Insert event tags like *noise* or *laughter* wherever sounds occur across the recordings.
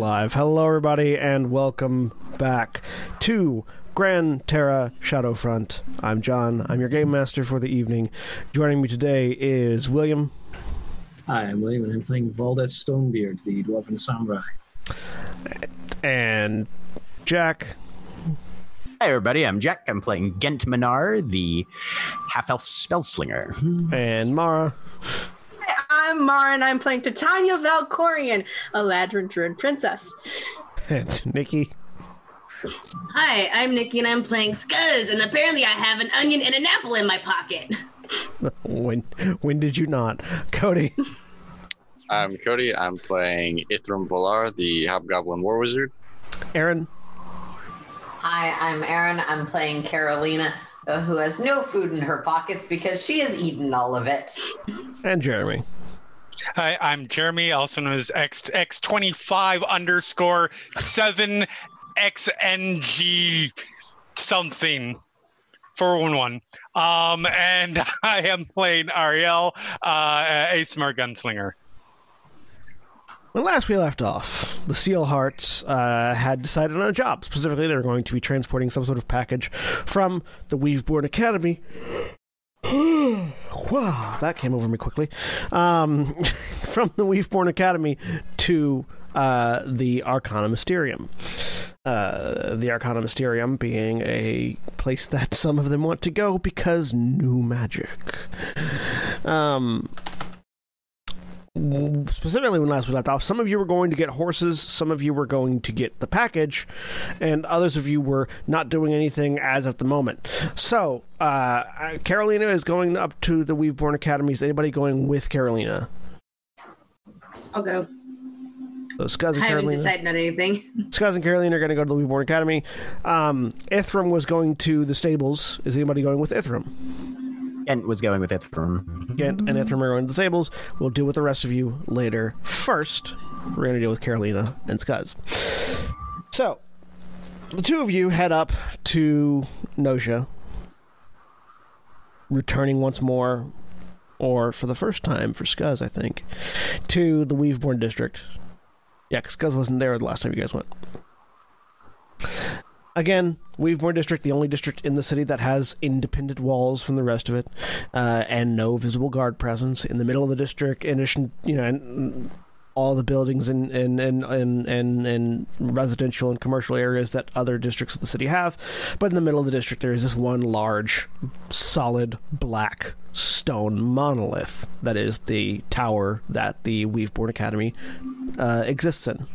Live. Hello, everybody, and welcome back to Gran Terra Shadowfront. I'm John. I'm your game master for the evening. Joining me today is William. Hi, I'm William, and I'm playing Valdeth Stonebeard, the Dwarven Samurai. And Jack. Hi, everybody. I'm Jack. I'm playing Gent Minar, the half elf spellslinger. And Mara. I'm Mara, and I'm playing Titania Valkorian, Eladrin Druid princess. And *laughs* Nikki. Hi, I'm Nikki, and I'm playing Skuzz, and apparently I have an onion and an apple in my pocket. *laughs* when when did you not, Koty? I'm Koty. I'm playing Ithrim Volar, the Hobgoblin War Wizard. Erin. Hi, I'm Erin. I'm playing Carolina, uh, who has no food in her pockets because she has eaten all of it. And Jeremy. Hi, I'm Jeremy, also known as X X25 underscore seven XNG something. 411. Um, and *laughs* I am playing Ariel, uh, a smart gunslinger. When last we left off, the Steelhearts uh, had decided on a job. Specifically, they were going to be transporting some sort of package from the Weaveborn Academy *sighs* wow, that came over me quickly. Um, *laughs* from the Weaveborn Academy to uh, the Arcana Mysterium. Uh, the Arcana Mysterium being a place that *laughs* some of them want to go because new magic. Um, specifically when last we left off, some of you were going to get horses, some of you were going to get the package, and others of you were not doing anything as of the moment. So, uh, Carolina is going up to the Weaveborn Academy. Is anybody going with Carolina? I'll go. So Skuzz and I haven't decided on anything. Skuzz and Carolina are going to go to the Weaveborn Academy. Um, Ithrim was going to the stables. Is anybody going with Ithrim? Gent was going with Ithrim. Gent and Ithrim are going to the stables. We'll deal with the rest of you later. First, we're going to deal with Carolina and Skuzz. So, the two of you head up to Nosha, returning once more, or for the first time for Skuzz, I think, to the Weaveborn district. Yeah, because Skuzz wasn't there the last time you guys went. Again, Weaveborn District, the only district in the city that has independent walls from the rest of it, uh, and no visible guard presence in the middle of the district. In addition, you know, and all the buildings and and, and, and, and and residential and commercial areas that other districts of the city have. But in the middle of the district, there is this one large, solid black stone monolith that is the tower that the Weaveborn Academy uh, exists in.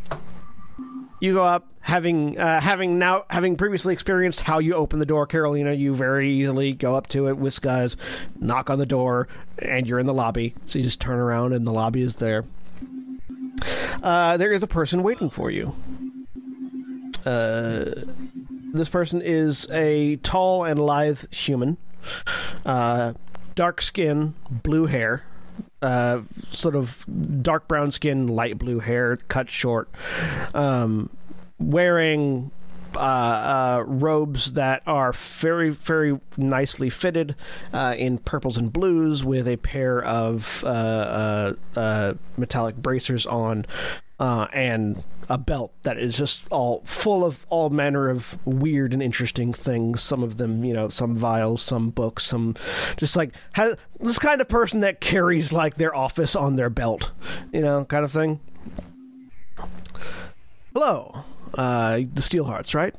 You go up, having uh, having now having previously experienced how you open the door, Carolina. You very easily go up to it with Skuzz, knock on the door, and you're in the lobby. So you just turn around, and the lobby is there. Uh, there is a person waiting for you. Uh, this person is a tall and lithe human, uh, dark skin, blue hair, uh, sort of dark brown skin, light blue hair, cut short, um, wearing uh, uh, robes that are very, very nicely fitted uh, in purples and blues with a pair of uh, uh, uh, metallic bracers on and a belt that is just all full of all manner of weird and interesting things. Some of them, you know, some vials, some books, some just like has this kind of person that carries like their office on their belt, you know, kind of thing. Hello, uh, the Steelhearts, right?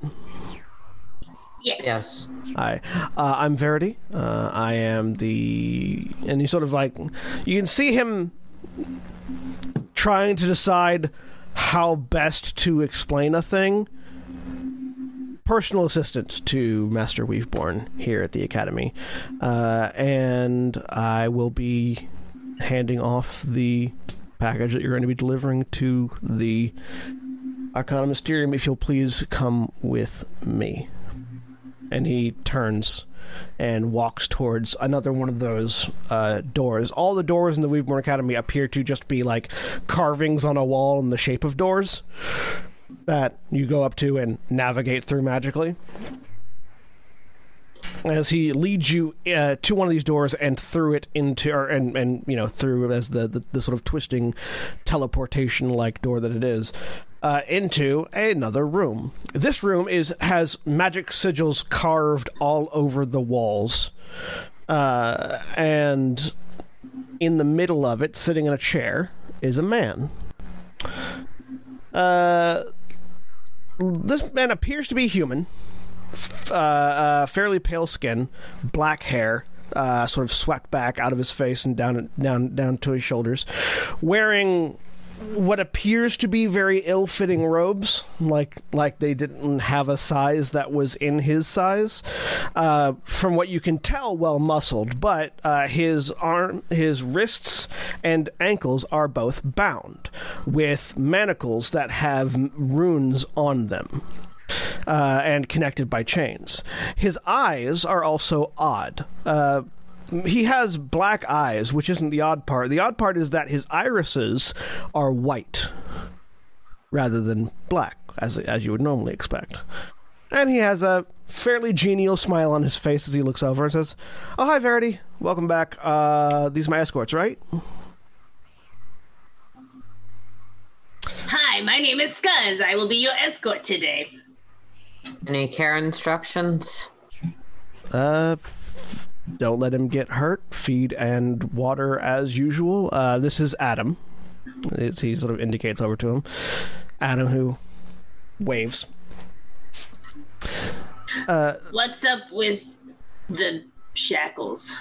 Yes. Yes. Hi, uh, I'm Verity. Uh, I am the, and he sort of like, you can see him trying to decide how best to explain a thing. Personal assistant to Master Weaveborn here at the Academy, uh, and I will be handing off the package that you're going to be delivering to the Arcana Mysterium. If you'll please come with me and he turns and walks towards another one of those uh, doors. All the doors in the Weaveborn Academy appear to just be like carvings on a wall in the shape of doors that you go up to and navigate through magically. As he leads you uh, to one of these doors and through it into, or, and and you know through as the, the the sort of twisting teleportation like door that it is, uh, into another room. This room is has magic sigils carved all over the walls, uh, and in the middle of it, sitting in a chair, is a man. Uh, this man appears to be human. Uh, uh, fairly pale skin, black hair, uh, sort of swept back out of his face and down down down to his shoulders, wearing what appears to be very ill-fitting robes, like like they didn't have a size that was in his size. Uh, from what you can tell, well muscled, but uh, his arm, his wrists and ankles are both bound with manacles that have runes on them. Uh, and connected by chains. His eyes are also odd. Uh, he has black eyes, which isn't the odd part. The odd part is that his irises are white rather than black, as as you would normally expect. And he has a fairly genial smile on his face as he looks over and says, "Oh, hi, Verity. Welcome back. Uh, these are my escorts, right?" Hi, my name is Skuzz. I will be your escort today. Any care instructions? Uh, f- don't let him get hurt. Feed and water as usual. Uh, this is Ádhamh. It's, he sort of indicates over to him. Ádhamh, who waves. Uh, What's up with the shackles?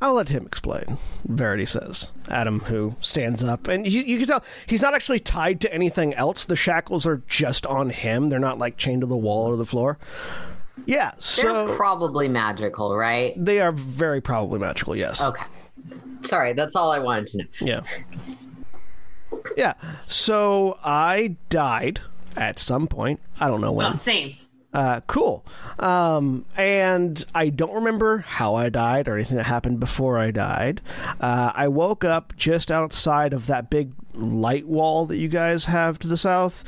I'll let him explain, Verity says. Ádhamh, who stands up, and you, you can tell he's not actually tied to anything else. The shackles are just on him, they're not like chained to the wall or the floor. Yeah, so. They're probably magical, right? they are very probably magical, yes. Okay. Sorry, that's all I wanted to know. Yeah. Yeah. So I died at some point. I don't know when. Oh, same. Uh, cool. Um, and I don't remember how I died or anything that happened before I died. Uh, I woke up just outside of that big light wall that you guys have to the south,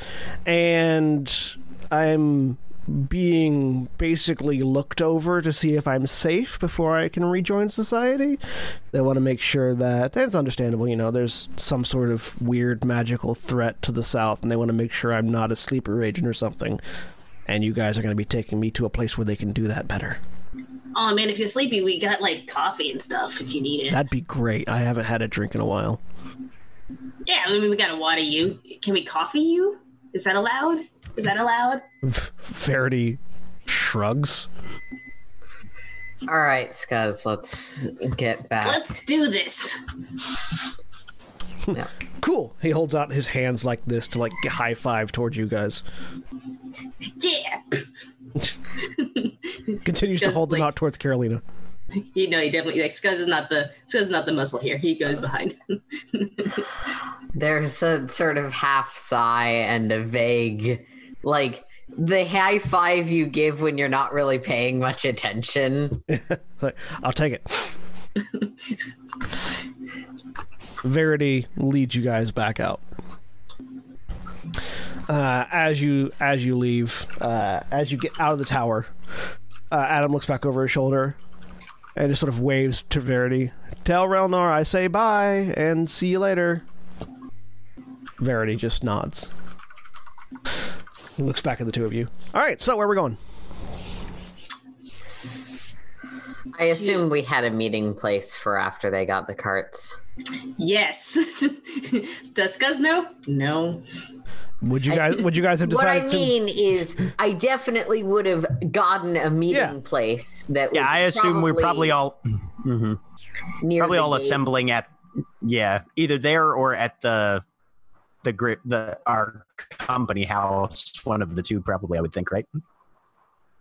and I'm being basically looked over to see if I'm safe before I can rejoin society. They want to make sure that it's understandable, you know, there's some sort of weird magical threat to the south, and they want to make sure I'm not a sleeper agent or something and you guys are going to be taking me to a place where they can do that better. Oh man, if you're sleepy, we got like coffee and stuff if you need it. That'd be great. I haven't had a drink in a while. yeah, I mean we gotta water you. Can we coffee you? Is that allowed? Is that allowed? Verity shrugs. All right, Skuzz, let's get back. Let's do this. Yeah. *laughs* Cool. He holds out his hands like this to like high five towards you guys. Yeah. *laughs* Continues to Just hold them like- out towards Carolina. You know, he definitely like Skuzz is not the Skuzz is not the muscle here. He goes behind. *laughs* There's a sort of half sigh and a vague, like the high five you give when you're not really paying much attention. *laughs* I'll take it. Verity leads you guys back out. Uh, as you as you leave, uh, as you get out of the tower, uh, Ádhamh looks back over his shoulder and just sort of waves to Verity. Tell Relnar I say bye and see you later. Verity just nods. Looks back at the two of you. All right, so where are we going? I assume we had a meeting place for after they got the carts. Yes. *laughs* Does Skuzz know? No. Would you guys would you guys have decided? What I decided to mean is, I definitely would have gotten a meeting Yeah. place that was Yeah, I assume we're probably all mm-hmm. near probably all gate. assembling at yeah, either there or at the the gri- the our company house. One of the two, probably. I would think, right?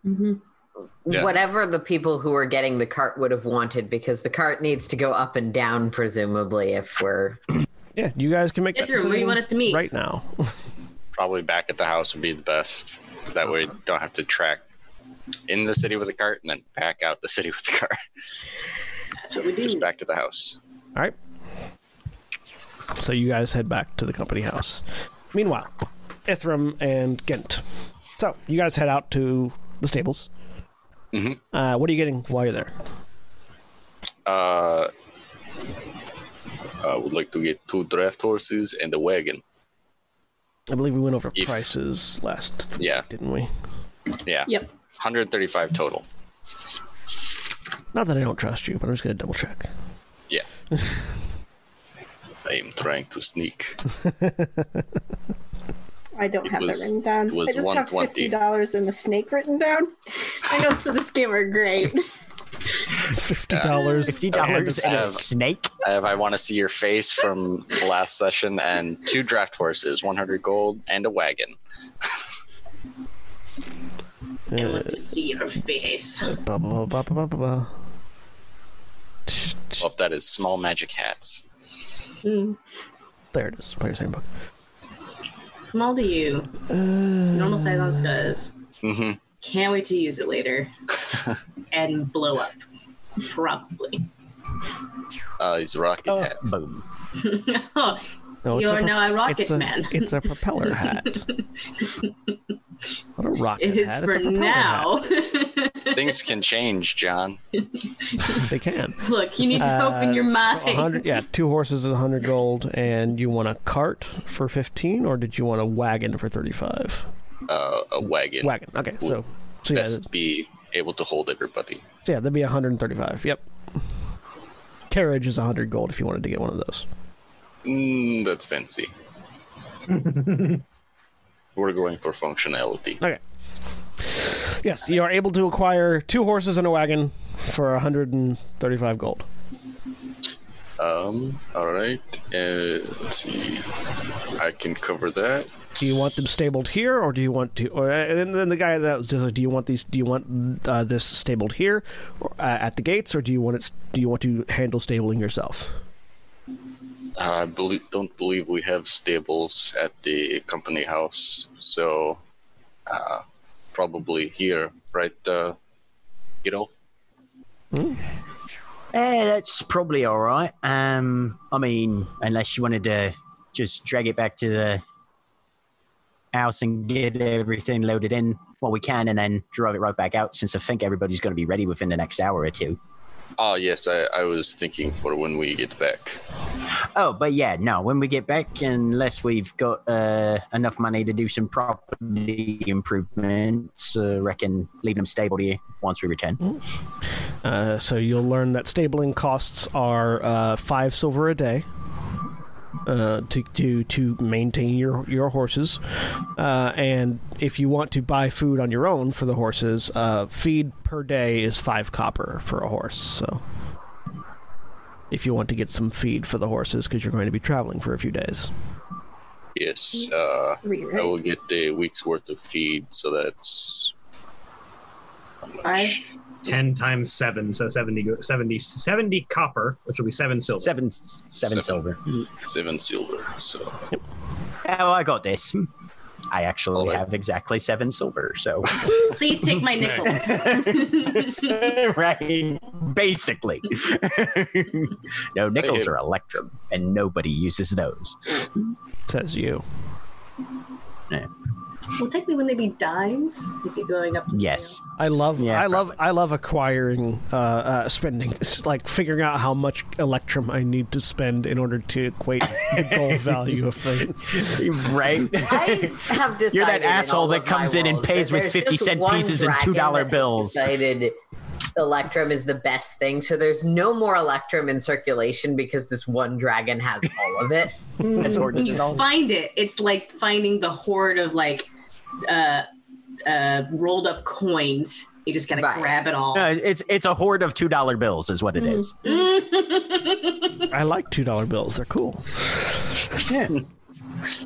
Mm-hmm. Yeah. Whatever the people who were getting the cart would have wanted, because the cart needs to go up and down, presumably, if we're. *clears throat* Yeah, you guys can make Get that through. Where do you want us to meet? right now. *laughs* Probably back at the house would be the best. That way, you don't have to track in the city with the cart and then back out the city *laughs* with the cart. That's what we do. Just back to the house. All right. So you guys head back to the company house. Meanwhile, Ithrim and Gent. So you guys head out to the stables. Mhm. Uh, what are you getting while you're there? Uh, I would like to get two draft horses and a wagon. I believe we went over If- prices last Yeah. week, didn't we? Yeah. Yep. 135 total. Not that I don't trust you, but I'm just gonna double check. Yeah. *laughs* I am trying to sneak. *laughs* I don't It have was- that written down. it was I just have fifty dollars and a snake written down. My notes for this game are great. Fifty dollars. Uh, fifty dollars and a snake. I have I want to see your face from last session and two draft horses, 100 gold, and a wagon. I want to see your face. Ba, ba, ba, ba, ba, ba, ba. Well, that is small magic hats. Hmm. There it is. Player's handbook. Small to you. Normal size on Skuzz. hmm Can't wait to use it later. *laughs* and blow up. Probably. Uh, he's a rocket Oh, hat. boom. oh, *laughs* *laughs* No, You're a pro- now a rocket it's a, man. It's a propeller hat. *laughs* What a rocket it is hat. for it's a now. *laughs* Things can change, John. *laughs* They can. Look, you need to open your Uh, mind. so yeah, two horses is 100 gold, and you want a cart for 15, or did you want a wagon for 35? Uh, a wagon. Wagon. Okay, so so yeah, Best be able to hold everybody. so yeah, that'd be 135. Yep. Carriage is 100 gold if you wanted to get one of those. Mm, that's fancy. *laughs* We're going for functionality. Okay. Yes, you are able to acquire two horses and a wagon for 135 gold. Um. All right. Uh, let's see. I can cover that. Do you want them stabled here, or do you want to? Or and then the guy that was just like, do you want these? Do you want uh, this stabled here, or, uh, at the gates, or do you want it? Do you want to handle stabling yourself? I believe, don't believe we have stables at the company house, so uh, probably here, right? Uh, you know. Eh, that's probably all right. Um, I mean, unless you wanted to just drag it back to the house and get everything loaded in while we can, and then drive it right back out. Since I think everybody's going to be ready within the next hour or two. Oh yes, I, I was thinking for when we get back. Oh, but yeah, no. When we get back, unless we've got uh, enough money to do some property improvements, uh, reckon leaving them stable here once we return. Uh, so you'll learn that stabling costs are uh, five silver a day uh, to to to maintain your your horses, uh, and if you want to buy food on your own for the horses, uh, feed per day is five copper for a horse. So. If you want to get some feed for the horses, because you're going to be traveling for a few days. Yes, uh, Three, I will get a week's worth of feed, so that's how much? Five. 10 times 7, so 70, 70, 70 copper, which will be 7 silver. Seven, seven silver. seven silver. So Oh, I got this. I actually All right. have exactly seven silver, so *laughs* Please take my nickels. *laughs* right, basically. *laughs* no, nickels are electrum, and nobody uses those. Says you. Well, technically, wouldn't they be dimes if you're going up? The Yes. scale? I love, Yeah, I love, I love acquiring, uh, uh, spending, like figuring out how much electrum I need to spend in order to equate the gold *laughs* value of things. right. I have decided. You're that asshole that comes my in and pays with 50 cent pieces and $2 bills. Decided Electrum is the best thing, so there's no more Electrum in circulation because this one dragon has all of it. *laughs* That's When hoarded you gold. find it, it's like finding the hoard of like uh, uh, rolled up coins. You just gotta Right. grab it all. No, it's it's a hoard of two dollar bills, is what it is. *laughs* I like two dollar bills; they're cool. Yeah. *laughs*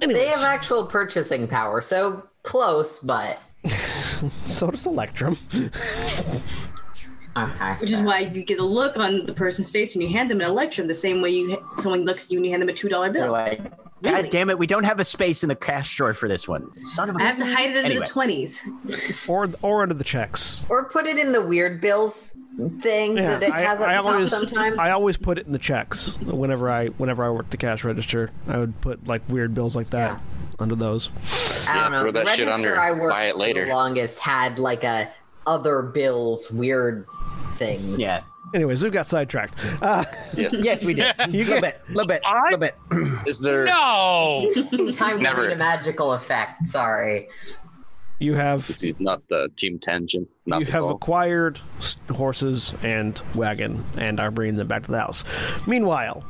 They have actual purchasing power, so close, but so does electrum. Okay. Which is why you get a look on the person's face when you hand them an electrum, the same way you someone looks at you when you hand them a two dollar They're bill. like, Really? God damn it, we don't have a space in the cash drawer for this one. Son of a I have to hide it under Anyway. the twenties. or or under the checks. Or put it in the weird bills thing Yeah, that it I, has at I the top always sometimes. I always put it in the checks whenever I whenever I worked the cash register. I would put like weird bills like that under those. I don't know. throw The shit register under, I worked buy it later. the longest had like a other bills weird things. Yeah. Anyways, we've got sidetracked. Uh, Yes. Yes, we did. *laughs* you little get bit, little bit, I- little bit. *clears throat* Is there? No. *laughs* Time to Never. a magical effect. Sorry. you have This is not the team tangent. Not you the have goal. acquired horses and wagon and are bringing them back to the house. Meanwhile,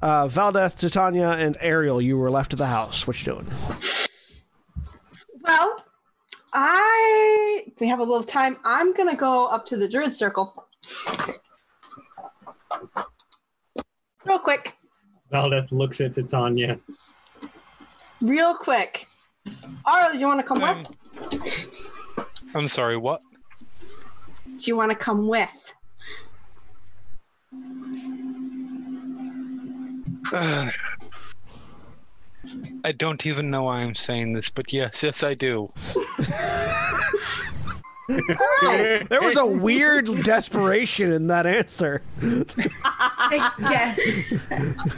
uh, Valdeth, Titania, and Ariel, you were left at the house. What you doing? Well, I if we have a little time. I'm gonna go up to the druid circle. Real quick. Valdeth looks at Titania. Real quick. Arlo, do you want to come Um, with? I'm sorry. What? Do you want to come with? *sighs* *sighs* *sighs* I don't even know why I'm saying this, but yes, yes, I do. There was a weird desperation in that answer. I guess.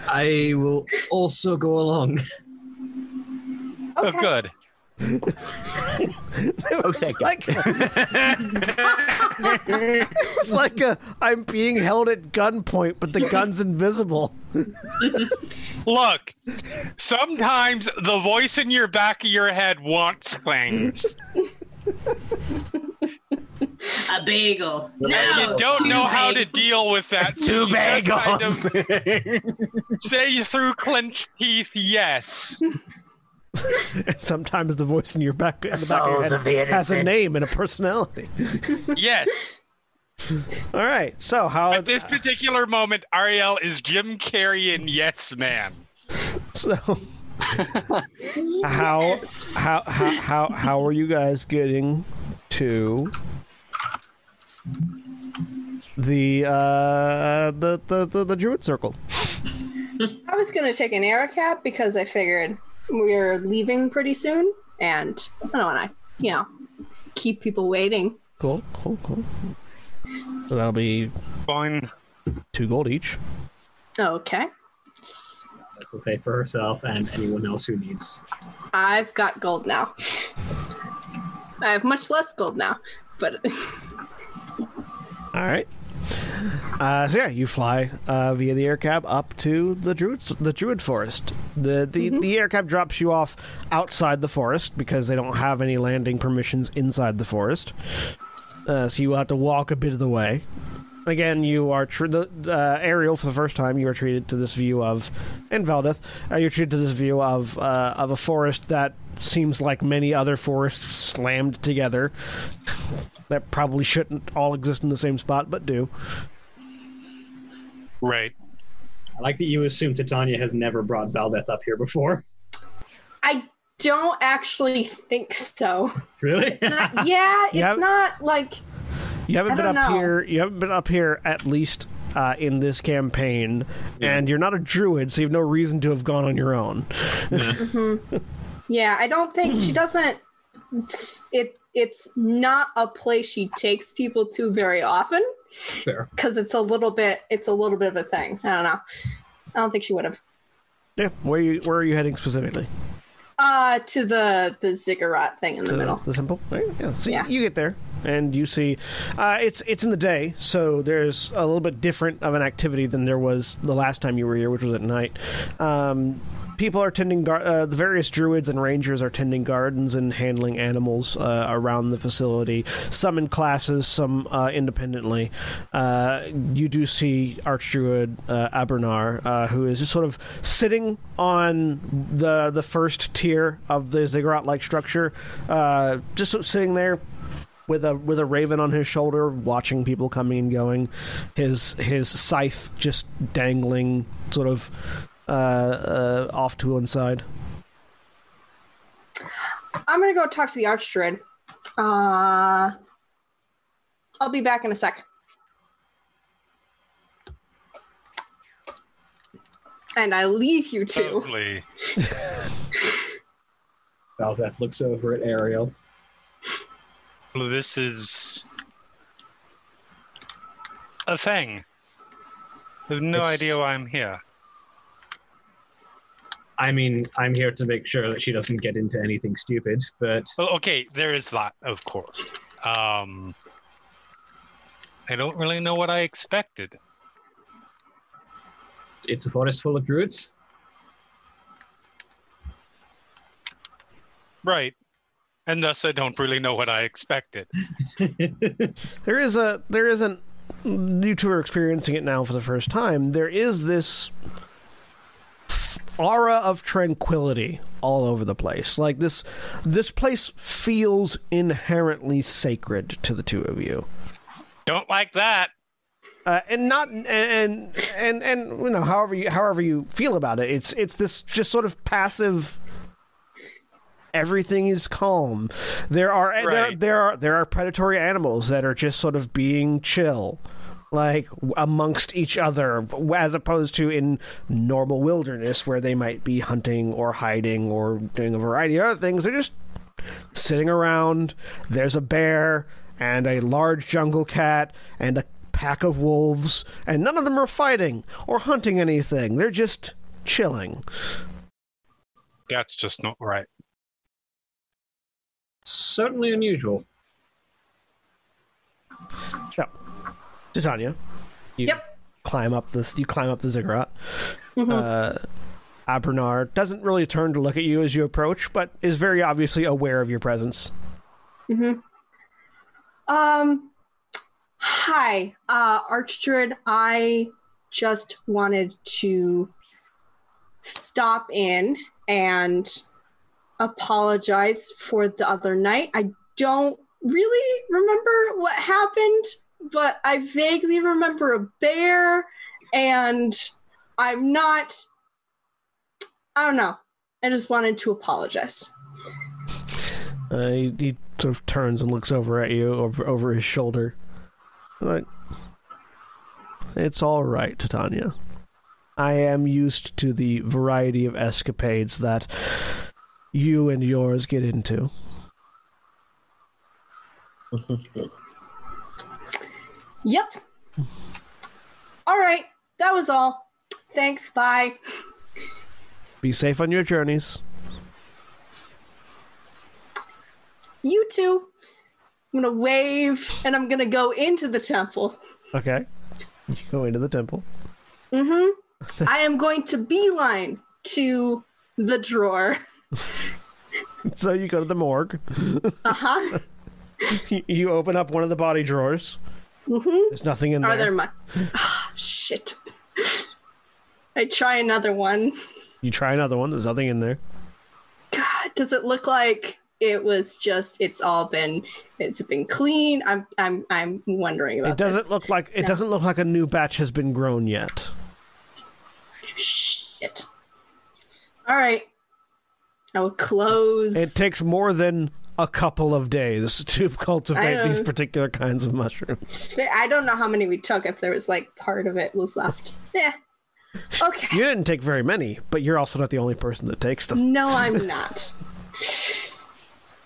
I will also go along. Oh, Okay. good. Oh, thank God. Like, *laughs* it's like a, I'm being held at gunpoint, but the gun's invisible. Look, sometimes the voice in your back of your head wants things. A bagel. No, you don't two know how to deal with that. Two You just kind of bagels. say through clenched teeth, yes. *laughs* And sometimes the voice in your back, in the back of your head of the has a name and a personality. *laughs* Yes. *laughs* All right, so how At this particular moment, Ariel is Jim Carrey and Yes Man. so how how how how how are you guys getting to the uh the the the, the druid circle? I was gonna take an air cab because I figured we were leaving pretty soon, and I don't want to, you know, keep people waiting. Cool, cool, cool. So that'll be Fine. two gold each. Okay. Will pay for herself and anyone else who needs. I've got gold now. I have much less gold now, but All right. Uh, so yeah, you fly uh, via the air cab up to the druid the druid forest. The the, the air cab drops you off outside the forest because they don't have any landing permissions inside the forest. Uh, so you will have to walk a bit of the way. Again, you are tr- the uh, Ariel for the first time. You are treated to this view of, and Valdeth, uh, you're treated to this view of uh, of a forest that seems like many other forests slammed together. that probably shouldn't all exist in the same spot, but do. Right. I like that you assume Titania has never brought Valdeth up here before. I don't actually think so. Really? Not- yeah, *laughs* it's Yeah. not like You haven't I been up know. here. You haven't been up here at least uh, in this campaign, and you're not a druid, so you have no reason to have gone on your own. Yeah, *laughs* I don't think she *clears throat* doesn't. It's, it it's not a place she takes people to very often Fair. because it's a little bit it's a little bit of a thing. I don't know. I don't think she would have. Yeah, where you where are you heading specifically? Uh, to the the ziggurat thing in the the, middle. the temple. Right? Yeah. So Yeah. you get there and you see uh, it's it's in the day, so there's a little bit different of an activity than there was the last time you were here, which was at night. Um, people are tending gar- uh, the various druids and rangers are tending gardens and handling animals uh, around the facility. Some in classes, some uh, independently. Uh, you do see archdruid uh, Abernar, uh, who is just sort of sitting on the the first tier of the ziggurat-like structure, just sitting there with a with a raven on his shoulder, watching people coming and going. His his scythe just dangling, sort of uh, uh, off to one side. I'm gonna go talk to the archdruid. Uh, I'll be back in a sec. And I leave you two. Lovely. Valdeth *laughs* looks over at Ariel. Well, this is a thing. I have no It's- idea why I'm here. I mean, I'm here to make sure that she doesn't get into anything stupid, but Well, okay, there is that, of course. Um, I don't really know what I expected. it's a forest full of druids. Right. And thus, I don't really know what I expected. *laughs* *laughs* There is a there isn't you two are experiencing it now for the first time. There is this aura of tranquility all over the place. Like this this place feels inherently sacred to the two of you. Don't like that. Uh, and not and, and and and you know however you however you feel about it it's it's this just sort of passive everything is calm there are there, Right. there are there are predatory animals that are just sort of being chill like amongst each other as opposed to in normal wilderness where they might be hunting or hiding or doing a variety of other things. They're just sitting around. There's a bear and a large jungle cat and a pack of wolves and none of them are fighting or hunting anything. They're just chilling. That's just not right. Certainly unusual. so titania you Yep. climb up this you climb up the ziggurat Mhm. uh Abernar doesn't really turn to look at you as you approach, but is very obviously aware of your presence. Um, hi, uh, Archdruid. I just wanted to stop in and apologize for the other night. I don't really remember what happened, but I vaguely remember a bear, and I'm not. I don't know. I just wanted to apologize. Uh, he, he sort of turns and looks over at you over over his shoulder. Like, it's all right, Titania. I am used to the variety of escapades that you and yours get into. *laughs* Yep. All right. That was all. Thanks. Bye. Be safe on your journeys. You too. I'm going to wave and I'm going to go into the temple. Okay. You go into the temple. Mm-hmm. *laughs* I am going to beeline to the drawer. So you go to the morgue. Uh-huh. You- *laughs* you open up one of the body drawers. Mm-hmm. There's nothing in Are there. there my... Ah, shit. I try another one. You try another one. There's nothing in there. God, does it look like it was just it's all been it's been clean? I'm I'm I'm wondering about It doesn't this. look like it No. doesn't look like a new batch has been grown yet. Shit. All right. I will close. It takes more than a couple of days *laughs* to cultivate these particular kinds of mushrooms. I don't know how many we took. If there was like part of it was left. Yeah. Okay. You didn't take very many, but you're also not the only person that takes them. No, I'm *laughs* not.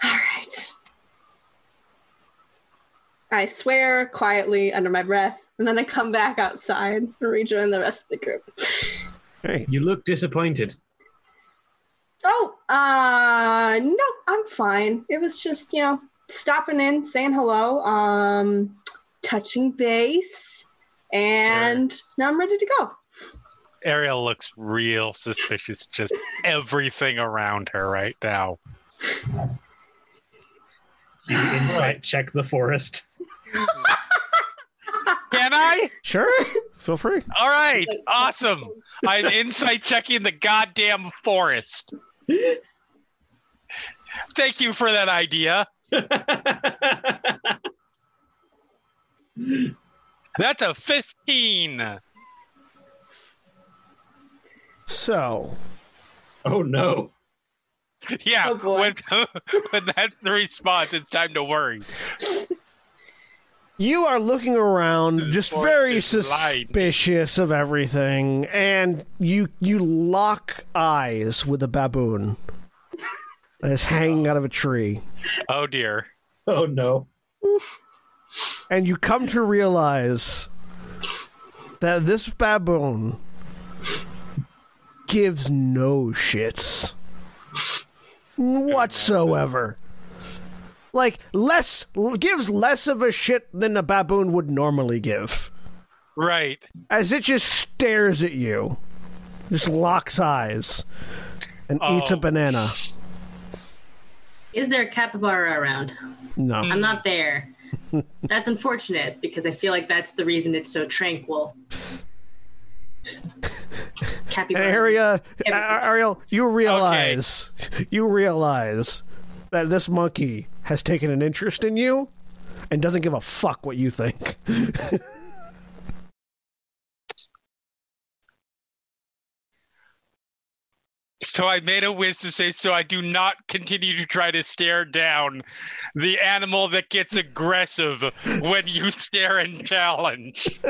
All right. I swear quietly under my breath, and then I come back outside and rejoin the rest of the group. Hey, You look disappointed. Oh, uh, no, I'm fine. It was just, you know, stopping in, saying hello, um, touching base, and now I'm ready to go. Ariel looks real suspicious, just *laughs* everything around her right now. You *laughs* insight check the forest. Can I? Sure. Feel free. All right, awesome. I'm insight checking the goddamn forest. *laughs* Thank you for that idea. *laughs* That's a 15. So, oh no. Yeah, Oh, boy. when, *laughs* when that's the response, it's time to worry. you are looking around, The just very is light. suspicious of everything, and you you lock eyes with a baboon that is hanging out of a tree, Oh dear. Oh no. and you come to realize that this baboon gives no shits whatsoever. Like less gives less of a shit than a baboon would normally give. Right. As it just stares at you, just locks eyes, and eats a Oh. banana. Is there a capybara around? No, I'm not there. *laughs* That's unfortunate because I feel like that's the reason it's so tranquil. Capybara. area uh, Everything. Ariel, you realize you realize that this monkey has taken an interest in you and doesn't give a fuck what you think. *laughs* So I made a wish to say, so I do not continue to try to stare down the animal that gets aggressive when you stare and challenge. *laughs*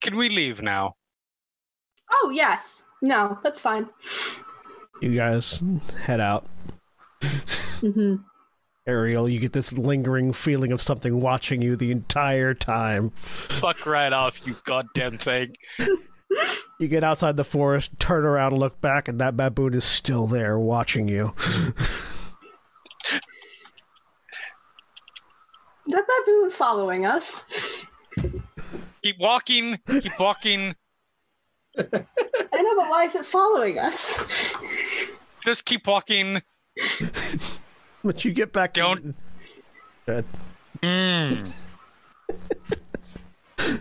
Can we leave now? Oh, yes. No, that's fine. you guys head out. hmm Ariel, you get this lingering feeling of something watching you the entire time. Fuck right off, you goddamn thing. *laughs* You get outside the forest, turn around, look back, and that baboon is still there watching you. *laughs* That baboon following us? Keep walking, keep walking, I know, but why is it following us? just keep walking. *laughs* But you get back. Don't- Good. Mm. *laughs*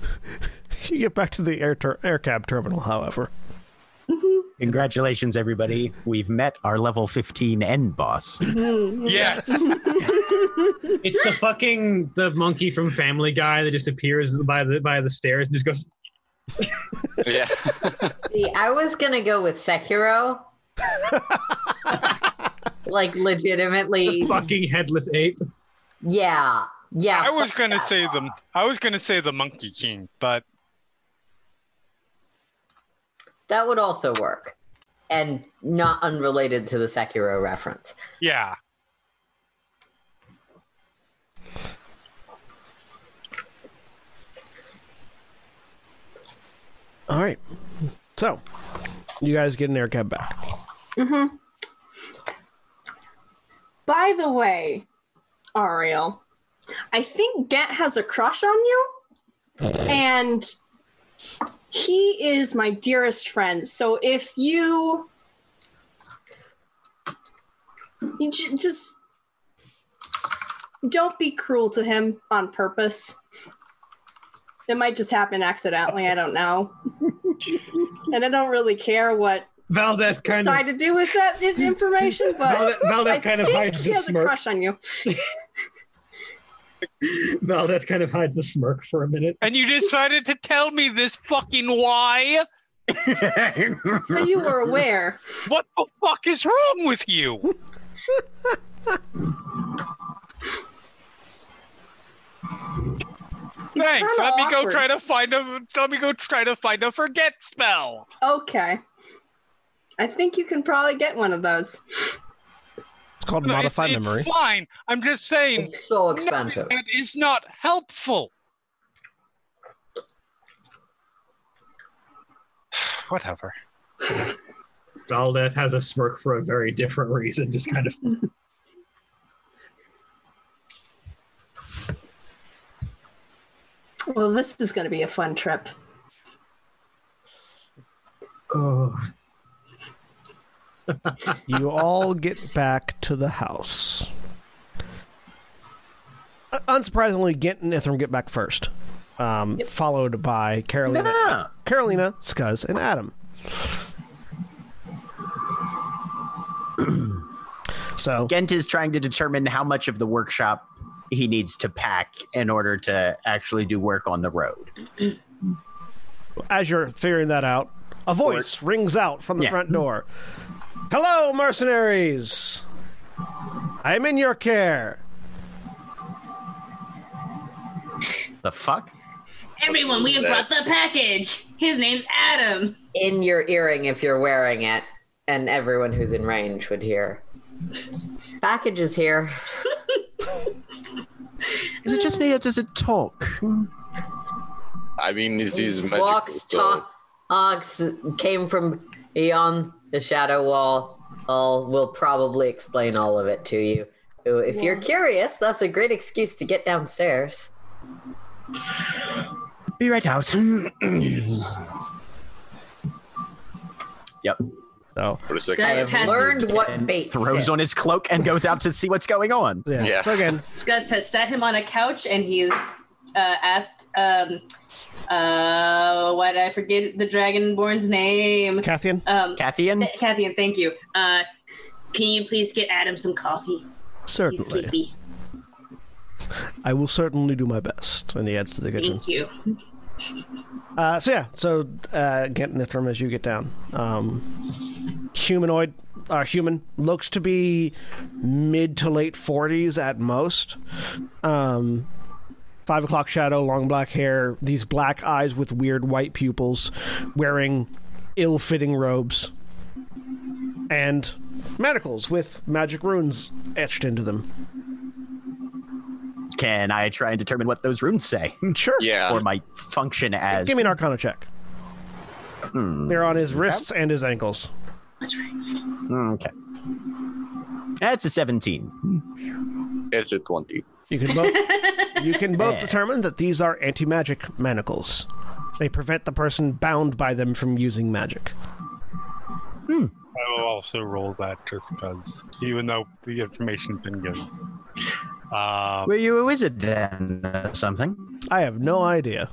You get back to the air ter- air cab terminal, however. *laughs* Congratulations, everybody. We've met our level 15 end boss. *laughs* Yes. It's the fucking the monkey from Family Guy that just appears by the by the stairs and just goes. Yeah. See, I was gonna go with Sekiro. Like legitimately, fucking headless ape. yeah, yeah. I was gonna say boss. the I was gonna say the Monkey King, but That would also work, and not unrelated to the Sekiro reference. yeah. All right. So, you guys get an air cab back. hmm By the way, Ariel, I think Gent has a crush on you, and he is my dearest friend. So if you, you j- just don't be cruel to him on purpose. It might just happen accidentally. I don't know, *laughs* and I don't really care what Valdeth kind of decide to do with that information, but. Valdeth, Valdeth I kind of think hides he the has a smirk. crush on you. *laughs* Valdeth kind of hides a smirk for a minute. And you decided to tell me this fucking why? *laughs* So you were aware. What the fuck is wrong with you? Thanks. Let me go awkward. try to find a let me go try to find a forget spell. Okay. I think you can probably get one of those. It's called No, modified it's memory. fine. I'm just saying It's so knowing expensive. that is not helpful. *sighs* Whatever. Valdeth has a smirk for a very different reason, just kind of. *laughs* Well, this is going to be a fun trip. Oh, you all get back to the house. Unsurprisingly, Gent and Ithrim get back first, um, followed by Carolina, Ah, Carolina, Skuzz, and Ádhamh. *clears throat* so Gent is trying to determine how much of the workshop he needs to pack in order to actually do work on the road. as you're figuring that out, a voice rings out from the Yeah. front door. Hello, mercenaries! I am in your care. The fuck? Everyone, we have brought the package. His name's Ádhamh. In your earring if you're wearing it, and everyone who's in range would hear. Package is here. Is it just me or does it talk? I mean, this is magical. Walks, So talks, came from beyond the shadow wall. I'll probably explain all of it to you. If you're curious, that's a great excuse to get downstairs. Be right out. yep. So, for a second, Guys, I have has learned his- what bait Throws on his cloak and goes out to see what's going on. yeah. Yeah. So again, Skuzz has set him on a couch and he's uh, asked, um, uh, why did I forget the Dragonborn's name? Cathian, Um, Cathian? Th- Kathy, thank you. Uh, can you please get Ádhamh some coffee? He's certainly. sleepy. I will certainly do my best. And he heads to the kitchen. Thank you. *laughs* Uh, so yeah, so uh, get Nithram as you get down. Um, humanoid, uh, human looks to be mid to late forties at most. Um, five o'clock shadow, long black hair, these black eyes with weird white pupils, wearing ill-fitting robes, and manacles with magic runes etched into them. Can I try and determine what those runes say? *laughs* Sure. yeah. or might function as. Give me an Arcana check. Hmm, They're on his wrists and his ankles. That's right. Okay. That's a 17. it's a twenty. You can both you can both *laughs* determine that these are anti-magic manacles. They prevent the person bound by them from using magic. I will also roll that just because, even though the information's been given. Um, Were you a wizard then? Or something? I have no idea.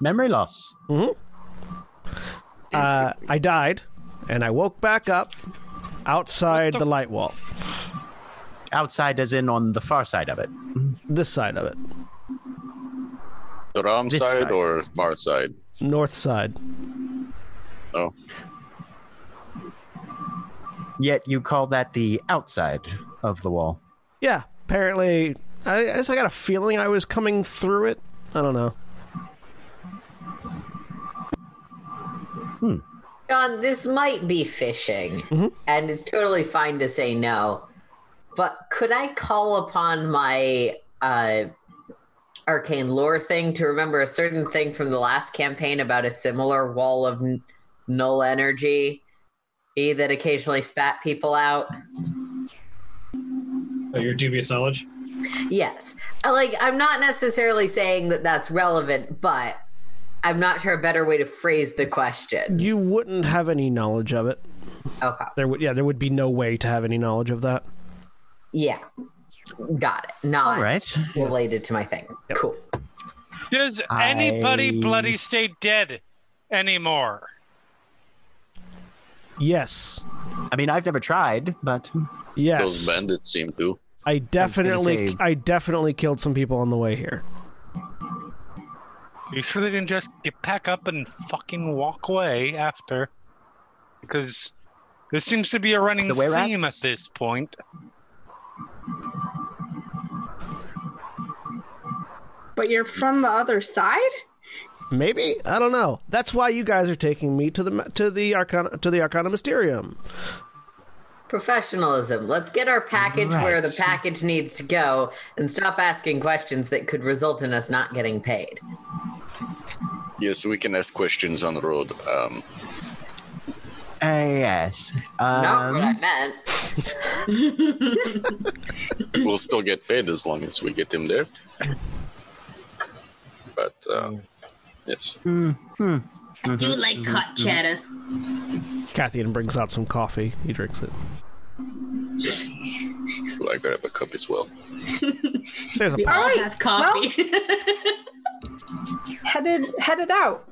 Memory loss. Uh, I died, and I woke back up outside the... the- light wall. Outside, as in on the far side of it. This side of it, The Ram This side, side. or Mar side? north side. Oh, Yet you call that the outside of the wall. Yeah, apparently. I I guess I got a feeling I was coming through it. I don't know. Hmm. John, this might be fishing, mm-hmm. and it's totally fine to say no. But could I call upon my uh, arcane lore thing to remember a certain thing from the last campaign about a similar wall of n- null energy e that occasionally spat people out? oh, your dubious knowledge. Yes. Uh, Like, I'm not necessarily saying that that's relevant, but I'm not sure a better way to phrase the question. You wouldn't have any knowledge of it. Okay. There would, yeah, there would be no way to have any knowledge of that. Yeah. Got it. Not All right. related to my thing. Cool. does anybody I- bloody stay dead anymore? Yes, I mean, I've never tried, but yes. those bandits seem to. I definitely, say- I definitely killed some people on the way here. You sure they didn't just get pack up and fucking walk away after? Because this seems to be a running The way theme at this point. But you're from the other side? Maybe I don't know. That's why you guys are taking me to the to the Arcana to the Arcana Mysterium. Professionalism. Let's get our package where the package needs to go and stop asking questions that could result in us not getting paid. Yes, we can ask questions on the road. Um, Uh, yes. Not what I Um, meant. *laughs* we'll still get paid as long as we get him there. But uh, yes, hmm, hmm. I do like hot cheddar. Cathian brings out some coffee. He drinks it. will I grab a cup as well? There's a We pot. all right, have coffee. *laughs* Headed headed out.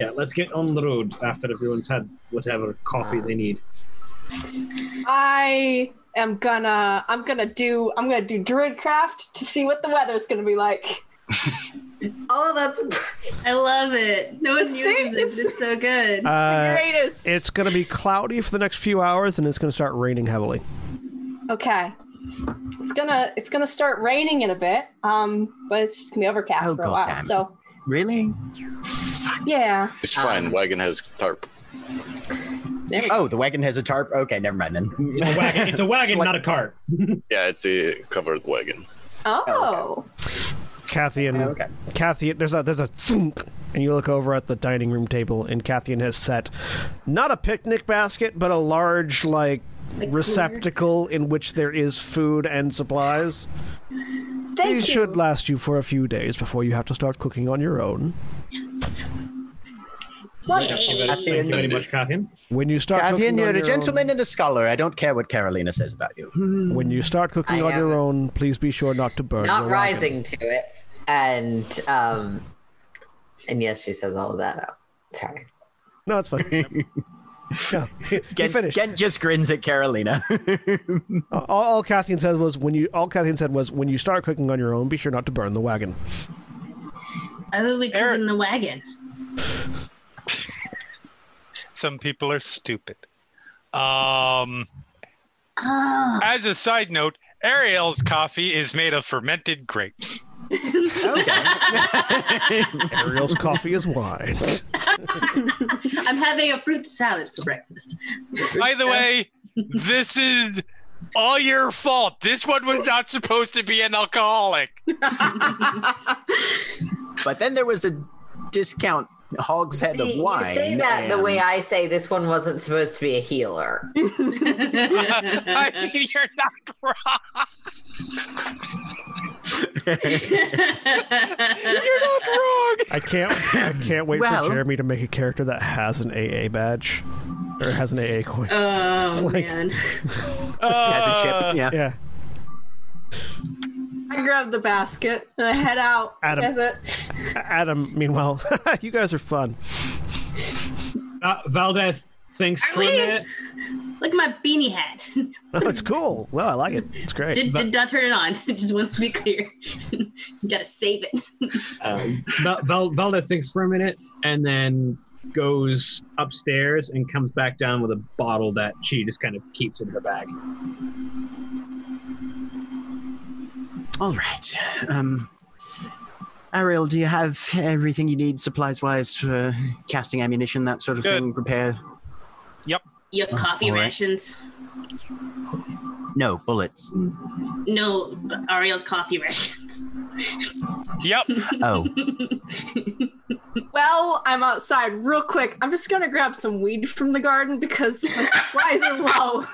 Yeah, let's get on the road after everyone's had whatever coffee they need. I am gonna I'm gonna do I'm gonna do druidcraft to see what the weather's gonna be like. *laughs* Oh, that's I love it. No one uses it, it's so good. Uh, Greatest. it's going to be cloudy for the next few hours, and it's going to start raining heavily. Okay. It's gonna it's gonna start raining in a bit. Um, but it's just gonna be overcast Oh, for a while. goddammit. So Really? yeah. It's fine. Wagon has tarp. There we go. Oh, the wagon has a tarp. Okay, never mind then. It's a wagon, it's a wagon not a cart. *laughs* Yeah, it's a covered wagon. Oh. Cathian, Okay. Cathian, there's a there's a thunk, and you look over at the dining room table, and Cathian has set not a picnic basket, but a large like Like receptacle in which there is food and supplies. Thank These you. should last you for a few days before you have to start cooking on your own. Yay. Thank you very much, Catherine. When you start Cathian, cooking you're on a your gentleman and a scholar. I don't care what Carolina says about you. own, *laughs* when you start cooking I on your own, please be sure not to burn. not your wagon. rising to it. And um and yes, she says all of that out. Sorry. No, it's fine. *laughs* yeah, *laughs* you Gent, finished. Gent just grins at Carolina. *laughs* all, all Cathian said was when you. All Cathian said was when you start cooking on your own, be sure not to burn the wagon. Why would we cook Eric- in the wagon? Some people are stupid. Um, Oh, as a side note, Ariel's coffee is made of fermented grapes. *laughs* Ariel's coffee is wine. *laughs* I'm having a fruit salad for breakfast. By the way, this is all your fault. This one was not supposed to be an alcoholic. *laughs* but then there was a discount hogshead See, of wine. you say that the way I say this one wasn't supposed to be a healer. I *laughs* mean, *laughs* you're not wrong. *laughs* You're not wrong. I can't. I can't wait Well- for Jeremy to make a character that has an AA badge or has an AA coin. oh Like- man. Has a Uh, chip. Yeah. yeah, I grab the basket and I head out Ádhamh. with it. Ádhamh. Meanwhile, *laughs* you guys are fun. Uh, Valdeth thinks Are for a we? minute. Look at my beanie hat. *laughs* Oh, it's cool. Well, I like it. It's great. Did, did not turn it on. *laughs* Just want to be clear. Gotta save it. Um, Val- Val- Valdeth thinks for a minute and then goes upstairs and comes back down with a bottle that she just kind of keeps in her bag. All right. Um, Ariel, do you have everything you need supplies wise for casting ammunition, that sort of Good. thing? Prepare? You have coffee all right. rations. No, bullets. No, Ariel's coffee rations. Yep. *laughs* Oh, *laughs* Well, I'm outside real quick. I'm just gonna grab some weed from the garden because my supplies are low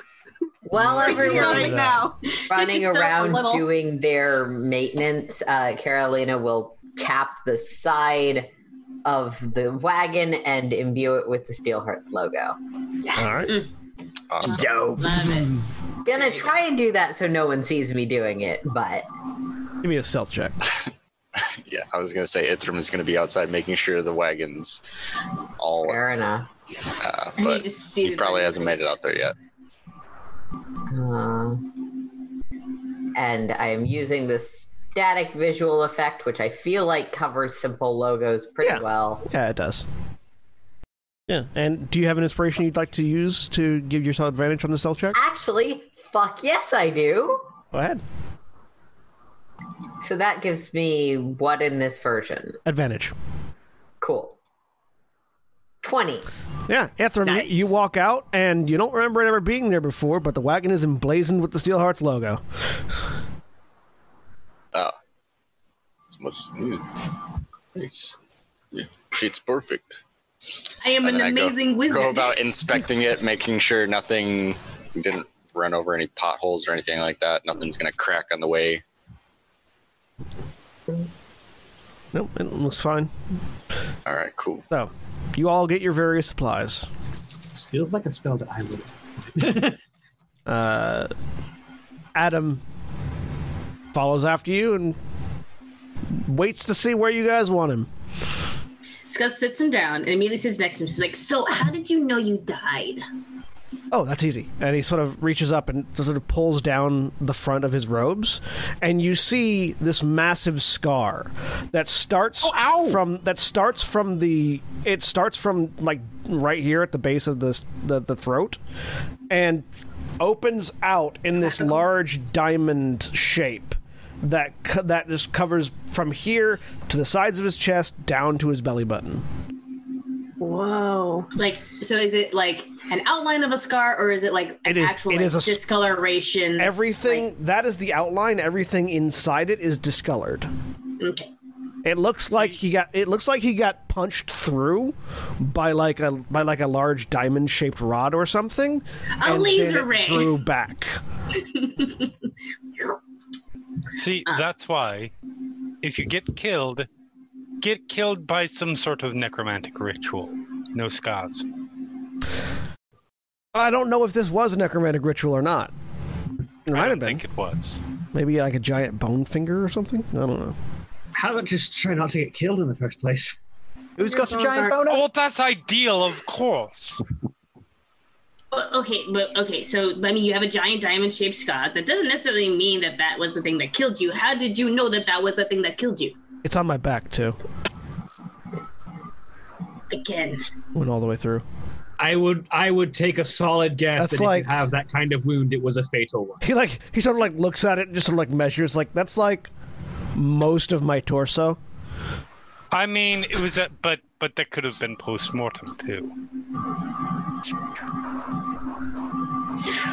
While right everyone now. running around little. doing their maintenance, uh, Carolina will tap the side of the wagon and imbue it with the Steelhearts logo. Yes. All right. Awesome. dope. Love. Gonna try and do that so no one sees me doing it, but Give me a stealth check. *laughs* Yeah, I was gonna say Ithrim is gonna be outside making sure the wagons all, fair enough. uh, but he probably hasn't made it out there yet. Uh, and I am using this static visual effect, which I feel like covers simple logos pretty Yeah. well. Yeah, it does. Yeah, and do you have an inspiration you'd like to use to give yourself advantage on the stealth check? Actually, fuck yes, I do. Go ahead. So that gives me what in this version? Advantage. Cool. 20. Yeah, Ithrim, Nice. you, you walk out and you don't remember it ever being there before, but the wagon is emblazoned with the Steelhearts logo. Oh, it's must. mm. Nice. Yeah. It's perfect. I am And an then I go- amazing wizard. Go about inspecting it, making sure nothing didn't run over any potholes or anything like that. Nothing's gonna crack on the way. Nope, it looks fine. All right, cool. So, you all get your various supplies. This feels like a spell that I would. *laughs* Uh, Ádhamh follows after you and waits to see where you guys want him. Skuzz sits him down and immediately sits next to him. She's like, "So, how did you know you died?" Oh, that's easy. And he sort of reaches up and sort of pulls down the front of his robes, and you see this massive scar that starts from that starts from the it starts from like right here at the base of the the, the throat, and opens out in this large diamond shape that co- that just covers from here to the sides of his chest down to his belly button. Whoa. Like, so is it like an outline of a scar, or is it like an It is- actual it like, is a s- discoloration? Everything that is the outline. Everything inside it is discolored. Okay. It looks like he got. It looks like he got punched through by like a by like a large diamond shaped rod or something. A and laser then it ray. grew back. *laughs* See, Ah. that's why if you get killed, get killed by some sort of necromantic ritual. No scars. I don't know if this was a necromantic ritual or not. It I might have don't been. think it was. Maybe like a giant bone finger or something. I don't know. How about just try not to get killed in the first place? Who's got a giant are- boner? Well, that's ideal, of course. Okay, but okay. So, I mean, you have a giant diamond-shaped scar. That doesn't necessarily mean that that was the thing that killed you. How did you know that that was the thing that killed you? It's on my back too. Again, Went all the way through. I would I would take a solid guess That's that like- if you have that kind of wound, it was a fatal one. He like he sort of like looks at it and just sort of like measures like that's like most of my torso. I mean, it was a, but but that could have been post mortem too.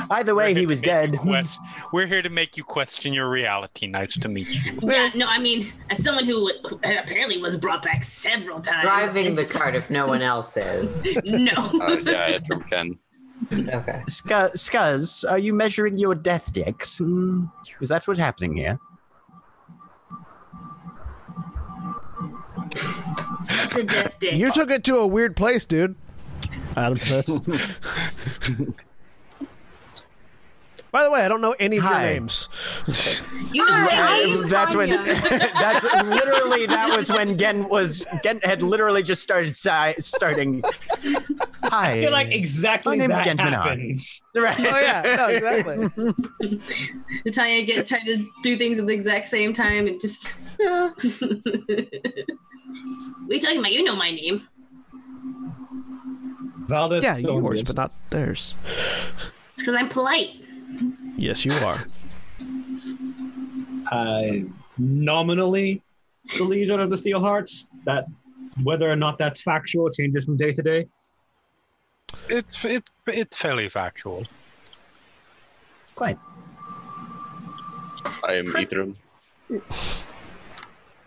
Either way, he was to make you dead. quest- we're here to make you question your reality. Nice to meet you. yeah. No, I mean, as someone who apparently was brought back several times, Driving the just- cart if no one else is. *laughs* No. Uh, yeah, it's from Ken. Okay. Scu- Skuzz, are you measuring your death dicks? Hmm, Is that what's happening here? It's a death dick. You took it to a weird place, dude. Ádhamh says. *laughs* By the way, I don't know any of your names. You know what I that's when. *laughs* That's literally that was when Gen was Gen had literally just started si- starting. Hi. I feel like exactly My name's that Gent Menard. happens. Right. Oh yeah, no, exactly. *laughs* Natalia get trying to do things at the exact same time and just. *laughs* what are you talking about? You know my name. Valdeth. Yeah, Stone yours, but not theirs. It's because I'm polite. Yes, you are. I nominally the leader of the Steelhearts. That whether or not that's factual changes from day to day. It's it, it's fairly factual. Quite. I am Ithrim.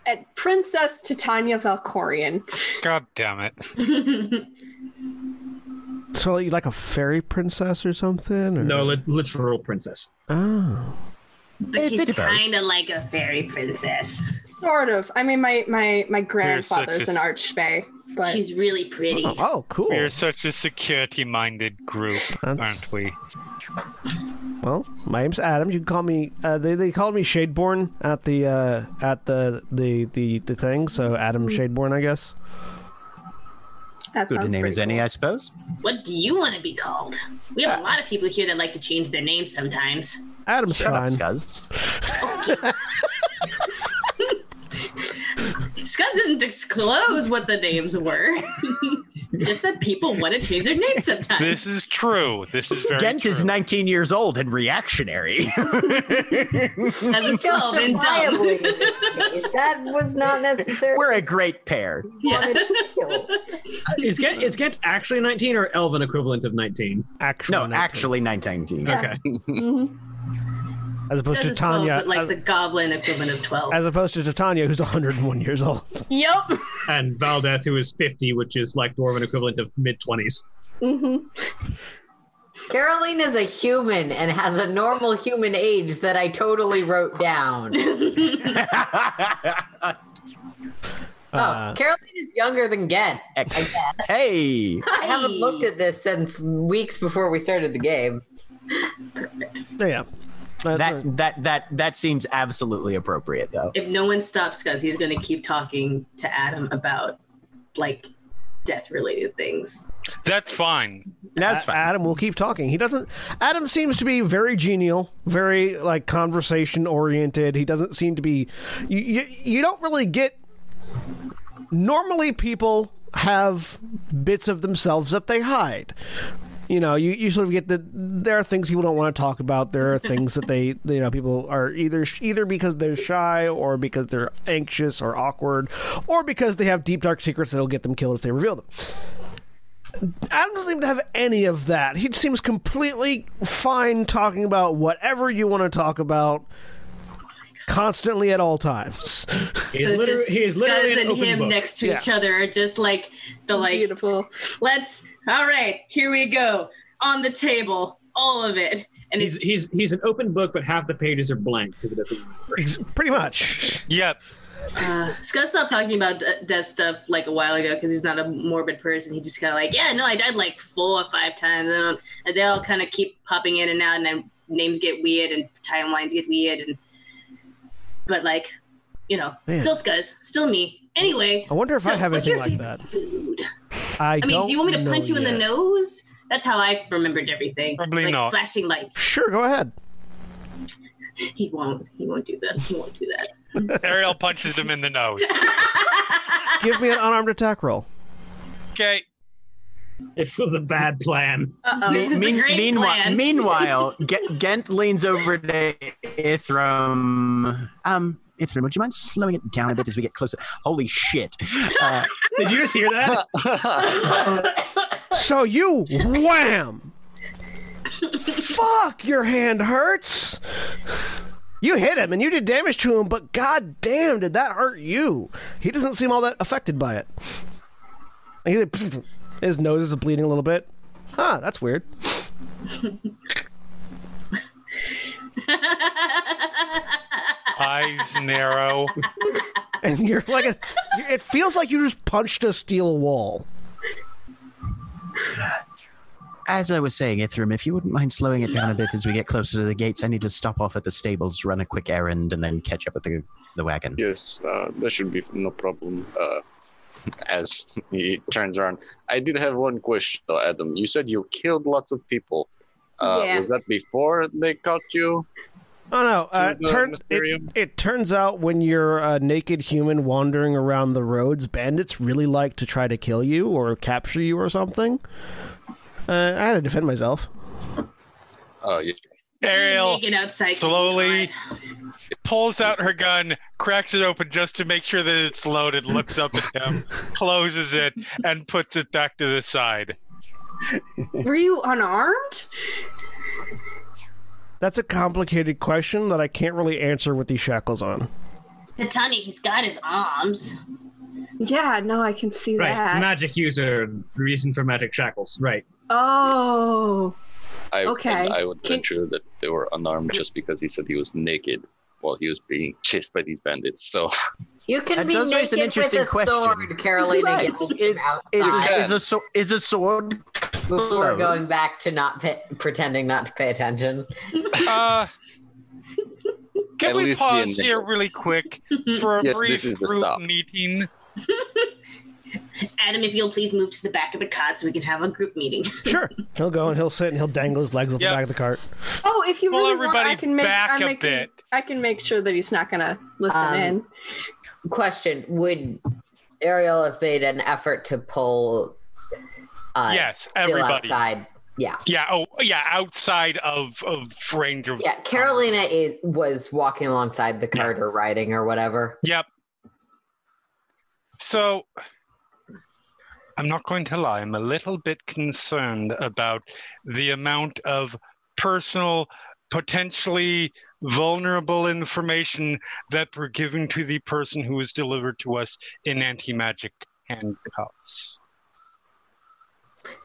At uh, Princess Titania Valkorian. God damn it! *laughs* So you like a fairy princess or something? Or? No, li- literal princess. Oh. But A she's bit of both. kind of like a fairy princess. Sort of. I mean, my my my grandfather's a- an archfey, but She's really pretty. Oh, oh, cool. We're such a security-minded group, That's- aren't we? Well, my name's Ádhamh. You can call me. Uh, they they called me Shadeborn at the uh, at the, the the the thing. So Ádhamh Shadeborn, I guess. That Good a name pretty as any. I suppose. What do you want to be called? We have a uh, lot of people here that like to change their names sometimes. Ádhamh's Shut up, fine. Skuzz. *laughs* Scott didn't disclose what the names were. *laughs* Just that people want to change their names sometimes. This is true. This is very Gent true. is 19 years old and reactionary. *laughs* As a 12 and dumb. Justifiably in this *laughs* case. That was not necessary. We're a great pair. Yeah. Is Gent is Gent actually nineteen or Elven equivalent of nineteen? Actually, No, 19. actually 19. Yeah. Okay. *laughs* Mhm. As opposed to Says it's 12, Tanya, but like as, the goblin equivalent of 12. as opposed to Titania, who's 101 years old. Yep. *laughs* And Valdeth, who is 50, which is like dwarven equivalent of mid 20s. hmm Caroline is a human and has a normal human age that I totally wrote down. *laughs* Oh, Uh, Caroline is younger than Gent. I guess. *laughs* hey, I haven't looked at this since weeks before we started the game. yeah. Uh, that that that that seems absolutely appropriate, though. if no one stops Skuzz, he's going to keep talking to Ádhamh about like death related things. That's fine. That's A- fine. Ádhamh will keep talking. He doesn't. Ádhamh seems to be very genial, very like conversation oriented. He doesn't seem to be. You, you you don't really get. Normally, people have bits of themselves that they hide. You know, you, you sort of get the. There are things people don't want to talk about. There are things that they, *laughs* you know, people are either either because they're shy or because they're anxious or awkward, or because they have deep dark secrets that'll get them killed if they reveal them. Ádhamh doesn't seem to have any of that. He seems completely fine talking about whatever you want to talk about constantly at all times. *laughs* He so literally- just he Skuzz and him book. next to Yeah. each other are just like the like Beautiful. let's all right, here we go. On the table, all of it. And He's, he's he's an open book, but half the pages are blank because it doesn't remember. Pretty much. Yep. uh, Skuzz stopped talking about de- death stuff like a while ago because he's not a morbid person. He just kind of like, yeah, no, I died like four or five times, and, and they all kind of keep popping in and out, and then names get weird and timelines get weird, and but like, you know, Man. still Skuzz, still me. Anyway, I wonder if I so have what's anything your like that. Food? I, I mean, do you want me to punch know you in the nose? That's how I've remembered everything. Probably like not. flashing lights. Sure, go ahead. He won't. He won't do that. He won't do that. *laughs* Ariel punches him in the nose. Give me an unarmed attack roll. Okay. This was a bad plan. Uh-oh. Me- This is a great meanwhile, plan. meanwhile, Ge- *laughs* Gent leans over to Ithrim. Um, Ithrim, would you mind slowing it down a bit as we get closer? Holy shit! Uh, *laughs* Did you just hear that? *laughs* So you wham! Fuck, your hand hurts. You hit him and you did damage to him, but god damn, did that hurt you? He doesn't seem all that affected by it. And he, like, his nose is bleeding a little bit. Huh, that's weird. *laughs* Eyes narrow. And you're like a. It feels like you just punched a steel wall. as I was saying, Ithrim, if you wouldn't mind slowing it down a bit as we get closer to the gates, I need to stop off at the stables, run a quick errand, and then catch up with the the wagon. Yes, uh, that should be no problem. Uh, as he turns around, I did have one question though, Ádhamh. You said you killed lots of people. Uh, Yeah. Was that before they caught you? Oh no! Uh, turn, it, it turns out when you're a naked human wandering around the roads, bandits really like to try to kill you or capture you or something. Uh, I had to defend myself. Uh, yeah. Ariel Naked outside. slowly pulls out her gun, cracks it open just to make sure that it's loaded, looks up at him, *laughs* closes it, and puts it back to the side. Were you unarmed? That's a complicated question that I can't really answer with these shackles on. Titania, he's got his arms. Yeah, no, I can see Right. that. Magic user, reason for magic shackles. Right. oh, I, Okay. I would Can- venture that they were unarmed just because he said he was naked while he was being *laughs* chased by these bandits. So You can That be does raise an naked with interesting a question. sword, Carolina. Right. Gets Is, is, outside. is, a, is a sword before closed? going back to not pay, pretending not to pay attention. Uh, can At we pause here really quick for a Yes, brief this is the group stop. meeting? *laughs* Ádhamh, if you'll please move to the back of the cot so we can have a group meeting. *laughs* Sure, he'll go and he'll sit and he'll dangle his legs off Yep. the back of the cart. oh, if you Pull really want, I can make. back I'm a making, bit. I can make sure that he's not gonna listen Um, in. Question: Would Ariel have made an effort to pull? Uh, Yes, still everybody. outside. Yeah, Yeah. Oh, yeah. Outside of of range of. yeah. Carolina is, was walking alongside the cart or riding or whatever. Yep. So, I'm not going to lie. I'm a little bit concerned about the amount of personal potentially vulnerable information that we're giving to the person who was delivered to us in anti-magic handcuffs.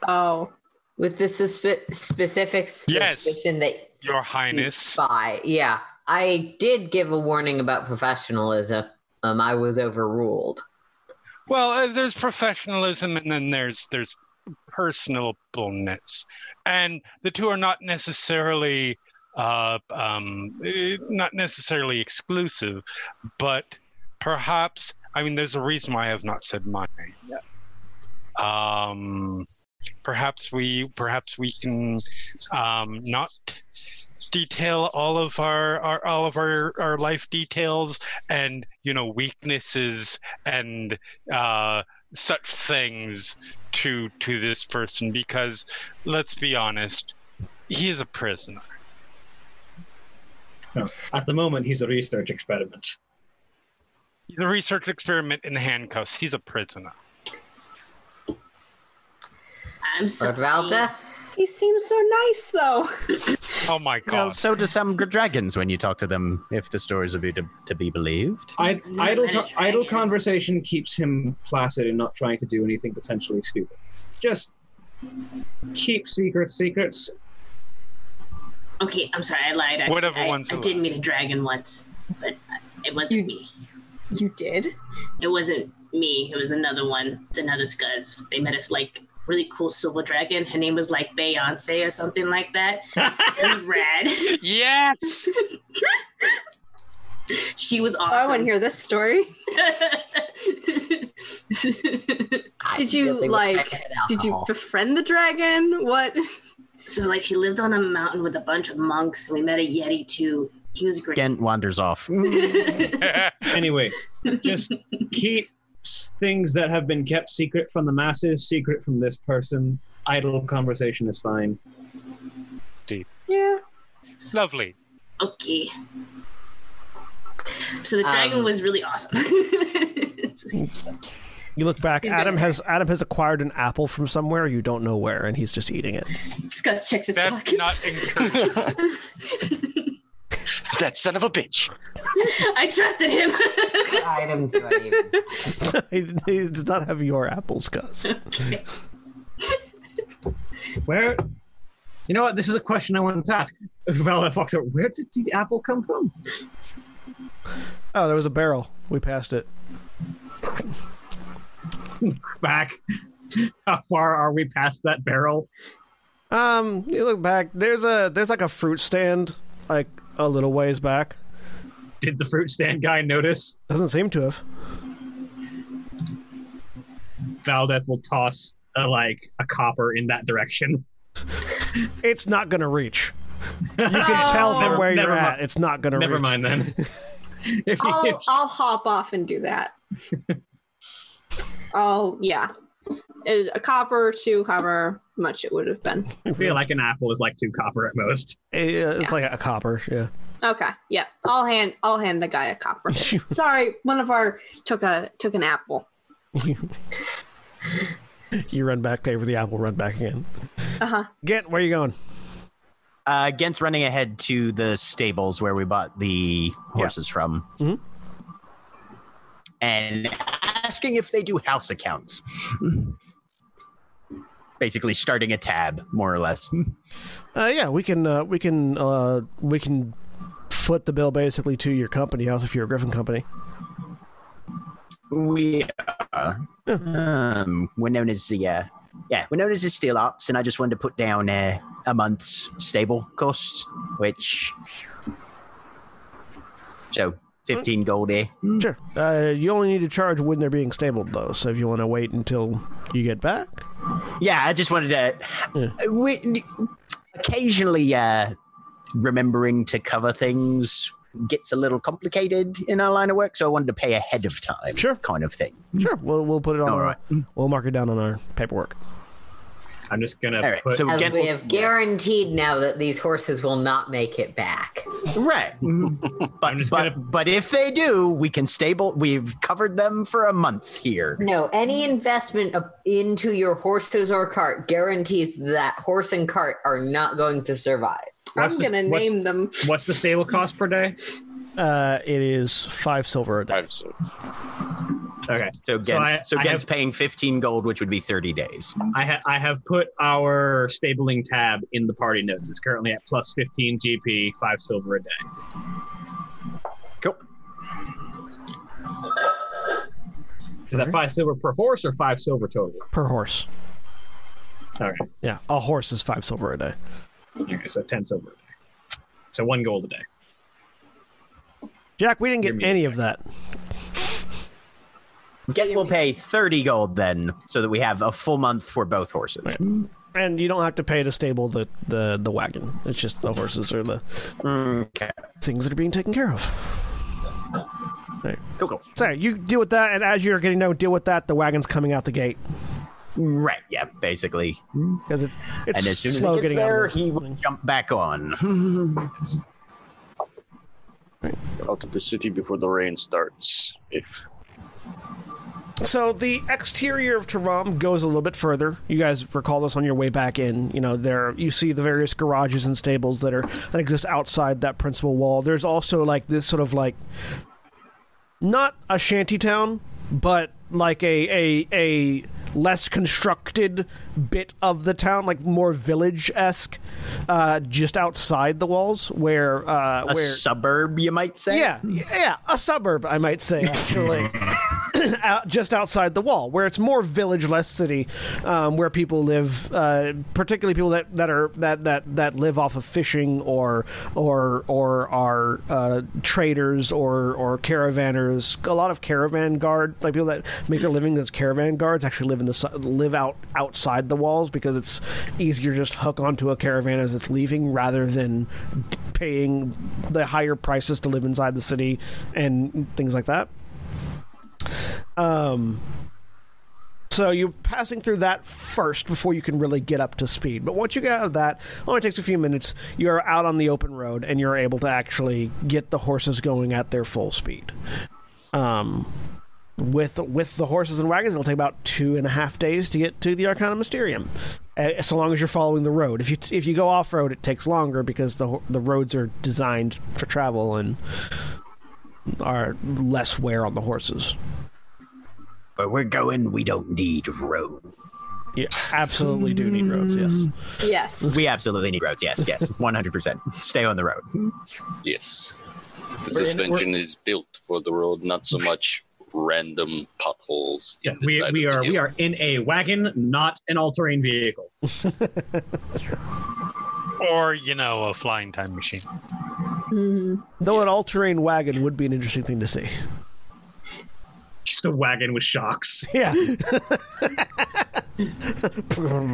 Oh, With the suspe- specific Yes. suspicion that Your Highness. spy. Yeah, I did give a warning about professionalism. Um, I was overruled. Well, uh, there's professionalism and then there's there's personableness, and the two are not necessarily uh, um, eh, not necessarily exclusive, but perhaps I mean there's a reason why I have not said my name yet. Um, perhaps we perhaps we can um, not detail all of our, our all of our, our life details and you know weaknesses and uh, such things to to this person because let's be honest he is a prisoner No. At the moment, he's a research experiment. the research experiment in handcuffs he's a prisoner I'm so Lord Valdeth? He seems so nice though. *laughs* oh my Well, god so do some good dragons when you talk to them, if the stories are to, to be believed. I, idle, co- idle conversation keeps him placid and not trying to do anything potentially stupid. Just keep secrets secrets. Okay, I'm sorry, I lied. Actually. Whatever I, one's I allowed. did meet a dragon once, but it wasn't You- me. You did? It wasn't me. It was another one, another Skuzz. They met us like really cool silver dragon. Her name was like Beyonce or something like that. It was rad. *laughs* yes *laughs* she was Oh, I want to hear this story. *laughs* Did you, really wish I like, Did you befriend the dragon? What? so like she lived on a mountain with a bunch of monks, and we met a yeti too. He was great. Gent wanders off. anyway, just keep s- things that have been kept secret from the masses secret from this person. Idle conversation is fine. Deep. Yeah. lovely okay. So the dragon Um, was really awesome. *laughs* You look back. He's Ádhamh has Ádhamh has acquired an apple from somewhere you don't know where, and he's just eating it. Skuzz checks his that's pockets. not encouraged *laughs* *laughs* that son of a bitch. I trusted him. What items do I even? he, *laughs* he does not have your apples, Gus. *laughs* Where? You know what? This is a question I wanted to ask. Valda Fox, where did the apple come from? Oh, there was a barrel. We passed it. *laughs* Back. How far are we past that barrel? Um, you look back. There's a there's like a fruit stand, like a little ways back. Did the fruit stand guy notice? Doesn't seem to have. Valdeth will toss a, like a copper in that direction. *laughs* It's not gonna reach. You can oh. tell from Never- where you're never at. mi- It's not gonna Never reach. mind then. *laughs* *laughs* if you, I'll if, I'll hop off and do that. I'll oh, yeah. A copper, two however much it would have been. I feel like an apple is like two copper at most. It's like a copper. Yeah. Okay, yeah. I'll hand I'll hand the guy a copper. *laughs* Sorry, one of our took a took an apple. *laughs* You run back, pay for the apple, run back again. Uh huh. Get where are you going? Uh, Gent's running ahead to the stables where we bought the horses from. Mhm. And asking if they do house accounts. Basically, starting a tab, more or less. *laughs* Uh, yeah, we can uh, we can uh, we can foot the bill basically to your company house if you're a Griffin company. We are. Um, we're known as the uh, yeah, we're known as the Steel Ops, and I just wanted to put down uh, a month's stable cost, which so fifteen gold here. Sure. Uh, you only need to charge when they're being stabled though. So if you want to wait until you get back, Yeah, I just wanted to. We, occasionally, uh, remembering to cover things gets a little complicated in our line of work, so I wanted to pay ahead of time. Sure. kind of thing. sure, we'll we'll put it on. All right. We'll mark it down on our paperwork. I'm just gonna All right, put. so As we have guaranteed now that these horses will not make it back. right, *laughs* but but, gonna- but if they do, we can stable. We've covered them for a month here. No, any investment of- into your horses or cart guarantees that horse and cart are not going to survive. I'm the- gonna what's- name them. What's the stable cost per day? Uh, it is five silver a day. Five, so Okay. So Gent, So I- so I have- paying 15 gold, which would be 30 days. I, ha- I have put our stabling tab in the party notes. It's currently at plus 15 GP, 5 silver a day. Cool. Is that 5 silver per horse or 5 silver total? per horse. All right. Yeah, a horse is five silver a day. Okay, so 10 silver a day. So 1 gold a day. Jack, we didn't get any of that. Gent will pay 30 gold then, so that we have a full month for both horses. And you don't have to pay to stable the, the, the wagon. It's just the horses are the Okay. things that are being taken care of. Cool, cool. So you deal with that, and as you're getting done, deal with that. The wagon's coming out the gate Right, yeah, basically. because it, it's And as soon as slow he gets getting there, of the- he will jump back on. *laughs* out of the city before the rain starts. If So the exterior of Taram goes a little bit further. You guys recall this on your way back in. You know, there you see the various garages and stables that are that exist outside that principal wall. There's also like this sort of like not a shanty town, but like a a a less constructed bit of the town, like more village esque, uh, just outside the walls, where uh, A where suburb, you might say? yeah, yeah, a suburb, I might say, actually. *laughs* *clears throat* Out, just outside the wall, where it's more village, less city, um, where people live, uh, particularly people that, that are that, that, that live off of fishing or or or are uh, traders or or caravanners. A lot of caravan guard, like people that make their living as caravan guards, actually live in the live out outside the walls because it's easier just hook onto a caravan as it's leaving rather than paying the higher prices to live inside the city and things like that. Um, so you're passing through that first before you can really get up to speed. But once you get out of that, only takes a few minutes. You're out on the open road and you're able to actually get the horses going at their full speed. Um, with with the horses and wagons, it'll take about two and a half days to get to the Arcana Mysterium. Uh, so long as you're following the road. If you if you go off road, it takes longer because the the roads are designed for travel and are less wear on the horses. But we're going, we don't need roads. You absolutely do need roads. Yes. Mm. Yes. We absolutely need roads, yes, yes. *laughs* 100%. Stay on the road. yes, the We're in- suspension is built for the road, not so much random potholes. Yeah, we, we are we are in a wagon, not an all-terrain vehicle. *laughs* Or, you know, a flying time machine. Mhm. Though an all-terrain wagon would be an interesting thing to see. Just a wagon with shocks. *laughs* Yeah.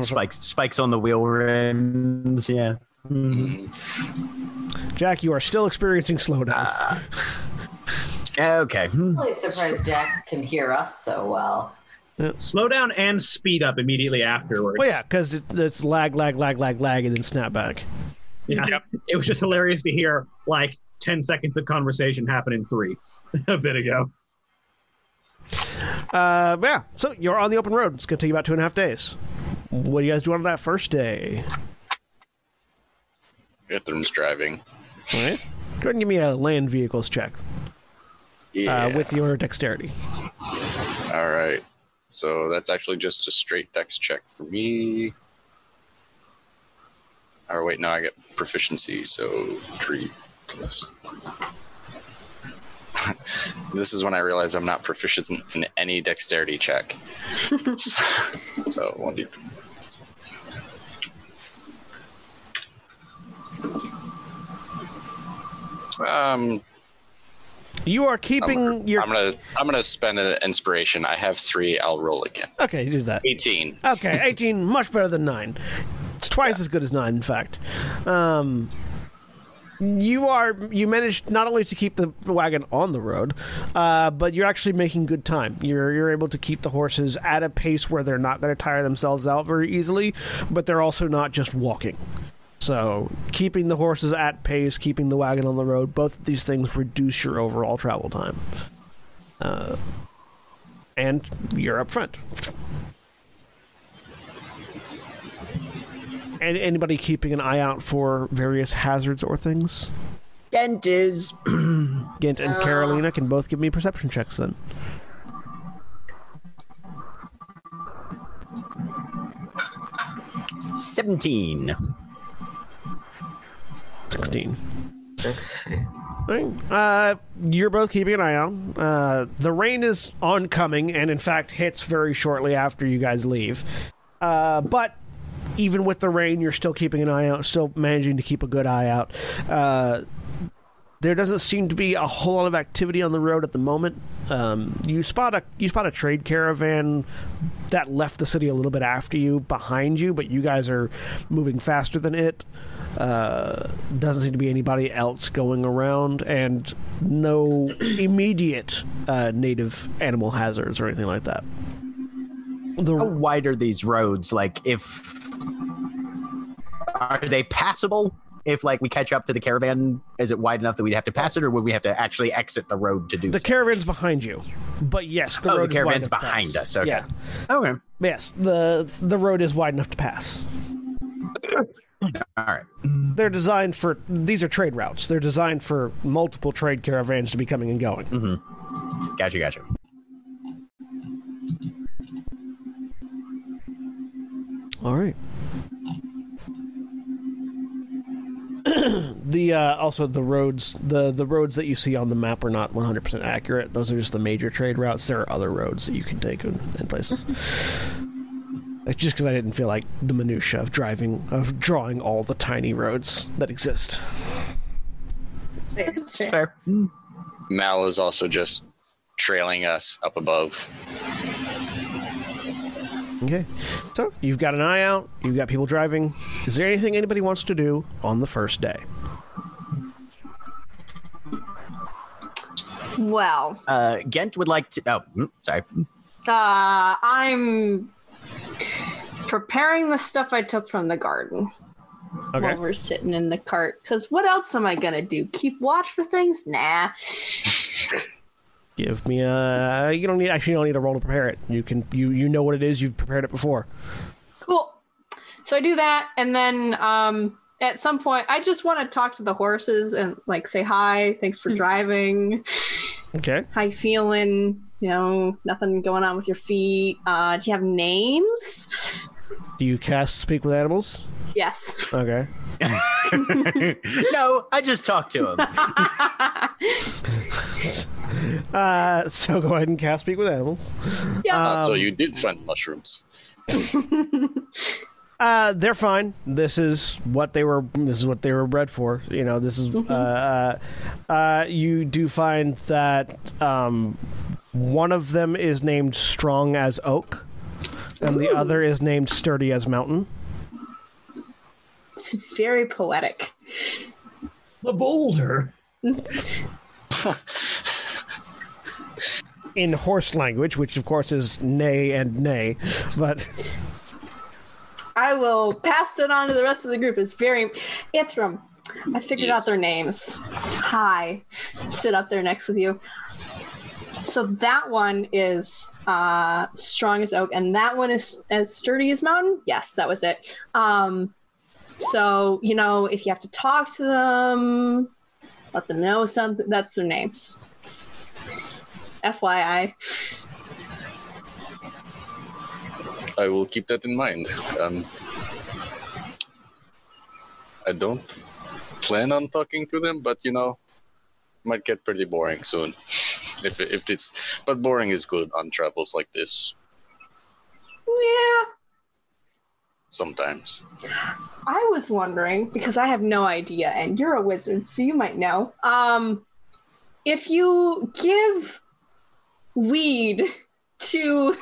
Spikes spikes on the wheel rims, yeah. Mhm. Jack, you are still experiencing slowdown. Okay. I'm really surprised Jack can hear us so well. Slow down and speed up immediately afterwards. well, yeah, because it, it's lag, lag, lag, lag, lag, and then snap back. Yeah. Yep. It was just hilarious to hear like 10 seconds of conversation happen in three *laughs* a bit ago. Uh, yeah. So you're on the open road. It's gonna take you about two and a half days. What do you guys do on that first day? Ithrim's driving. All right. Go ahead and give me a land vehicles check Yeah. uh, with your dexterity. All right. So that's actually just a straight dex check for me. Or wait, no, I get proficiency, so three plus. *laughs* this is when I realize I'm not proficient in, in any dexterity check. so, *laughs* so one d. Um, You are I'm, keeping your. I'm gonna I'm gonna spend an inspiration. I have three. I'll roll again. Okay, you do that. Eighteen. Okay, 18, much better than 9. It's twice as good as 9, in fact. Um, you are you managed not only to keep the, the wagon on the road, uh, but you're actually making good time. You're you're able to keep the horses at a pace where they're not going to tire themselves out very easily, but they're also not just walking. So keeping the horses at pace, keeping the wagon on the road, both of these things reduce your overall travel time. Uh, and you're up front. And anybody keeping an eye out for various hazards or things? Gent is *clears throat* Gent and Carolina can both give me perception checks then. seventeen. 16. Right. Uh, you're both keeping an eye on. Uh, the rain is oncoming and, in fact, hits very shortly after you guys leave. Uh, but even with the rain, you're still keeping an eye out, still managing to keep a good eye out. Uh, there doesn't seem to be a whole lot of activity on the road at the moment. Um, you spot a you spot a trade caravan that left the city a little bit after you, behind you, but you guys are moving faster than it. Uh, doesn't seem to be anybody else going around, and no *clears throat* immediate uh, native animal hazards or anything like that. The, How wide are these roads? Like, if are they passable? If like we catch up to the caravan, is it wide enough that we'd have to pass it, or would we have to actually exit the road to do? the so? caravan's behind you, but yes, the Oh, the road is wide caravan's behind us, okay. Yeah, okay, yes, the the road is wide enough to pass. all right. They're designed for these are trade routes. They're designed for multiple trade caravans to be coming and going. Mm-hmm. Gotcha, gotcha. All right. *clears throat* the uh, also the roads the the roads that you see on the map are not 100% accurate. Those are just the major trade routes. There are other roads that you can take in, in places. *laughs* It's just because I didn't feel like the minutia of driving of drawing all the tiny roads that exist. It's fair. Fair. Mal is also just trailing us up above. Okay, so you've got an eye out. You've got people driving. Is there anything anybody wants to do on the first day? Well, Uh, Gent would like to. Oh, mm, sorry. uh, I'm preparing the stuff I took from the garden while we're sitting in the cart. Because what else am I gonna do? Keep watch for things? Nah. Give me a. You don't need actually. You don't need a roll to prepare it. You can. You you know what it is. You've prepared it before. Cool. So I do that, and then um, at some point, I just want to talk to the horses and like say hi. Thanks for driving. Okay. How you feeling? You know, nothing going on with your feet. Uh, do you have names? Do you cast speak with animals? Yes. Okay. *laughs* no, I just talked to him. *laughs* Uh, so go ahead and cast speak with animals. yeah. Uh, so Um, you did find mushrooms. *laughs* Uh, they're fine. This is what they were. This is what they were bred for. You know. This is. Uh, uh, uh, you do find that um, one of them is named Strong as Oak, and the other is named Sturdy as Mountain. It's very poetic. The boulder. *laughs* in horse language, which of course is neigh and neigh, but I will pass it on to the rest of the group. It's very Ithrim. I figured out their names. Hi. Sit up there next with you. So that one is uh, strong as oak, and that one is as sturdy as mountain. Yes, that was it. Um, so you know, if you have to talk to them, let them know something. That's their names. FYI. I will keep that in mind. Um, I don't plan on talking to them, but you know, might get pretty boring soon. If if this, but boring is good on travels like this Yeah. Sometimes. I was wondering because I have no idea, and you're a wizard, so you might know. Um, if you give weed to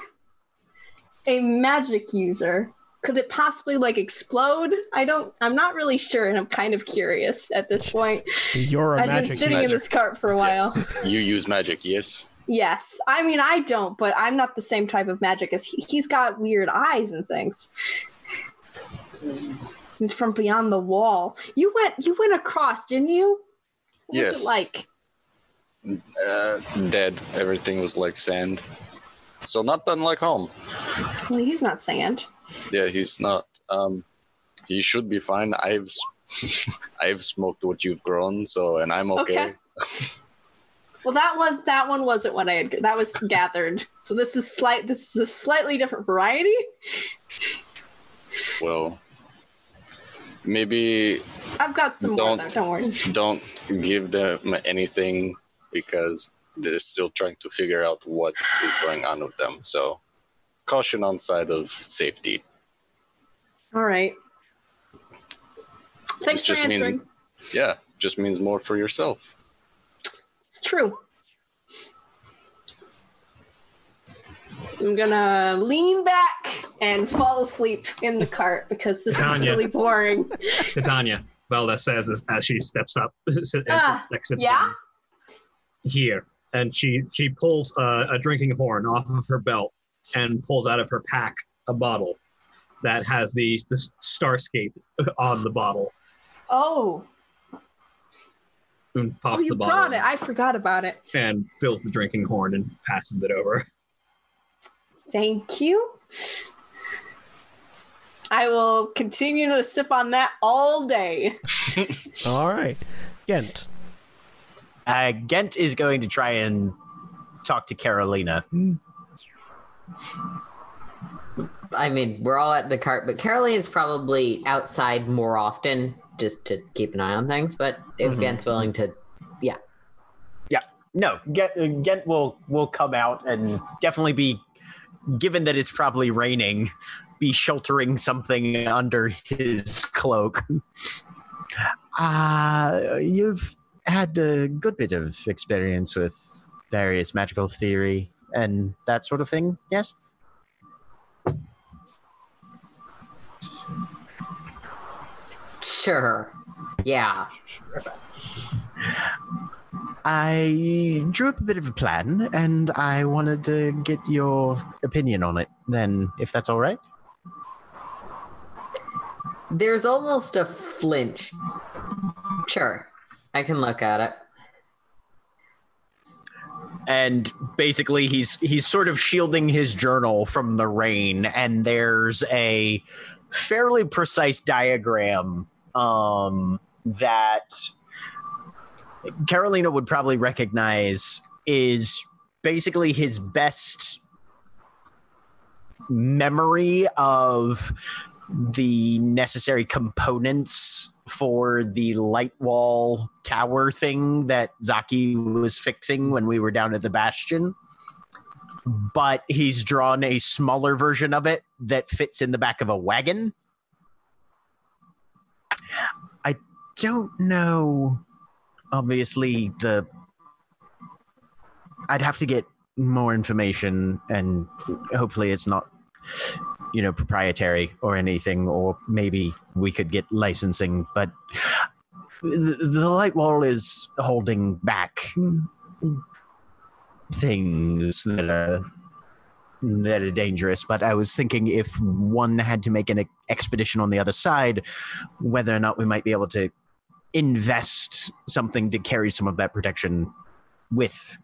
a magic user, could it possibly like explode? I don't. I'm not really sure, and I'm kind of curious at this point. you're a I've been magic. sitting in this cart for a while. You use magic, yes? Yes, I mean I don't, but I'm not the same type of magic as he. He's got weird eyes and things. He's from beyond the wall. You went. You went across, didn't you? What was Yes. it like? Uh, dead. Everything was like sand. So not unlike home. Well, he's not sand. Yeah, he's not. Um, he should be fine. I've *laughs* I've smoked what you've grown, so and I'm okay. Okay. Well, that was that one wasn't what I had. That was gathered. So this is slight. This is a slightly different variety. Well, maybe I've got some more. Don't- Though, don't worry. don't give them anything because they're still trying to figure out what is going on with them. So caution on side of safety. All right. Thanks for just means- answering. Yeah, just means more for yourself. It's true. I'm gonna lean back and fall asleep in the cart because this is really boring. Titania, Valdeth says as, as she steps up, sits, *laughs* and sits ah, next to yeah? Here, and she she pulls a, a drinking horn off of her belt and pulls out of her pack a bottle that has the the Starscape on the bottle Oh, and oh, pops you the bottle brought it. I forgot about it. and fills the drinking horn and passes it over. Thank you. I will continue to sip on that all day. *laughs* All right. Gent. Uh, Gent is going to try and talk to Carolina. I mean, we're all at the cart, but Caroline's probably outside more often just to keep an eye on things. But if Mhm. Gent's willing to, yeah. yeah. No, Gent, Gent will will come out and definitely be, given that it's probably raining, be sheltering something under his cloak. Uh, you've had a good bit of experience with various magical theory and that sort of thing, yes? Sure. Yeah. I drew up a bit of a plan and I wanted to get your opinion on it, then, if that's all right. There's almost a flinch. Sure. I can look at it. and basically he's he's sort of shielding his journal from the rain and there's a fairly precise diagram um that Carolina would probably recognize is basically his best memory of the necessary components for the light wall tower thing that Zaki was fixing when we were down at the bastion. But he's drawn a smaller version of it that fits in the back of a wagon. I don't know. Obviously, the. I'd have to get more information, and hopefully, it's not you know proprietary or anything or maybe we could get licensing but the, the light wall is holding back things that are that are dangerous but i was thinking if one had to make an expedition on the other side whether or not we might be able to invest something to carry some of that protection with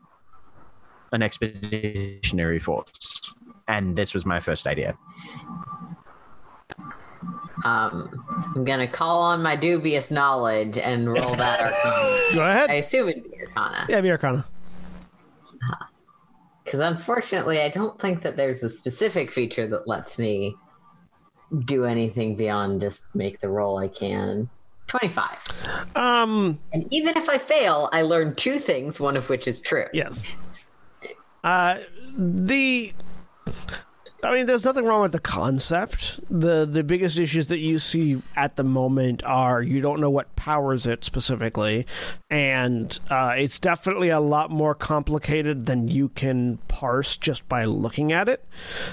an expeditionary force and this was my first idea Um, I'm gonna call on my dubious knowledge and roll that *laughs* arcana. Go ahead. I assume it'd be arcana. Yeah, be Arcana. Because unfortunately, I don't think that there's a specific feature that lets me do anything beyond just make the roll I can. 25. Um, And even if I fail, I learn two things, one of which is true. yes. Uh, the. I mean, there's nothing wrong with the concept. the The biggest issues that you see at the moment are you don't know what powers it specifically, and uh, it's definitely a lot more complicated than you can parse just by looking at it.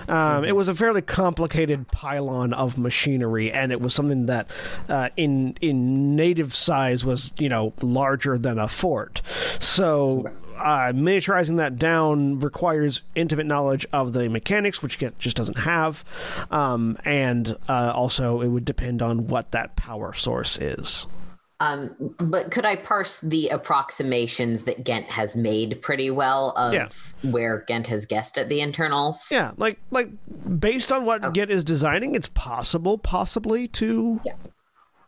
Um, It was a fairly complicated pylon of machinery, and it was something that, uh, in in native size, was you know larger than a fort. So uh, miniaturizing that down requires intimate knowledge of the mechanics, which Gent just doesn't have, um, and uh, also it would depend on what that power source is. Um, but could I parse the approximations that Gent has made pretty well of Yeah. where Gent has guessed at the internals? Yeah, like like based on what Oh. Gent is designing, it's possible, possibly to Yeah.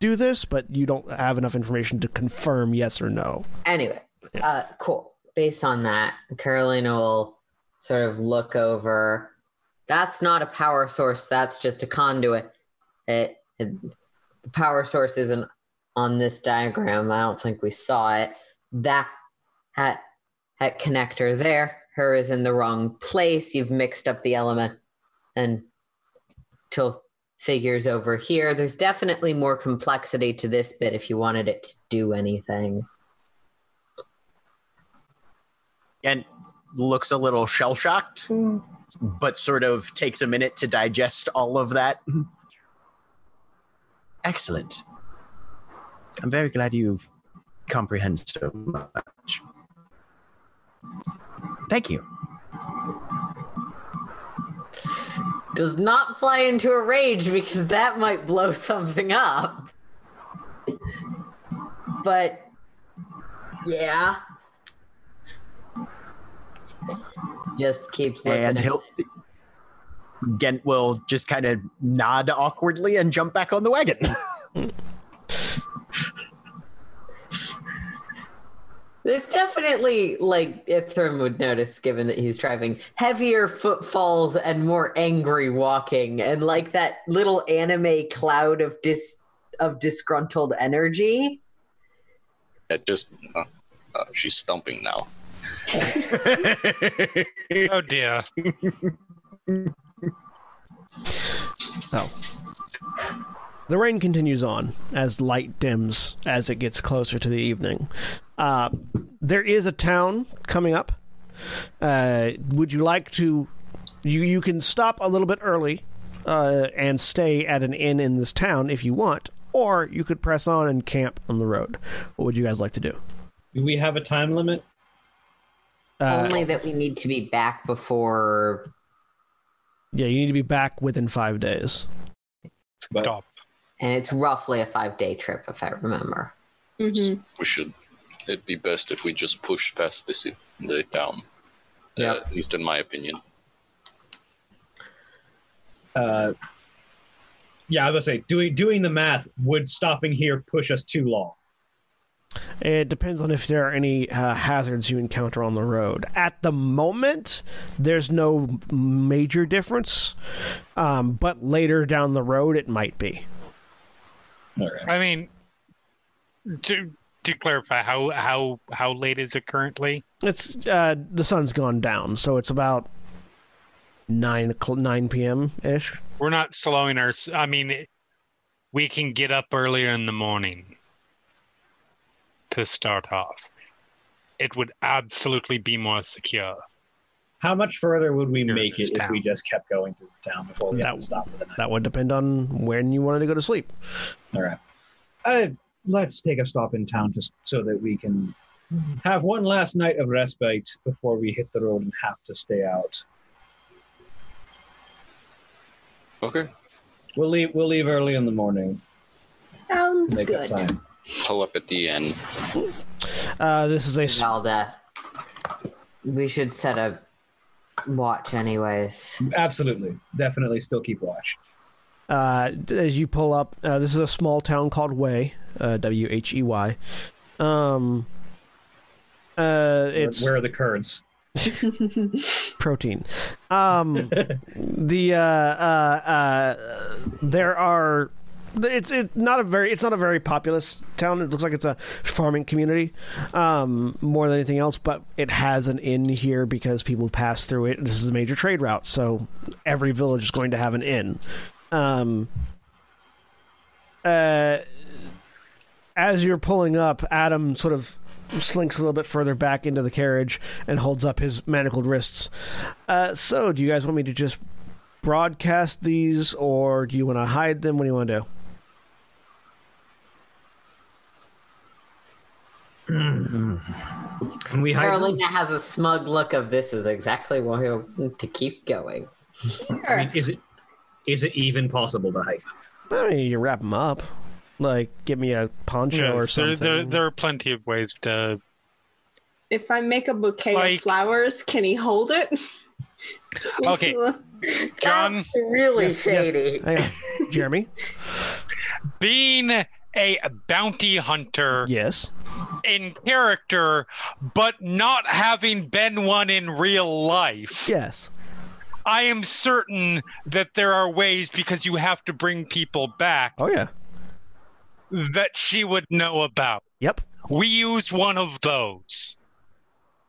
do this, but you don't have enough information to confirm yes or no. Anyway, uh, cool. Based on that, Carolina will sort of look over. That's not a power source. That's just a conduit. It, it the power source isn't on this diagram. I don't think we saw it. That hat hat connector there. Her is in the wrong place. You've mixed up the element and till figures over here. There's definitely more complexity to this bit if you wanted it to do anything. And looks a little shell shocked, but sort of takes a minute to digest all of that. *laughs* Excellent. I'm very glad you comprehend so much. Thank you. does not fly into a rage because that might blow something up. But yeah. Just keeps looking And he'll. Gent will just kind of nod awkwardly and jump back on the wagon. *laughs* There's definitely, like Ithrim would notice, given that he's driving, heavier footfalls and more angry walking, and like that little anime cloud of dis of disgruntled energy. It just uh, uh, she's stumping now. Oh dear. *laughs* Oh. The rain continues on as light dims as it gets closer to the evening. Uh, there is a town coming up. Uh, would you like to? You you can stop a little bit early uh, and stay at an inn in this town if you want, or you could press on and camp on the road. What would you guys like to do? Do we have a time limit? Uh, Only that we need to be back before. yeah, you need to be back within five days. But Stop. And it's roughly a five day trip, if I remember. Mhm. We should. It'd be best if we just push past the ci- the town. Uh, at least in my opinion. uh, yeah, I was gonna say doing doing the math would stopping here push us too long. It depends on if there are any uh, hazards you encounter on the road. At the moment, there's no major difference, um, but later down the road, it might be. All right. I mean, to to clarify, how how how late is it currently? It's uh, the sun's gone down, so it's about nine o'clock- nine p.m. ish. We're not slowing our. I mean, we can get up earlier in the morning to start off. It would absolutely be more secure. How much further would we make this it if we just kept going through the town before we had That- to stop for the night? That would depend on when you wanted to go to sleep. All right. Uh, let's take a stop in town just so that we can have one last night of respite before we hit the road and have to stay out. Okay. We'll leave. We'll leave early in the morning. Sounds Make up good. Time. Pull up at the end. Uh, this is a s- Zelda. We should set a watch, anyways. Absolutely, definitely, still keep watch. uh, as you pull up. Uh, this is a small town called Way, uh, W H E Y. Um, uh, it's Where are the curds? *laughs* protein. Um, *laughs* the uh, uh, uh, there are. It's it not a very it's not a very populous town. It looks like it's a farming community um, more than anything else. But it has an inn here because people pass through it. This is a major trade route, so every village is going to have an inn. Um, uh, as you're pulling up, Ádhamh sort of slinks a little bit further back into the carriage and holds up his manacled wrists. Uh, so, do you guys want me to just broadcast these, or do you want to hide them? What do you want to do? Mm-hmm. Can we hide? Carolina has a smug look of this is exactly why we want to keep going. I mean, is it is it even possible to hide? them? I mean, you wrap them up. Like, give me a poncho or Yes, there, something. there, there are plenty of ways to. If I make a bouquet Like- of flowers, can he hold it? *laughs* Okay. *laughs* John, That's really Yes, yes. shady. Hang on. Jeremy? being a bounty hunter Yes. in character, but not having been one in real life, Yes. I am certain that there are ways because you have to bring people back Oh, yeah. that she would know about. Yep. We used one of those.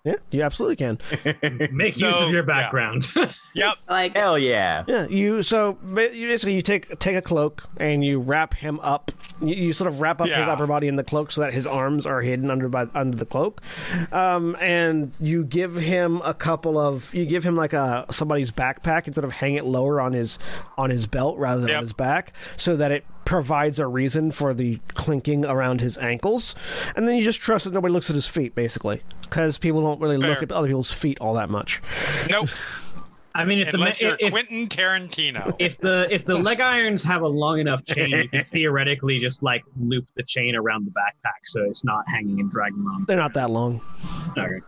Yeah, you absolutely can. *laughs* Make use of your yeah. background. *laughs* Yep. Like Hell yeah. Yeah, you so you basically you take take a cloak and you wrap him up. You, you sort of wrap up his upper body in the cloak so that his arms are hidden under by under the cloak, um, and you give him a couple of you give him like a somebody's backpack and sort of hang it lower on his on his belt rather than Yep. on his back so that it provides a reason for the clinking around his ankles, and then you just trust that nobody looks at his feet basically because people don't really look at other people's feet all that much. Nope. I mean, if the Unless ma- you're if, Quentin Tarantino. if the if the leg irons have a long enough chain, you can *laughs* theoretically just like loop the chain around the backpack so it's not hanging and dragging on. They're not that long. Okay.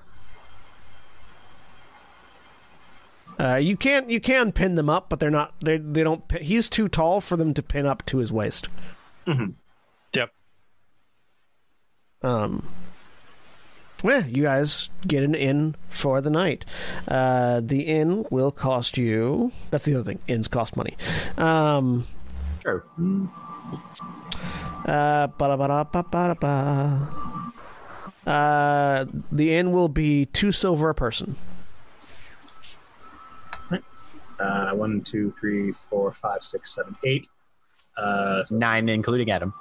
Uh, you can't you can pin them up, but they're not. They they don't. He's too tall for them to pin up to his waist. Yep. Um. Yeah, you guys get an inn for the night. Uh, the inn will cost you. That's the other thing. Inns cost money. Um. True. Uh. Uh. The inn will be two silver a person. Uh, one, two, three, four, five, six, seven, eight. Uh, so Nine, including Ádhamh.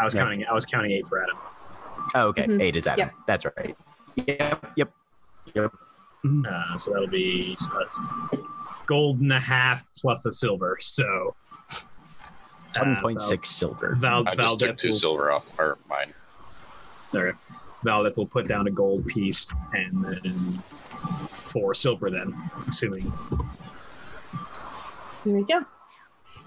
I was Yeah. counting. I was counting eight for Ádhamh. Oh, okay. Mhm. Eight is Ádhamh. Yep. That's right. Yep. Yep. Yep. Uh, so that'll be so gold and a half plus a silver. So uh, One point six silver. Val, I Val, just took two will, silver off or mine. there, Valdeth will put down a gold piece and then four silver. Then, assuming there we go.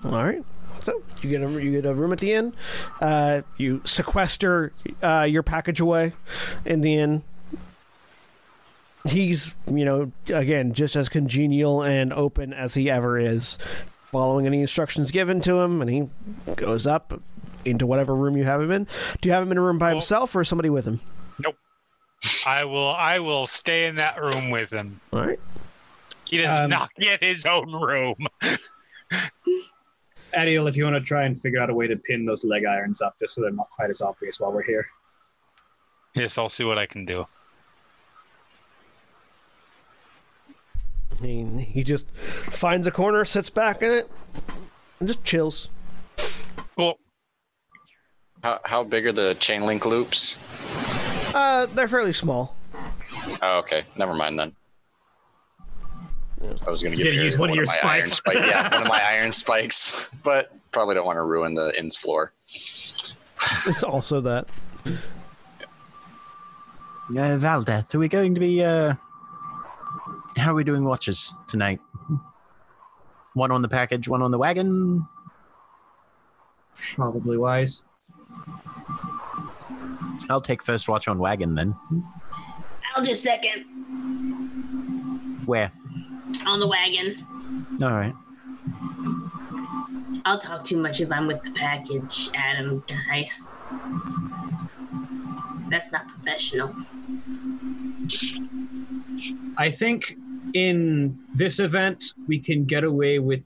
All right. So you get a you get a room at the inn. Uh, you sequester uh, your package away in the inn. He's you know again just as congenial and open as he ever is, following any instructions given to him, and he goes up into whatever room you have him in. Do you have him in a room by Well- himself or somebody with him? Nope. I will. I will stay in that room with him. All right. He does Um, not get his own room. *laughs* Ariel, if you want to try and figure out a way to pin those leg irons up, just so they're not quite as obvious while we're here. Yes, I'll see what I can do. He he just finds a corner, sits back in it, and just chills. Cool. How, how big are the chain link loops? Uh, they're fairly small. Oh, okay. Never mind then. I was going to give you use one of your my iron spikes. spike. Yeah, one of my *laughs* iron spikes, but probably don't want to ruin the inn's floor. It's also that. Uh, Valdeth, are we going to be? Uh, how are we doing watches tonight? One on the package, one on the wagon. Probably wise. I'll take first watch on wagon then. I'll just second Where? On the wagon. All right. I'll talk too much if I'm with the package, Ádhamh guy. That's not professional. I think in this event we can get away with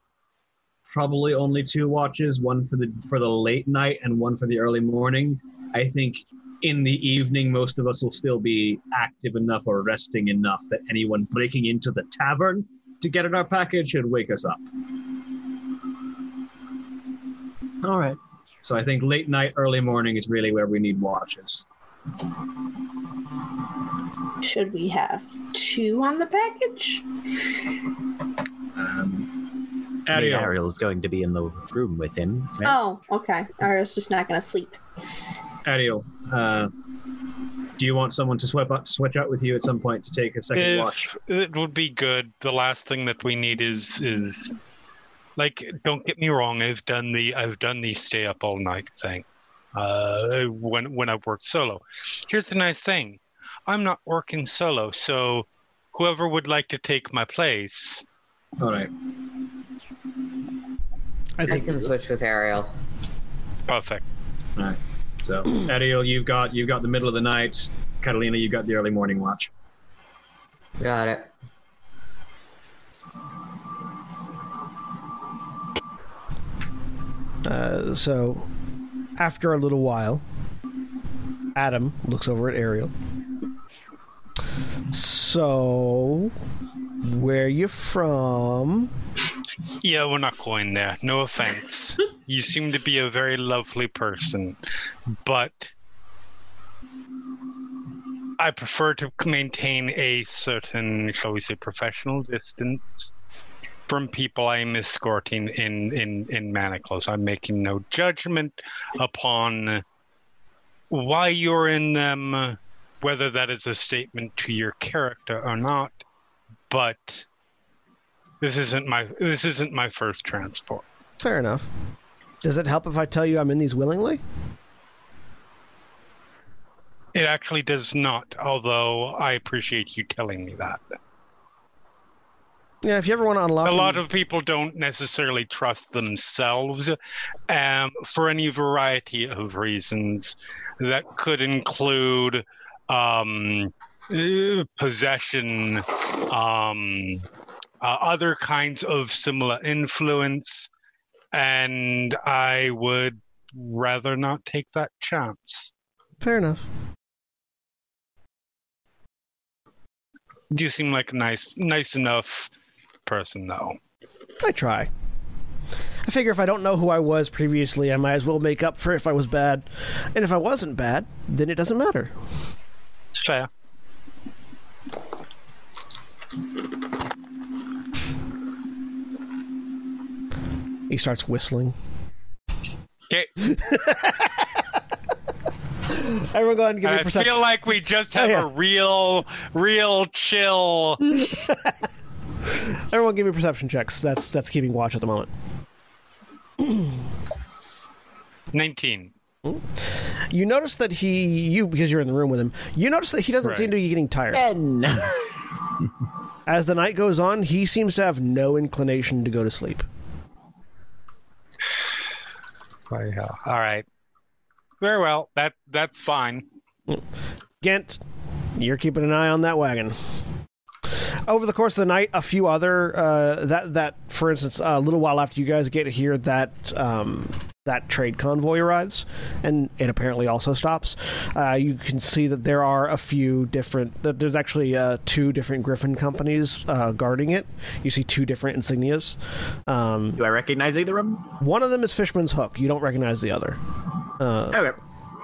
probably only two watches, one for the for the late night and one for the early morning. I think in the evening most of us will still be active enough or resting enough that anyone breaking into the tavern to get in our package should wake us up. All right. So I think late night, early morning is really where we need watches. Should we have two on the package? Um, I mean, Ariel, Ariel is going to be in the room with him. right? Oh, okay. Ariel's just not gonna sleep. Ariel, uh, do you want someone to swap out, switch out with you at some point to take a second watch? It would be good. The last thing that we need is is like. Don't get me wrong. I've done the I've done the stay up all night thing. uh, when when I've worked solo. Here's the nice thing: I'm not working solo, so whoever would like to take my place, All right. I I can switch with Ariel. perfect. All right. So, Ariel, you've got you've got the middle of the night. Carolina, you've got the early morning watch. Got it. Uh, so, after a little while, Ádhamh looks over at Ariel. So, where you from? Yeah, we're not going there. No offense. *laughs* you seem to be a very lovely person, but I prefer to maintain a certain, shall we say, professional distance from people I'm escorting in in in manacles. I'm making no judgment upon why you're in them, whether that is a statement to your character or not. But this isn't my this isn't my first transport. Fair enough. Does it help if I tell you I'm in these willingly? It actually does not, although I appreciate you telling me that. Yeah, if you ever want to unlock A lot them- of people don't necessarily trust themselves um, for any variety of reasons that could include um, eh, possession, um, uh, other kinds of similar influence, and I would rather not take that chance. Fair enough. You seem like a nice, nice enough person, though. I try. I figure if I don't know who I was previously, I might as well make up for if I was bad. And if I wasn't bad, then it doesn't matter. It's fair. He starts whistling. Okay. *laughs* Everyone go ahead and give me a I perception. feel like we just Oh, have yeah. a real, real chill. *laughs* Everyone give me perception checks. That's that's keeping watch at the moment. *clears throat* 19. You notice that he you because you're in the room with him, you notice that he doesn't seem to be getting tired. Ben. *laughs* As the night goes on, he seems to have no inclination to go to sleep. All right. Very well. That that's fine. Gent, you're keeping an eye on that wagon. Over the course of the night, a few other uh, that that, for instance, a little while after you guys get here, that um, that trade convoy arrives, and it apparently also stops. Uh, you can see that there are a few different. that There's actually uh, two different Griffin companies uh, guarding it. You see two different insignias. Um, Do I recognize either of them? one of them is Fishman's Hook. You don't recognize the other. Okay.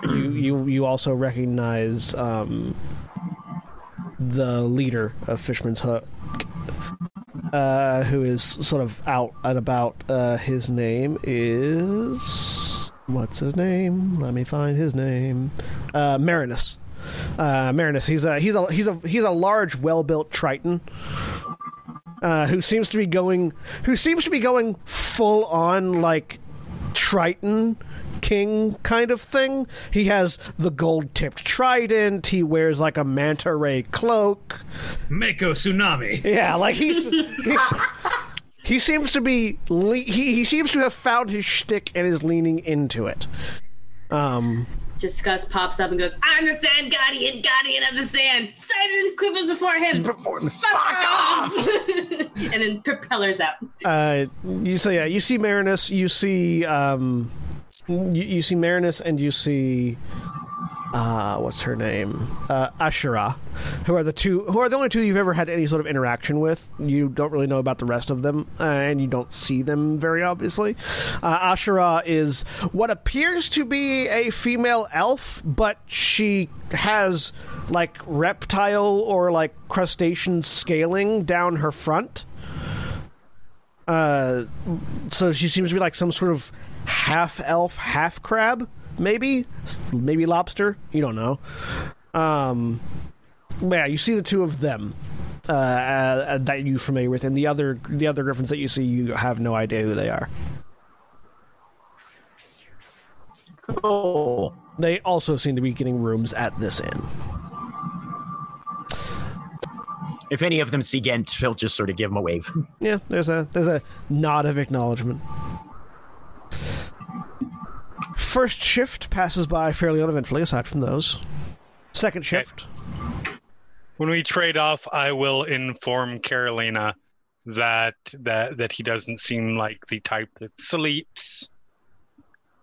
you you you also recognize um, the leader of Fishman's Hook, uh, who is sort of out and about. Uh, his name is what's his name? Let me find his name. Uh, Marinus. Uh, Marinus. He's a he's a he's a he's a large, well-built Triton. Uh, who seems to be going who seems to be going full on like Triton king kind of thing. He has the gold tipped trident. He wears like a manta ray cloak. Mako tsunami. Yeah, like he's, he's he seems to be le- he he seems to have found his shtick and is leaning into it. Um, Disgust pops up and goes, I'm the sand guardian, guardian of the sand. Sighted quivers before him. Fuck off! *laughs* and then propellers out. uh, you say yeah, you see Marinus, you see um, you, you see Marinus, and you see uh, what's her name? Uh, Ashura, who are the two who are the only two you've ever had any sort of interaction with. You don't really know about the rest of them, uh, and you don't see them very obviously. Uh, Ashura is what appears to be a female elf, but she has like reptile or like crustacean scaling down her front. Uh, so she seems to be like some sort of half elf, half crab, maybe, maybe lobster. You don't know. Um, yeah, you see the two of them uh, uh, that you're familiar with, and the other the other griffins that you see, you have no idea who they are. Cool. They also seem to be getting rooms at this inn. If any of them see Gent, he'll just sort of give him a wave. Yeah, there's a there's a nod of acknowledgement. First shift passes by fairly uneventfully, aside from those. Second shift, When we trade off, I will inform Carolina that that that he doesn't seem like the type that sleeps.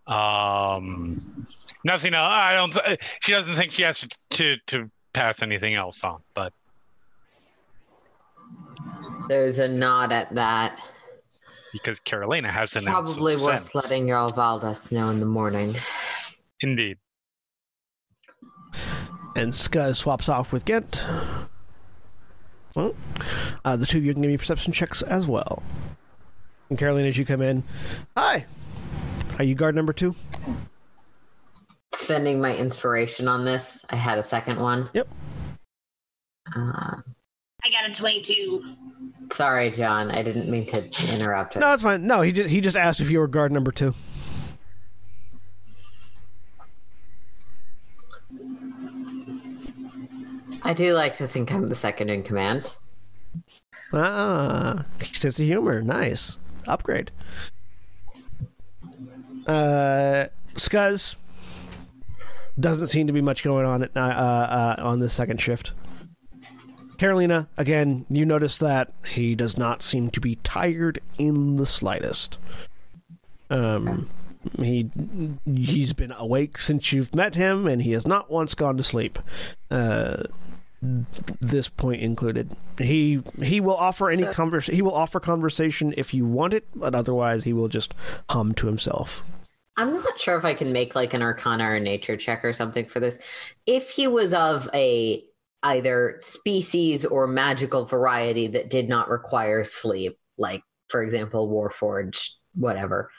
Um, nothing else. I don't. Th- she doesn't think she has to, to to pass anything else on. But There's a nod at that. Because Carolina has an ounce of Probably worth sense. letting your Valdas know in the morning. Indeed. and Skuzz swaps off with Gent. Well, uh, the two of you can give me perception checks as well. And Caroline, as you come in, hi. Are you guard number two? Spending my inspiration on this, I had a second one. Yep. Uh, I got a 22. Sorry, John. I didn't mean to interrupt. No, it's fine. No, he just, he just asked if you were guard number two. I do like to think I'm the second in command. Ah, sense of humor. Nice. Upgrade. Uh, Skuzz. Doesn't seem to be much going on at, uh, uh, on the second shift. Carolina, again, you notice that he does not seem to be tired in the slightest. Um, he he's been awake since you've met him, and he has not once gone to sleep. Uh, this point included. He he will offer any So- convers he will offer conversation if you want it, but otherwise he will just hum to himself. I'm not sure if I can make like an arcana or nature check or something for this. If he was of a either species or magical variety that did not require sleep, like for example, Warforged, whatever,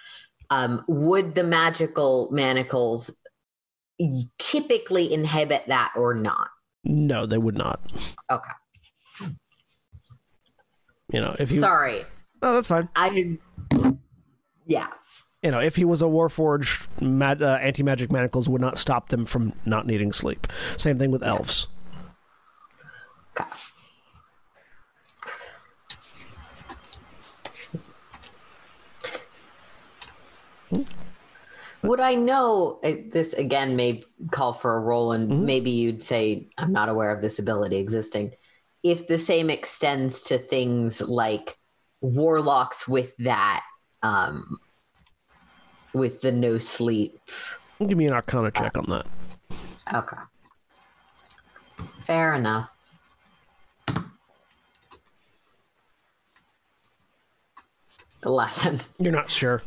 um, would the magical manacles typically inhibit that or not? No, they would not. Okay. You know, if he Sorry. Oh, that's fine. I yeah. You know, if he was a warforged, mag- uh, anti-magic manacles would not stop them from not needing sleep. Same thing with elves. Okay. Would I know uh, this again? May call for a roll, and Mhm. maybe you'd say I'm not aware of this ability existing. If the same extends to things like warlocks with that, um, with the no sleep. Give me an Arcana check on that. Okay, fair enough. Eleven. *laughs* You're not sure.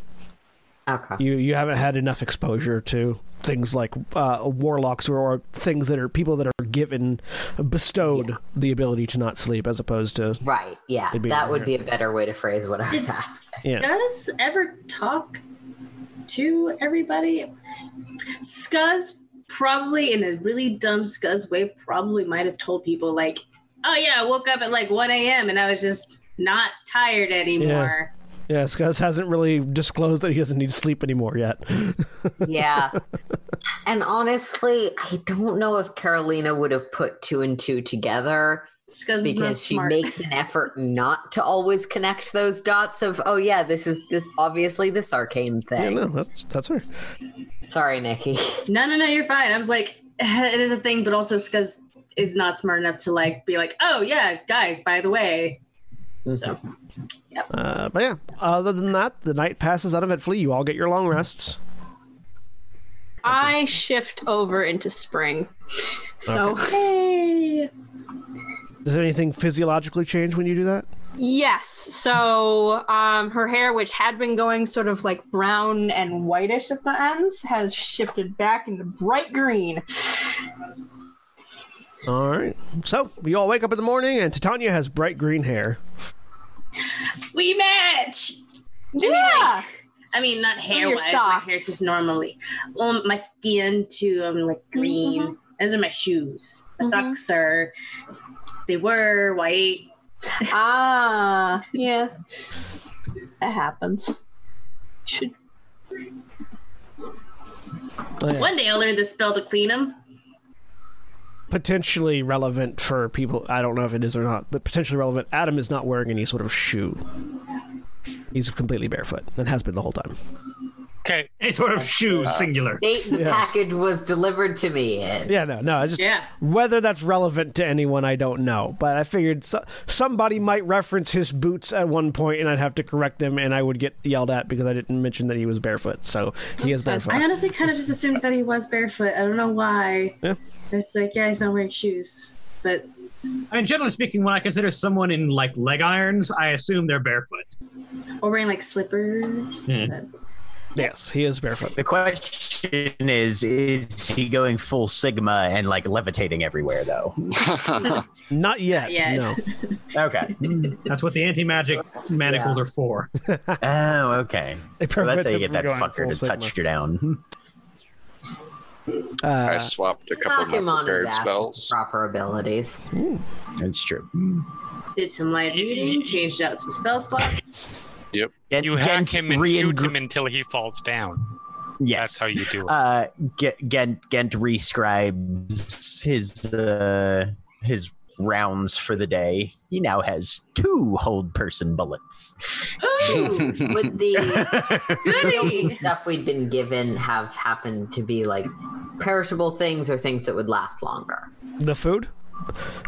Okay. You you haven't had enough exposure to things like uh, warlocks or, or things that are people that are given bestowed Yeah. the ability to not sleep as opposed to Right. Yeah. That over would be a better way to phrase what I was Did asking. Yeah. Skuzz ever talk to everybody? Skuzz probably, in a really dumb Skuzz way, probably might have told people, like, oh yeah, I woke up at like 1 a.m. and I was just not tired anymore. yeah. Skuzz hasn't really disclosed that he doesn't need sleep anymore yet. Yeah. *laughs* and honestly, I don't know if Carolina would have put two and two together Skuzz is not because she smart. makes an effort not to always connect those dots of, oh yeah, this is this obviously this arcane thing yeah, thing. no, that's that's her. Sorry, Nikki. *laughs* No, no, no, you're fine. I was like, *laughs* it is a thing, but also Skuzz is not smart enough to like be like, oh yeah, guys, by the way. Mm-hmm. So Uh, but yeah, other than that, the night passes uneventfully. You all get your long rests. I shift over into spring. So, hey. Does anything physiologically change when you do that? yes. So, um, her hair, which had been going sort of like brown and whitish at the ends, has shifted back into bright green. All right. So we all wake up in the morning, and Titania has bright green hair. We match. Yeah. I mean, not hair your wise. My socks. hair's just normally. Um, my skin too. I'm like green. Mhm. Those are my shoes. My Mhm. socks are. They were white. *laughs* Ah, yeah. That happens. Should Oh, yeah. One day I'll learn the spell to clean them. Potentially relevant for people. I don't know if it is or not, but potentially relevant. Ádhamh is not wearing any sort of shoe. He's completely barefoot and has been the whole time. Okay. Any sort of shoe, singular. Date the Yeah. package was delivered to me in. Yeah, no, no. I just Yeah. whether that's relevant to anyone, I don't know. But I figured so, somebody might reference his boots at one point, and I'd have to correct them, and I would get yelled at because I didn't mention that he was barefoot. So he is barefoot. I honestly kind of just assumed that he was barefoot. I don't know why. Yeah. It's like, yeah, he's not wearing shoes. But I mean, generally speaking, when I consider someone in like leg irons, I assume they're barefoot. or wearing like slippers. Hmm. But- Yes, he is barefoot. The question is: Is he going full Sigma and like levitating everywhere though? *laughs* Not yet. yet. No. Okay. That's what the anti-magic manacles Yeah. are for. oh, okay. They So that's prevent how you get that fucker to Sigma. touch you down. *laughs* I Uh, swapped a couple of my prepared spells. proper abilities. That's true. Did some light reading, changed out some spell slots. Yep. Gent- You hack Gent him and reingr- shoot him until he falls down. Yes. That's how you do it. Uh, Gent, Gent, Gent rescribes his uh, his rounds for the day. He now has two hold person bullets. Ooh, Would the *laughs* goody! stuff we'd been given have happened to be like perishable things or things that would last longer? the food.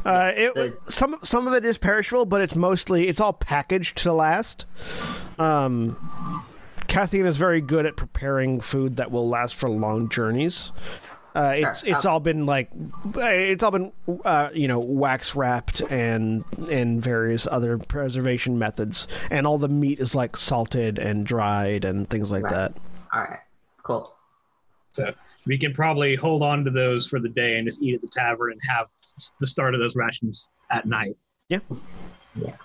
Uh, it some some of it is perishable, but it's mostly it's all packaged to last. Um, Kathleen is very good at preparing food that will last for long journeys. Uh, it's it's Um, all been like it's all been uh, you know wax wrapped and and various other preservation methods, and all the meat is like salted and dried and things like Right. that. All right, cool. So we can probably hold on to those for the day and just eat at the tavern and have the start of those rations at night. Yeah. Yeah.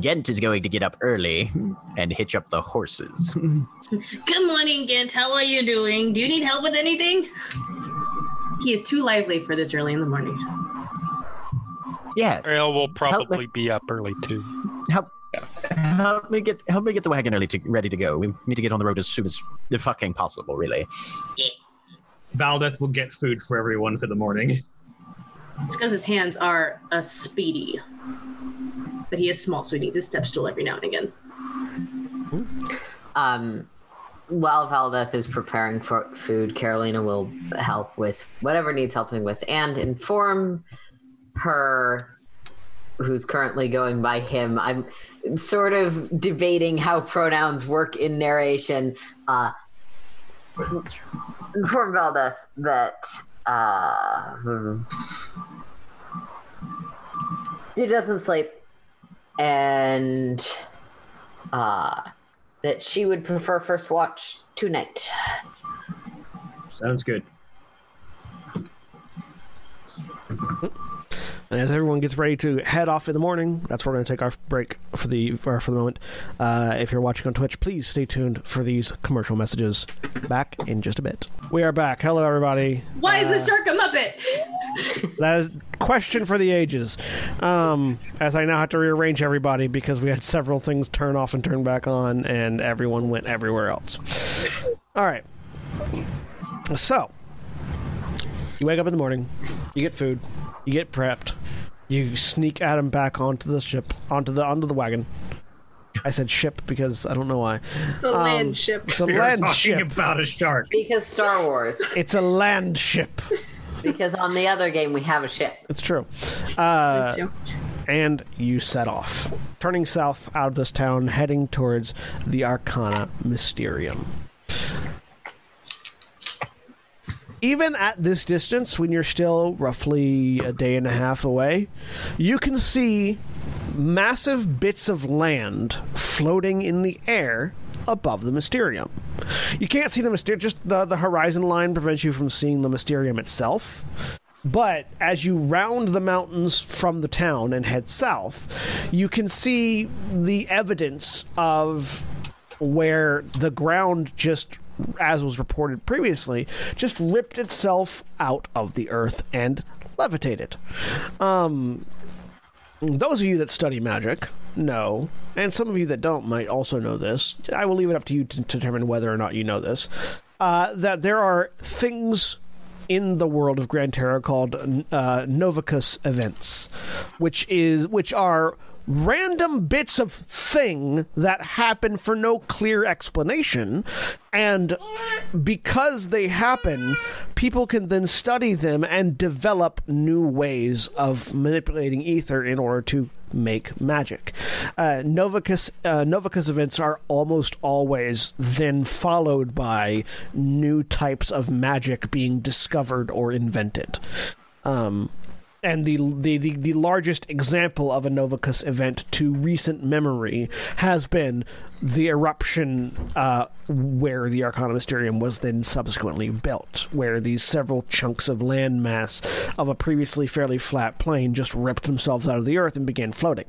Gent is going to get up early and hitch up the horses. Good morning, Gant. How are you doing? Do you need help with anything? He is too lively for this early in the morning. yes. Ariel will probably me, be up early too. help, help me get help me get the wagon early to ready to go. We need to get on the road as soon as the fucking possible. Really. Valdeth will get food for everyone for the morning. It's because his hands are a speedy. But he is small, so he needs a step stool every now and again. Um, while Valdeth is preparing for food, Carolina will help with whatever needs helping with and inform her, who's currently going by him. I'm sort of debating how pronouns work in narration. Uh, inform Valdeth that. Uh, dude doesn't sleep, and uh, that she would prefer first watch tonight. Sounds good. And as everyone gets ready to head off in the morning, that's where we're going to take our break for the for, for the moment. Uh, if you're watching on Twitch, please stay tuned for these commercial messages. Back in just a bit. We are back. Hello, everybody. Why is the shark a Muppet? *laughs* That is question for the ages. Um, as I now have to rearrange everybody because we had several things turn off and turn back on, and everyone went everywhere else. All right. So you wake up in the morning, you get food, you get prepped, you sneak Ádhamh back onto the ship, onto the onto the wagon. I said ship because I don't know why. It's a land ship. It's a We were land talking ship. about a shark. Because Star Wars. It's a land ship. because on the other game we have a ship. It's true. Uh, and you set off, turning south out of this town, heading towards the Arcana Mysterium. Even at this distance, when you're still roughly a day and a half away, you can see massive bits of land floating in the air above the Mysterium. You can't see the Mysterium, just the, the horizon line prevents you from seeing the Mysterium itself. But as you round the mountains from the town and head south, you can see the evidence of where the ground just as was reported previously just ripped itself out of the earth and levitated. Um those of you that study magic know and some of you that don't might also know this i will leave it up to you to determine whether or not you know this uh, that there are things in the world of Gran Terra called uh, Novicus events, which is which are random bits of thing that happen for no clear explanation. And because they happen people can then study them and develop new ways of manipulating ether in order to make magic. Uh, novicus uh, novicus events are almost always then followed by new types of magic being discovered or invented. Um, and the, the, the, the largest example of a Novicus event to recent memory has been the eruption uh, where the Arcana Mysterium was then subsequently built, where these several chunks of landmass of a previously fairly flat plain just ripped themselves out of the earth and began floating.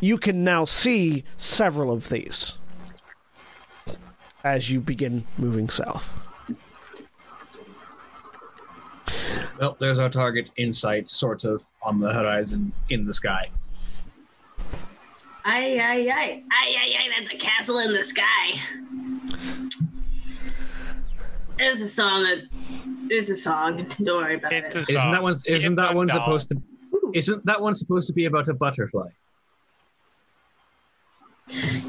You can now see several of these as you begin moving south. Well, there's our target in sight, sort of on the horizon in the sky. Aye, aye, aye. Aye, aye, aye. That's a castle in the sky. It's a song that. It's a song. Don't worry about It's it. a Isn't song. that one? Isn't that one It's supposed to? Isn't that one supposed to be about a butterfly?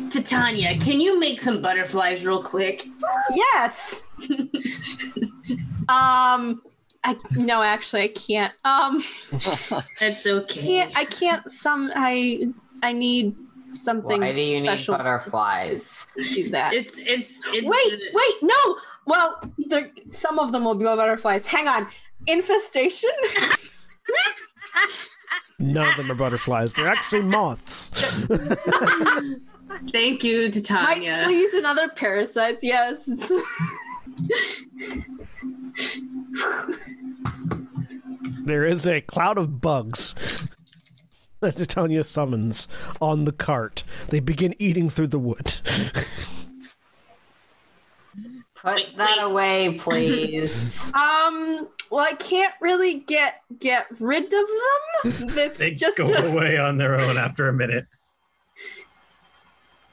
Titania, can you make some butterflies real quick? Yes. *laughs* um, I no, actually, I can't. Um, *laughs* That's okay. can't, I can't. Some I I need something Why do you need special butterflies? to do that. It's it's it's. wait, wait, no. Well, there, some of them will be butterflies. Hang on. Infestation. *laughs* None of them are butterflies. They're actually moths. Thank you, Might Titania. fleas and other parasites. Yes. *laughs* There is a cloud of bugs that Titania summons on the cart. They begin eating through the wood. Put that away, please. *laughs* um. Well, I can't really get get rid of them. *laughs* That's They just go a, away on their own after a minute.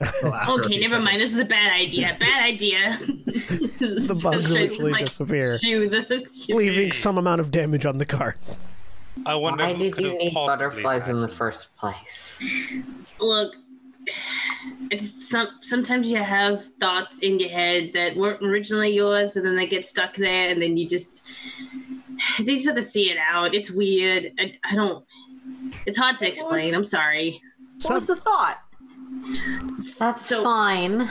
Well, after a Okay, few never mind. This is a bad idea. Bad idea. *laughs* The bugs eventually disappear, the, leaving some amount of damage on the cart. I wonder Why did you have need possibly butterflies in the first place? Look, it's some. Sometimes you have thoughts in your head that weren't originally yours, but then they get stuck there, and then you just they just have to see it out. It's weird. I, I don't. It's hard to explain. I'm sorry. what was the thought? That's so, fine.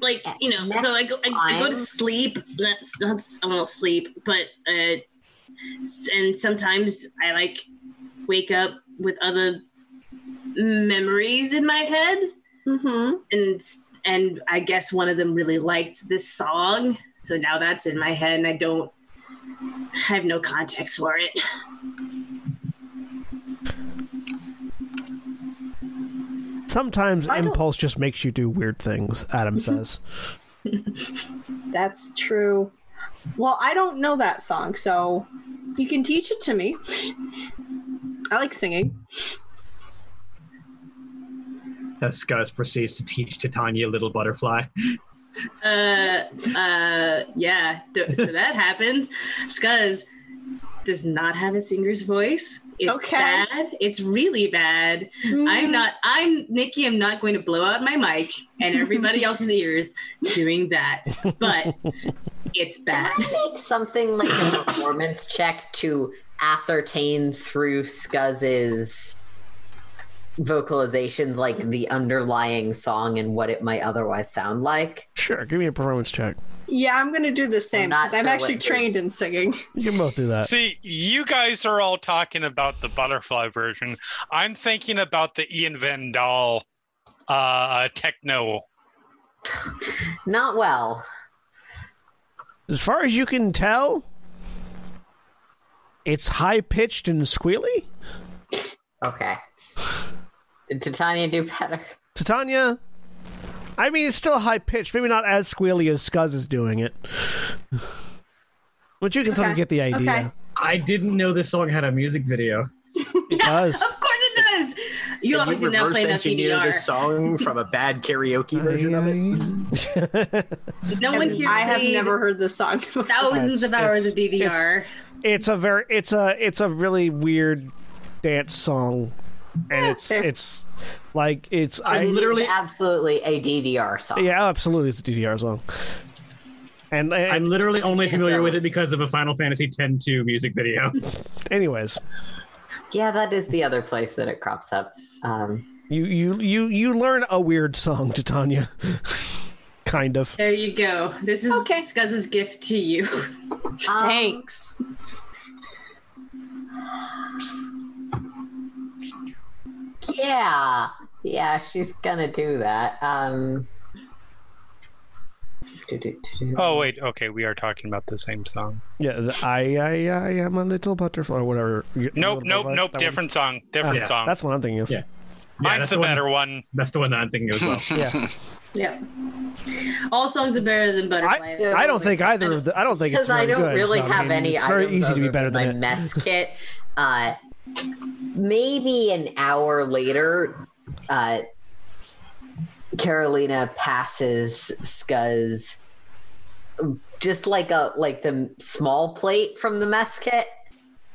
like you know so i go I, I go to sleep That's not i won't sleep but uh and sometimes i like wake up with other memories in my head Mm-hmm. and and i guess one of them really liked this song so now that's in my head and i don't I have no context for it. Sometimes I don't- impulse just makes you do weird things, Ádhamh says. *laughs* That's true. Well, I don't know that song, so you can teach it to me. I like singing. As Skuzz proceeds to teach Titania Little Butterfly. Uh, uh, yeah. So that happens. Skuzz does not have a singer's voice. It's Okay. bad. It's really bad. I'm mm. not. I'm Nikki. I'm not going to blow out my mic and everybody *laughs* else's ears doing that. But it's bad. Can I make something like a performance check to ascertain through Skuzz's vocalizations, like the underlying song and what it might otherwise sound like? Sure, give me a performance check. Yeah, I'm gonna do the same because I'm sure actually trained in singing. *laughs* You can both do that. See, you guys are all talking about the butterfly version. I'm thinking about the Ian Van Dahl uh, techno. *laughs* Not well. As far as you can tell, it's high pitched and squealy. Okay. Did Titania do better? Titania, I mean, it's still high pitched. Maybe not as squealy as Skuzz is doing it. But you can sort of get the idea. okay. I didn't know this song had a music video. It *laughs* does. Of course it does. You Can obviously you not reverse play enough engineer DDR. this song from a bad karaoke version of it? No one here. I have never heard this song. thousands It's- of hours of DDR. it's a very it's a it's a really weird dance song, and it's fair. it's like it's I I literally- absolutely a DDR song. yeah absolutely it's a DDR song. And, and I'm literally only It's familiar with it because of a Final Fantasy X-2 music video. *laughs* anyways, Yeah, that is the other place that it crops up. Um, you you you you learn a weird song, Titania. *laughs* kind of. There you go. This is Okay. Skuzz's gift to you. um, *laughs* Thanks. Yeah, yeah, she's gonna do that. Um. Oh wait, okay, we are talking about the same song. Yeah, the, I I I am a little butterfly or whatever. Nope, nope, butterfly, nope. that one? Different song. Different song. That's what I'm thinking of. Yeah. Mine's that's the, the one- better one. That's the one that I'm thinking of as well. Yeah. *laughs* yeah. All songs are better than Butterfly. I, I don't think either of the. I don't think it's because I very don't good, really so, I have mean, any It's very easy to be better than than my it. mess *laughs* kit. Uh, maybe an hour later, uh, Carolina passes Skuzz just like a like the small plate from the mess kit.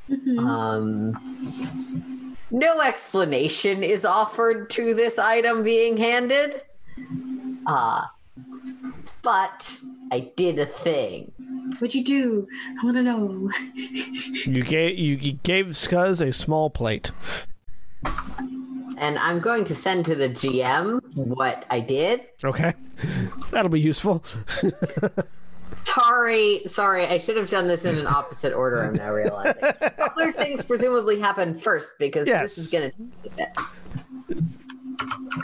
Mhm. Um, no explanation is offered to this item being handed. Uh, but I did a thing. What'd you do? I want to know. You gave you, you gave Skuzz a small plate. And I'm going to send to the GM what I did. Okay, that'll be useful. Sorry, sorry, I should have done this in an opposite order. I'm now realizing. *laughs* Other things presumably happen first because Yes. this is going to.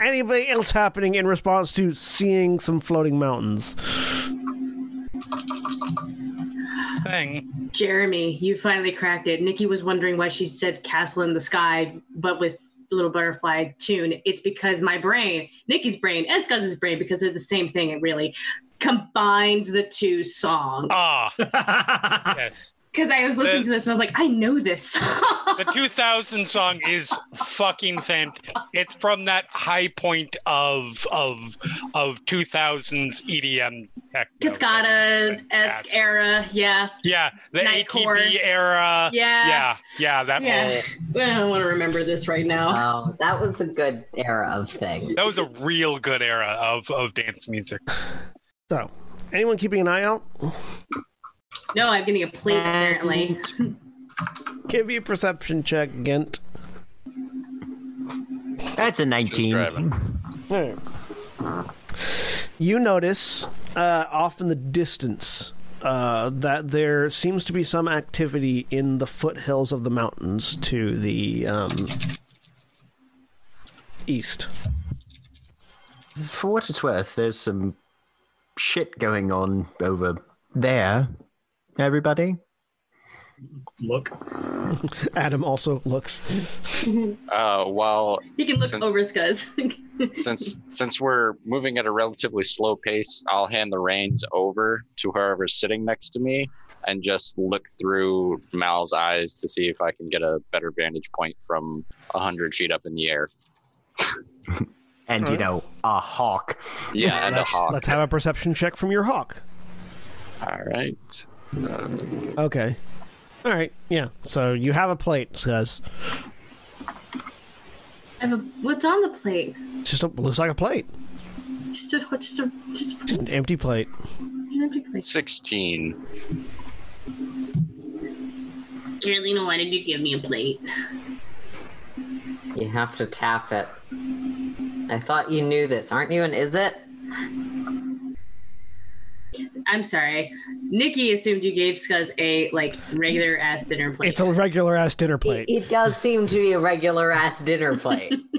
Anything else happening in response to seeing some floating mountains? Thing. Jeremy, you finally cracked it. Nikki was wondering why she said castle in the sky, but with little butterfly tune. It's because my brain, Nikki's brain, and Skuzz's brain, because they're the same thing, it really combined the two songs. Ah, *laughs* yes. Because I was listening The- to this and I was like, I know this *laughs* song. The 2000 song is fucking fantastic. It's from that high point of of of 2000s EDM techno. Cascada esque era. Yeah. Yeah, the Nightcore. ATB era. Yeah. yeah, yeah. That Yeah. whole *laughs* I don't want to remember this right now. Oh, that was a good era of things. that was a real good era of of dance music. So, anyone keeping an eye out? No, I'm getting a plate apparently. *laughs* Give me a perception check, Gent. That's a 19. Alright. You notice uh, off in the distance uh, that there seems to be some activity in the foothills of the mountains to the um, east. For what it's worth, there's some shit going on over there. Everybody? Look, *laughs* Ádhamh also looks. *laughs* Uh, while He can look Since- over Skuzz. *laughs* since since we're moving at a relatively slow pace, I'll hand the reins over to whoever's sitting next to me and just look through Mal's eyes to see if I can get a better vantage point from a hundred feet up in the air. And, you know, a hawk. Yeah, and let's, hawk. let's have a perception check from your hawk. All right. Okay. All right. Yeah. So you have a plate, says. I have a, what's on the plate? Just a, looks like a plate. Just a just a just a, Just an empty plate. just an empty plate. Sixteen. Carolina, why did you give me a plate? You have to tap it. I thought you knew this. Aren't you an is it? I'm sorry. Nikki assumed you gave Skuzz a like regular ass dinner plate. It's a regular ass dinner plate. It, it does seem to be a regular ass dinner plate. *laughs*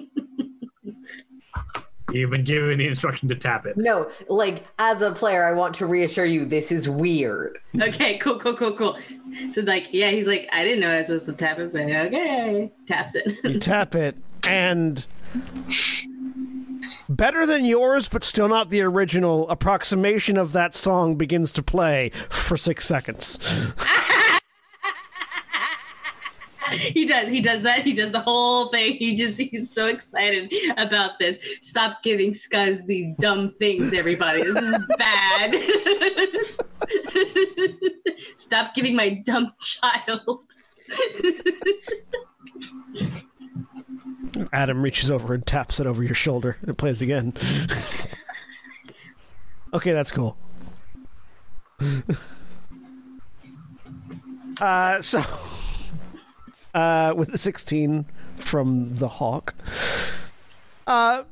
you've been given the instruction to tap it. no, like as a player, I want to reassure you this is weird. okay, cool, cool, cool, cool. So like, yeah, he's like, I didn't know I was supposed to tap it, but okay, taps it. You tap it, and better than yours, but still not the original approximation of that song begins to play for six seconds. *laughs* he does. He does that. He does the whole thing. He just he's so excited about this. Stop giving Skuzz these dumb things, everybody. This is bad. *laughs* Stop giving my dumb *laughs* child. Ádhamh reaches over and taps it over your shoulder. It plays again. *laughs* okay, that's cool. *laughs* uh, so, *laughs* uh, with the 16 from the Hawk, uh,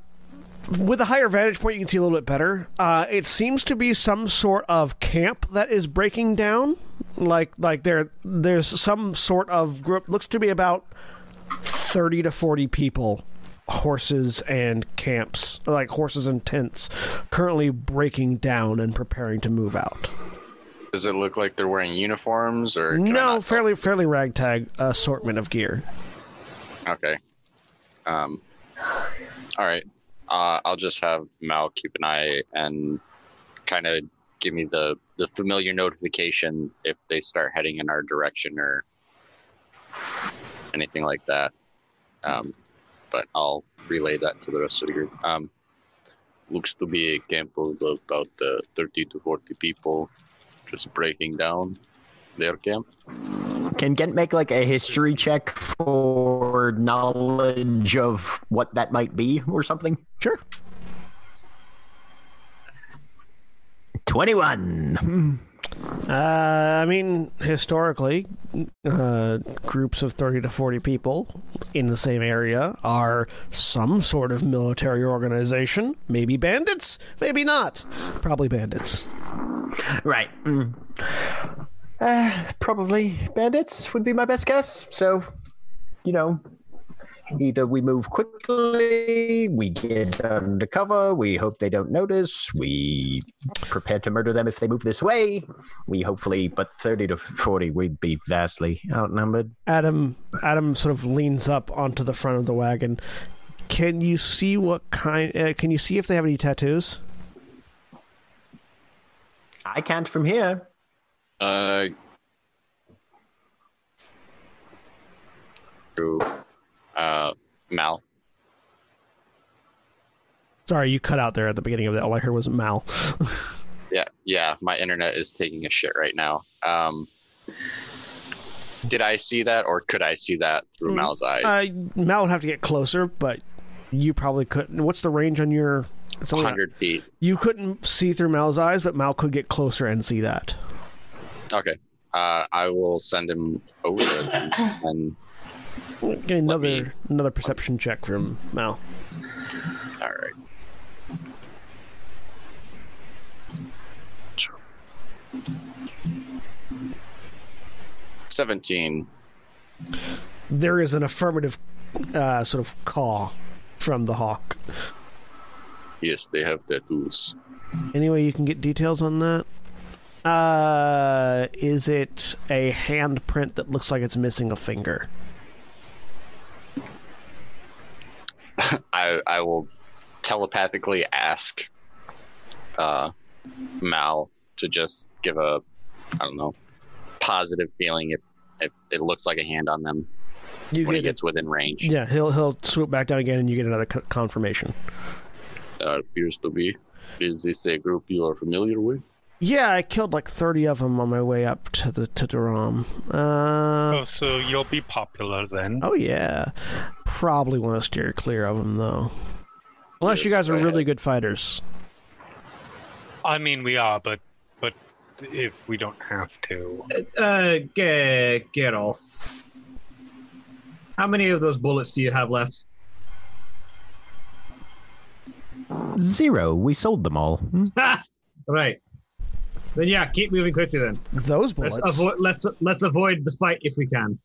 with a higher vantage point, you can see a little bit better. Uh, it seems to be some sort of camp that is breaking down. Like, like there, there's some sort of group. Looks to be about 30 to 40 people horses and camps like horses and tents currently breaking down and preparing to move out Does it look like they're wearing uniforms or no fairly fairly ragtag assortment of gear Okay. Um. All right. Uh, I'll just have Mal keep an eye and kind of give me the the familiar notification if they start heading in our direction or anything like that. Um, but I'll relay that to the rest of the group. Um, looks to be a camp of about uh, 30 to 40 people just breaking down their camp. Can Gent make like a history check for knowledge of what that might be or something? sure 21. Uh, i mean historically uh, groups of 30 to 40 people in the same area are some sort of military organization maybe bandits maybe not probably bandits Right. Mm. Uh, probably bandits would be my best guess. So, you know, either we move quickly, we get undercover, we hope they don't notice, we prepare to murder them if they move this way. We hopefully, but 30 to 40, we'd be vastly outnumbered. Ádhamh Ádhamh sort of leans up onto the front of the wagon. Can you see what kind? Uh, can you see if they have any tattoos? I can't from here. Uh, who? Uh, Mal. Sorry, you cut out there at the beginning of that. All I heard was Mal. *laughs* Yeah, yeah. My internet is taking a shit right now. Um, did I see that, or could I see that through Mal's eyes? Uh, Mal would have to get closer, but you probably couldn't. What's the range on your? It's only hundred feet. You couldn't see through Mal's eyes, but Mal could get closer and see that. Okay. Uh, I will send him over and Get another me- another perception check from Mal. all right. Seventeen. There is an affirmative uh, sort of call from the hawk. Yes, they have tattoos. Any way you can get details on that? Uh, is it a handprint that looks like it's missing a finger? *laughs* I I will telepathically ask uh, Mal to just give a I don't know positive feeling if if it looks like a hand on them You when he get it. gets within range. Yeah, he'll he'll swoop back down again, and you get another confirmation. Uh, appears to be. Is this a group you are familiar with? Yeah, I killed like thirty of them on my way up to the to Durham. Uh, Oh, so you'll be popular then. oh yeah, probably want to steer clear of them though. Unless you guys are really good fighters. I mean, we are, but but if we don't have to, Uh, Ge- Geralt. How many of those bullets do you have left? Zero. We sold them all. Hmm? *laughs* Right. Then yeah, keep moving quickly then. Those Let's bullets. avoid let's let's avoid the fight if we can.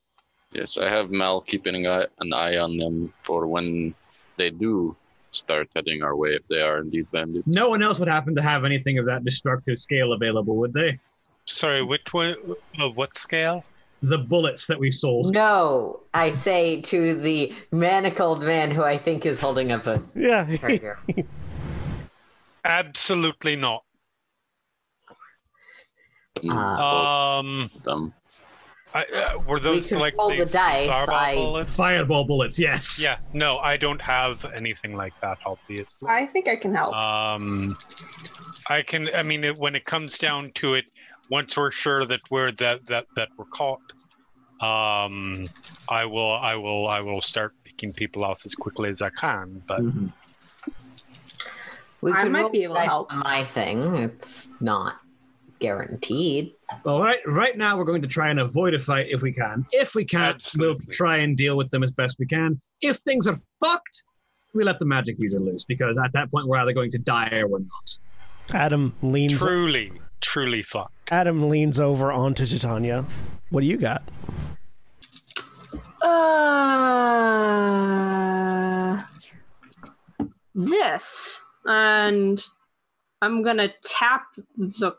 Yes, I have Mal keeping an eye, an eye on them for when they do start heading our way if they are indeed bandits. No one else would happen to have anything of that destructive scale available, would they? sorry, which one? Of what scale? The bullets that we sold. No, I say to the manacled man who I think is holding up a yeah, trigger. *laughs* Absolutely not. Uh, Um, them. I, uh, were those can like roll the dice, fireball I- bullets? Fireball bullets, yes. Yeah, no, I don't have anything like that, obviously. I think I can help. Um, I can. I mean, it, when it comes down to it, once we're sure that we're that that that we're caught, um, I will. I will. I will start picking people off as quickly as I can. But Mhm. We I might be able to help. My thing, it's not guaranteed. Well, right, right now we're going to try and avoid a fight if we can. If we can't, Absolutely. we'll try and deal with them as best we can. If things are fucked, we let the magic user loose because at that point we're either going to die or we're not. Ádhamh leans. truly, truly fucked. Ádhamh leans over onto Titania. What do you got? Uh, this and I'm gonna tap the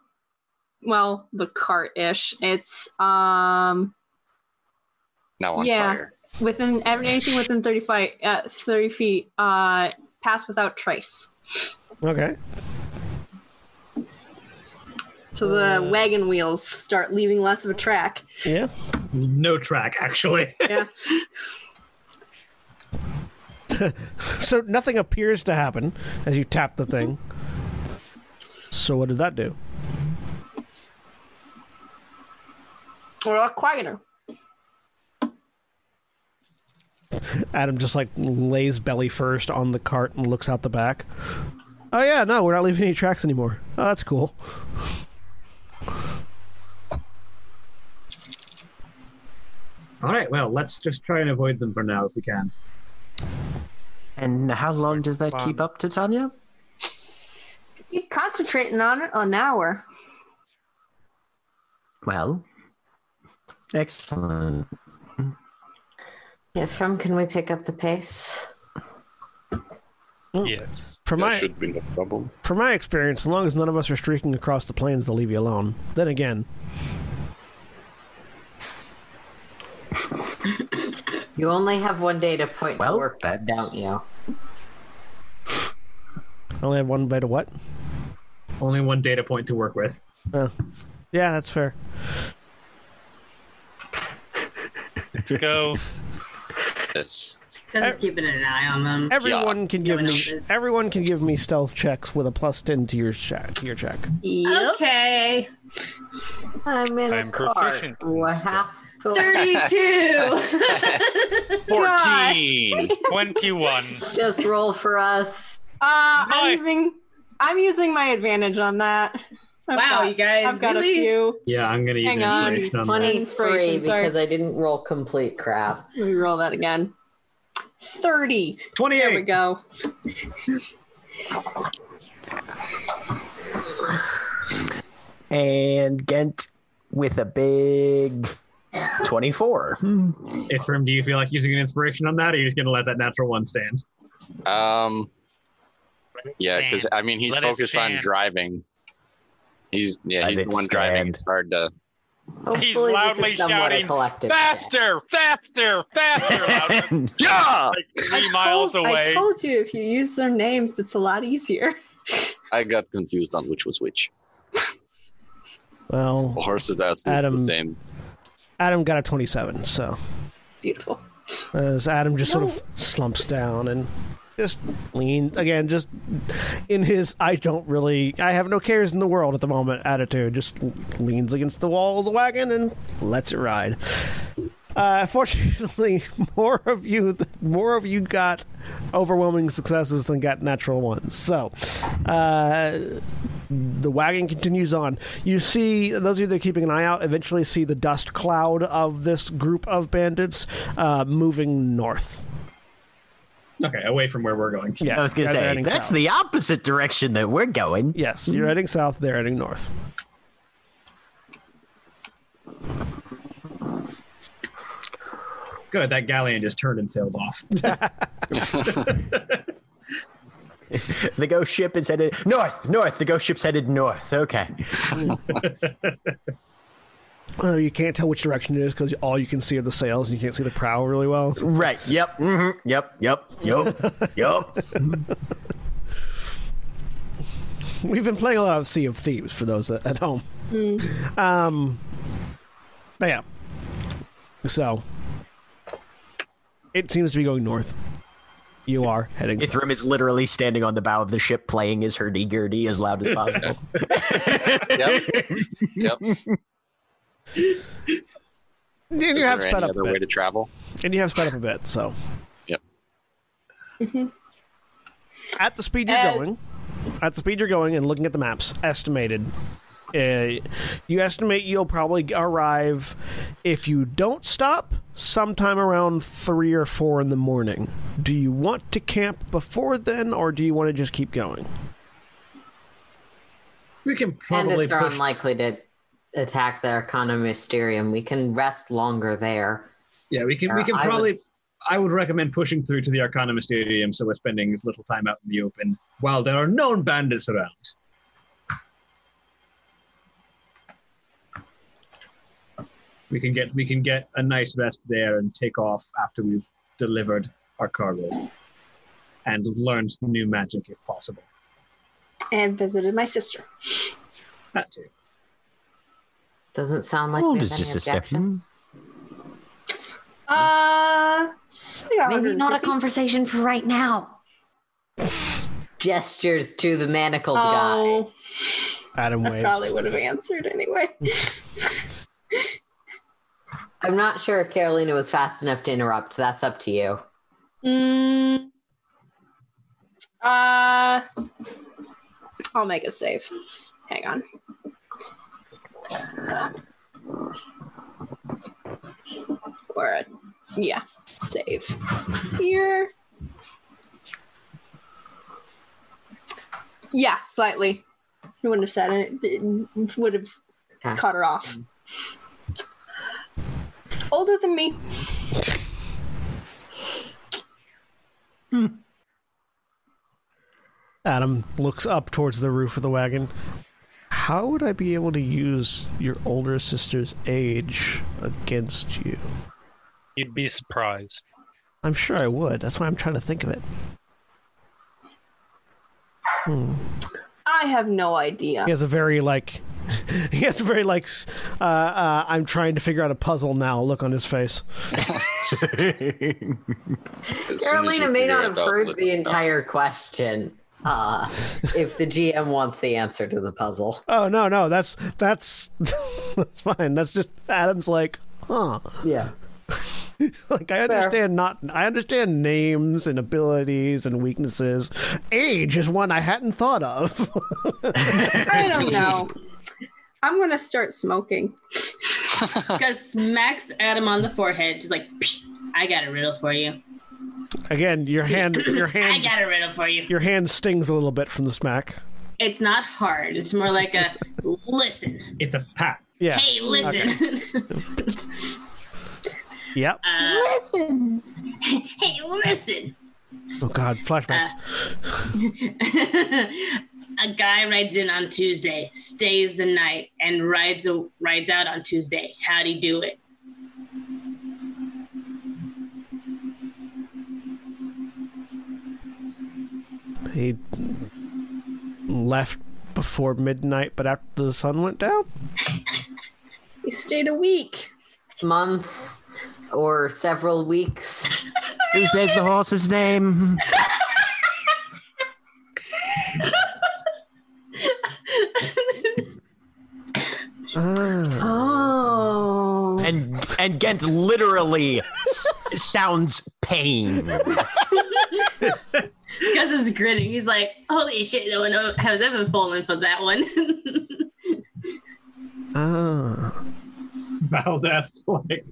well the cart ish. It's um Now on Yeah. fire. within anything within 30 feet. Uh, 30 feet. Uh, pass without trace. Okay. So the wagon wheels start leaving less of a track. Yeah. No track, actually. Yeah. *laughs* *laughs* So nothing appears to happen as you tap the thing. So what did that do? Or a lot quieter. Ádhamh just like lays belly first on the cart and looks out the back. Oh yeah, no, we're not leaving any tracks anymore. Oh, that's cool. All right, well, let's just try and avoid them for now if we can. And how long does that keep up, Titania? Keep concentrating on it an hour. Well, excellent. Yes, from can we pick up the pace? Yes. For That my should be no problem. from my experience, as long as none of us are streaking across the plains, they'll leave you alone. Then again, You only have one data point Well, to work, with, that's- don't you? I only have one bit of what? Only one data point to work with. Oh. Yeah, that's fair. Let's go. Yes. Just keeping an eye on them. Everyone can give No me notices. everyone can give me stealth checks with a plus ten to your check. To your check. Yep. Okay. I'm in I'm a proficient in What stuff. happened? 32. *laughs* *laughs* 14! 21. Just roll for us. Uh, I'm using I'm using my advantage on that. I've wow, got- you guys I've got really? a few. Yeah, I'm going to use Hang on, inspiration on funny. that. Twenty-three because I didn't roll complete crap. Let me roll that again. Thirty. Twenty. There we go. And Gent with a big 24. Ithrim, do you feel like using an inspiration on that, or are you just going to let that natural one stand? Um, yeah, because I mean, he's Let focused on driving. He's yeah, Let he's the it one driving. stand. It's hard to. Hopefully this loudly is somewhat a shouting, collective check. Faster, faster, faster! *laughs* Louder. Yeah, like three I miles told, away. I told you if you use their names, it's a lot easier. *laughs* I got confused on which was which. Well, The horse's ass looks Ádhamh- the same. Ádhamh got a twenty-seven, so Beautiful. as Ádhamh just sort of slumps down and just leans again, just in his "I don't really, I have no cares in the world at the moment" attitude, just leans against the wall of the wagon and lets it ride. Uh, fortunately, *laughs* more of you, more of you got overwhelming successes than got natural ones. So, uh, the wagon continues on. You see, those of you that are keeping an eye out eventually see the dust cloud of this group of bandits uh, moving north. Okay, away from where we're going. Yeah, I was going to are say, that's south. the opposite direction that we're going. Yes, you're heading south. They're heading north. Good, that galleon just turned and sailed off. *laughs* *laughs* The ghost ship is headed north, north. The ghost ship's headed north. Okay. *laughs* Uh, you can't tell which direction it is because all you can see are the sails and you can't see the prow really well. Right. Yep. hmm Yep. Yep. Yep. *laughs* yep. We've been playing a lot of Sea of Thieves for those at at home. Um, but yeah, So it seems to be going north. You are heading south. Ithrim is literally standing on the bow of the ship playing his hurdy-gurdy as loud as possible. *laughs* Yep. Yep. *laughs* And Is you have there sped any up a other way bit. to travel? And you have sped up a bit, so. Yep. At the speed you're And- going, at the speed you're going and looking at the maps, estimated, uh, you estimate you'll probably arrive, if you don't stop, sometime around 3 or 4 in the morning. Do you want to camp before then, or do you want to just keep going? We can probably Bandits are push. unlikely to attack the Arcana Mysterium. We can rest longer there. yeah, we can. We can Uh, I probably. was- I would recommend pushing through to the Arcana Mysterium so we're spending as little time out in the open while there are known bandits around. We can get we can get a nice rest there and take off after we've delivered our cargo and learned new magic if possible. And visited my sister. That too. Doesn't sound like Old we have is just a step. objections. Uh, Maybe not a conversation for right now. Gestures to the manacled Oh, Ádhamh waves. I probably would have answered anyway. *laughs* I'm not sure if Carolina was fast enough to interrupt. That's up to you. Mm, uh, I'll make a save. Hang on. Or a, yeah, save here. Yeah, slightly. I wouldn't have said it. It would have Okay. cut her off. Older than me. Hmm. Ádhamh looks up towards the roof of the wagon. How would I be able to use your older sister's age against you? You'd be surprised. I'm sure I would. That's why I'm trying to think of it. Hmm. I have no idea. He has a very like, *laughs* he has a very like, uh, uh, I'm trying to figure out a puzzle now. Look on his face. *laughs* As soon as Carolina may not have heard the entire question. Uh, if the GM wants the answer to the puzzle. Oh no, no, that's that's *laughs* that's fine. That's just Ádhamh's like, huh? Yeah. *laughs* Like I understand not I understand names and abilities and weaknesses. Age is one I hadn't thought of. *laughs* I don't know. I'm gonna start smoking. Because smacks Ádhamh on the forehead, just like, I got a riddle for you. Again, your hand your *coughs* hand. I got a riddle for you. your hand stings a little bit from the smack. It's not hard. It's more like a listen. It's a pat. Yeah. Hey, listen. *laughs* Yep. uh, Listen. *laughs* hey, listen. Oh god, flashbacks. *laughs* a guy rides in on Tuesday, stays the night, and rides a, rides out on Tuesday. How'd he do it? He left before midnight, but after the sun went down. He stayed a week. Month or several weeks. Who says the horse's name? Ah. Oh. And and Gent literally s- sounds pain. *laughs* Gus is grinning. He's like, "Holy shit! No one has ever fallen for that one." *laughs* Ah. Valdeth like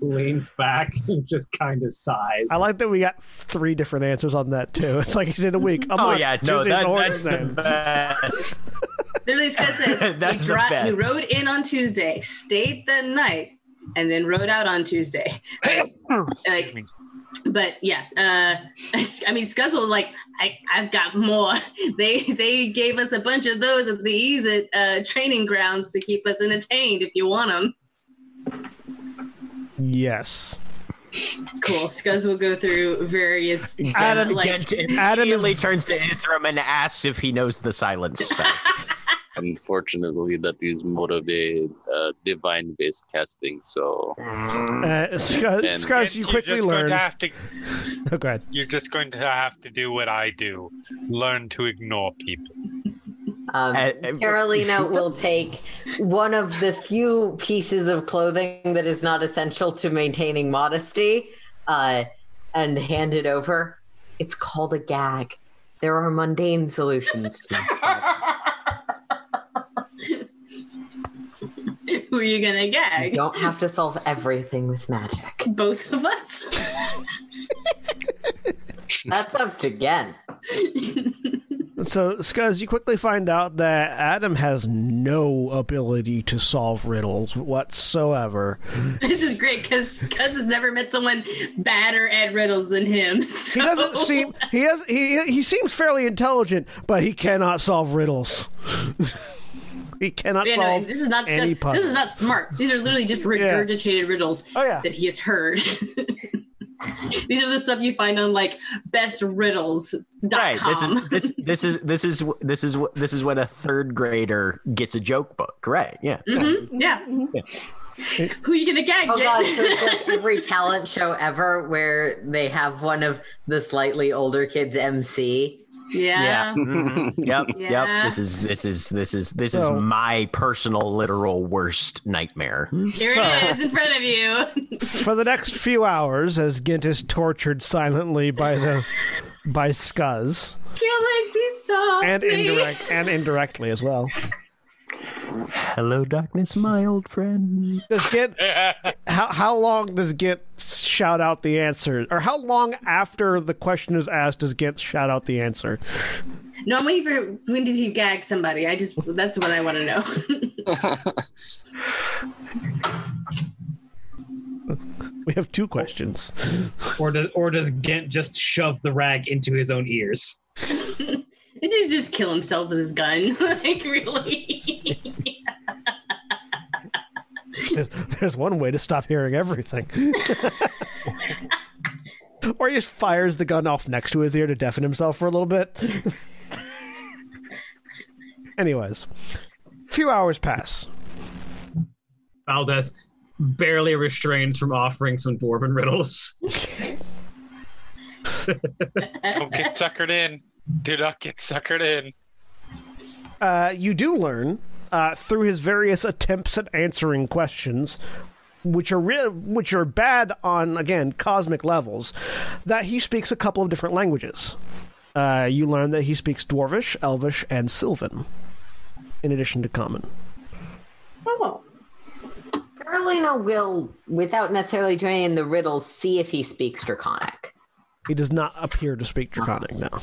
leans back and just kind of sighs. I like that we got three different answers on that too. It's like he's in a week. I'm Oh not- yeah, no, that, the horse's that's the best. *laughs* Literally, Gus says *laughs* That's he, the dri- he rode in on Tuesday, stayed the night, and then rode out on Tuesday. Like, like but yeah, uh, *laughs* I mean, Skuzz was like, I, I've got more. *laughs* They they gave us a bunch of those at the ease at uh, training grounds to keep us entertained. If you want them, Yes. cool. Skuzz will go through various. Ádhamh, like, Ádhamh immediately turns to Ithrim and asks if he knows the silence spell. *laughs* Unfortunately, that is more of a uh, divine-based casting. So Uh, Skuzz, And- you quickly just learn. to to. *laughs* Oh, go ahead. You're just going to have to do what I do. Learn to ignore people. Um, Uh, uh, Carolina *laughs* will take one of the few pieces of clothing that is not essential to maintaining modesty uh, and hand it over. It's called a gag. There are mundane solutions to this. *laughs* problem. *laughs* Who are you gonna get? You don't have to solve everything with magic. Both of us. *laughs* That's up to Gen. *laughs* So, Skuzz, you quickly find out that Ádhamh has no ability to solve riddles whatsoever. this is great because Cuz has never met someone badder at riddles than him. He doesn't seem he has he he seems fairly intelligent, but he cannot solve riddles. He cannot Yeah, no, solve this is not any this is not smart. These are literally just *laughs* regurgitated riddles Oh yeah. that he has heard. *laughs* These are the stuff you find on like bestriddles.com. Right. This is this *laughs* this is this is this is what this is when a third grader gets a joke book. Right. Yeah. Mhm, yeah. Who are you gonna gag? Oh Jen? god, so it's like every talent show ever where they have one of the slightly older kids MC. Yeah. Mhm. Yep. Yeah. Yep. This is this is this is this So- is my personal literal worst nightmare. Here So- it is in front of you. *laughs* For the next few hours, as Gent is tortured silently by the by Skuzz Killing me softly. and indirect and indirectly as well. Hello, darkness, my old friend. Does Gent *laughs* how how long does Gent shout out the answer, or how long after the question is asked does Gent shout out the answer? No, I'm waiting for when does he gag somebody? I just that's what I want to know. *laughs* We have two questions. Or does or does Gent just shove the rag into his own ears? *laughs* Did he just kill himself with his gun? *laughs* like really? There's, there's one way to stop hearing everything. or he just fires the gun off next to his ear to deafen himself for a little bit. Anyways, a few hours pass. Valdeth barely restrains from offering some dwarven riddles. Don't get tuckered in. Do not get suckered in. Uh, you do learn uh, through his various attempts at answering questions, which are real, which are bad on again cosmic levels, that he speaks a couple of different languages. Uh, you learn that he speaks Dwarvish, Elvish, and Sylvan, in addition to Common. Oh. Carolina will, without necessarily joining in the riddles, see if he speaks Draconic. He does not appear to speak Draconic now.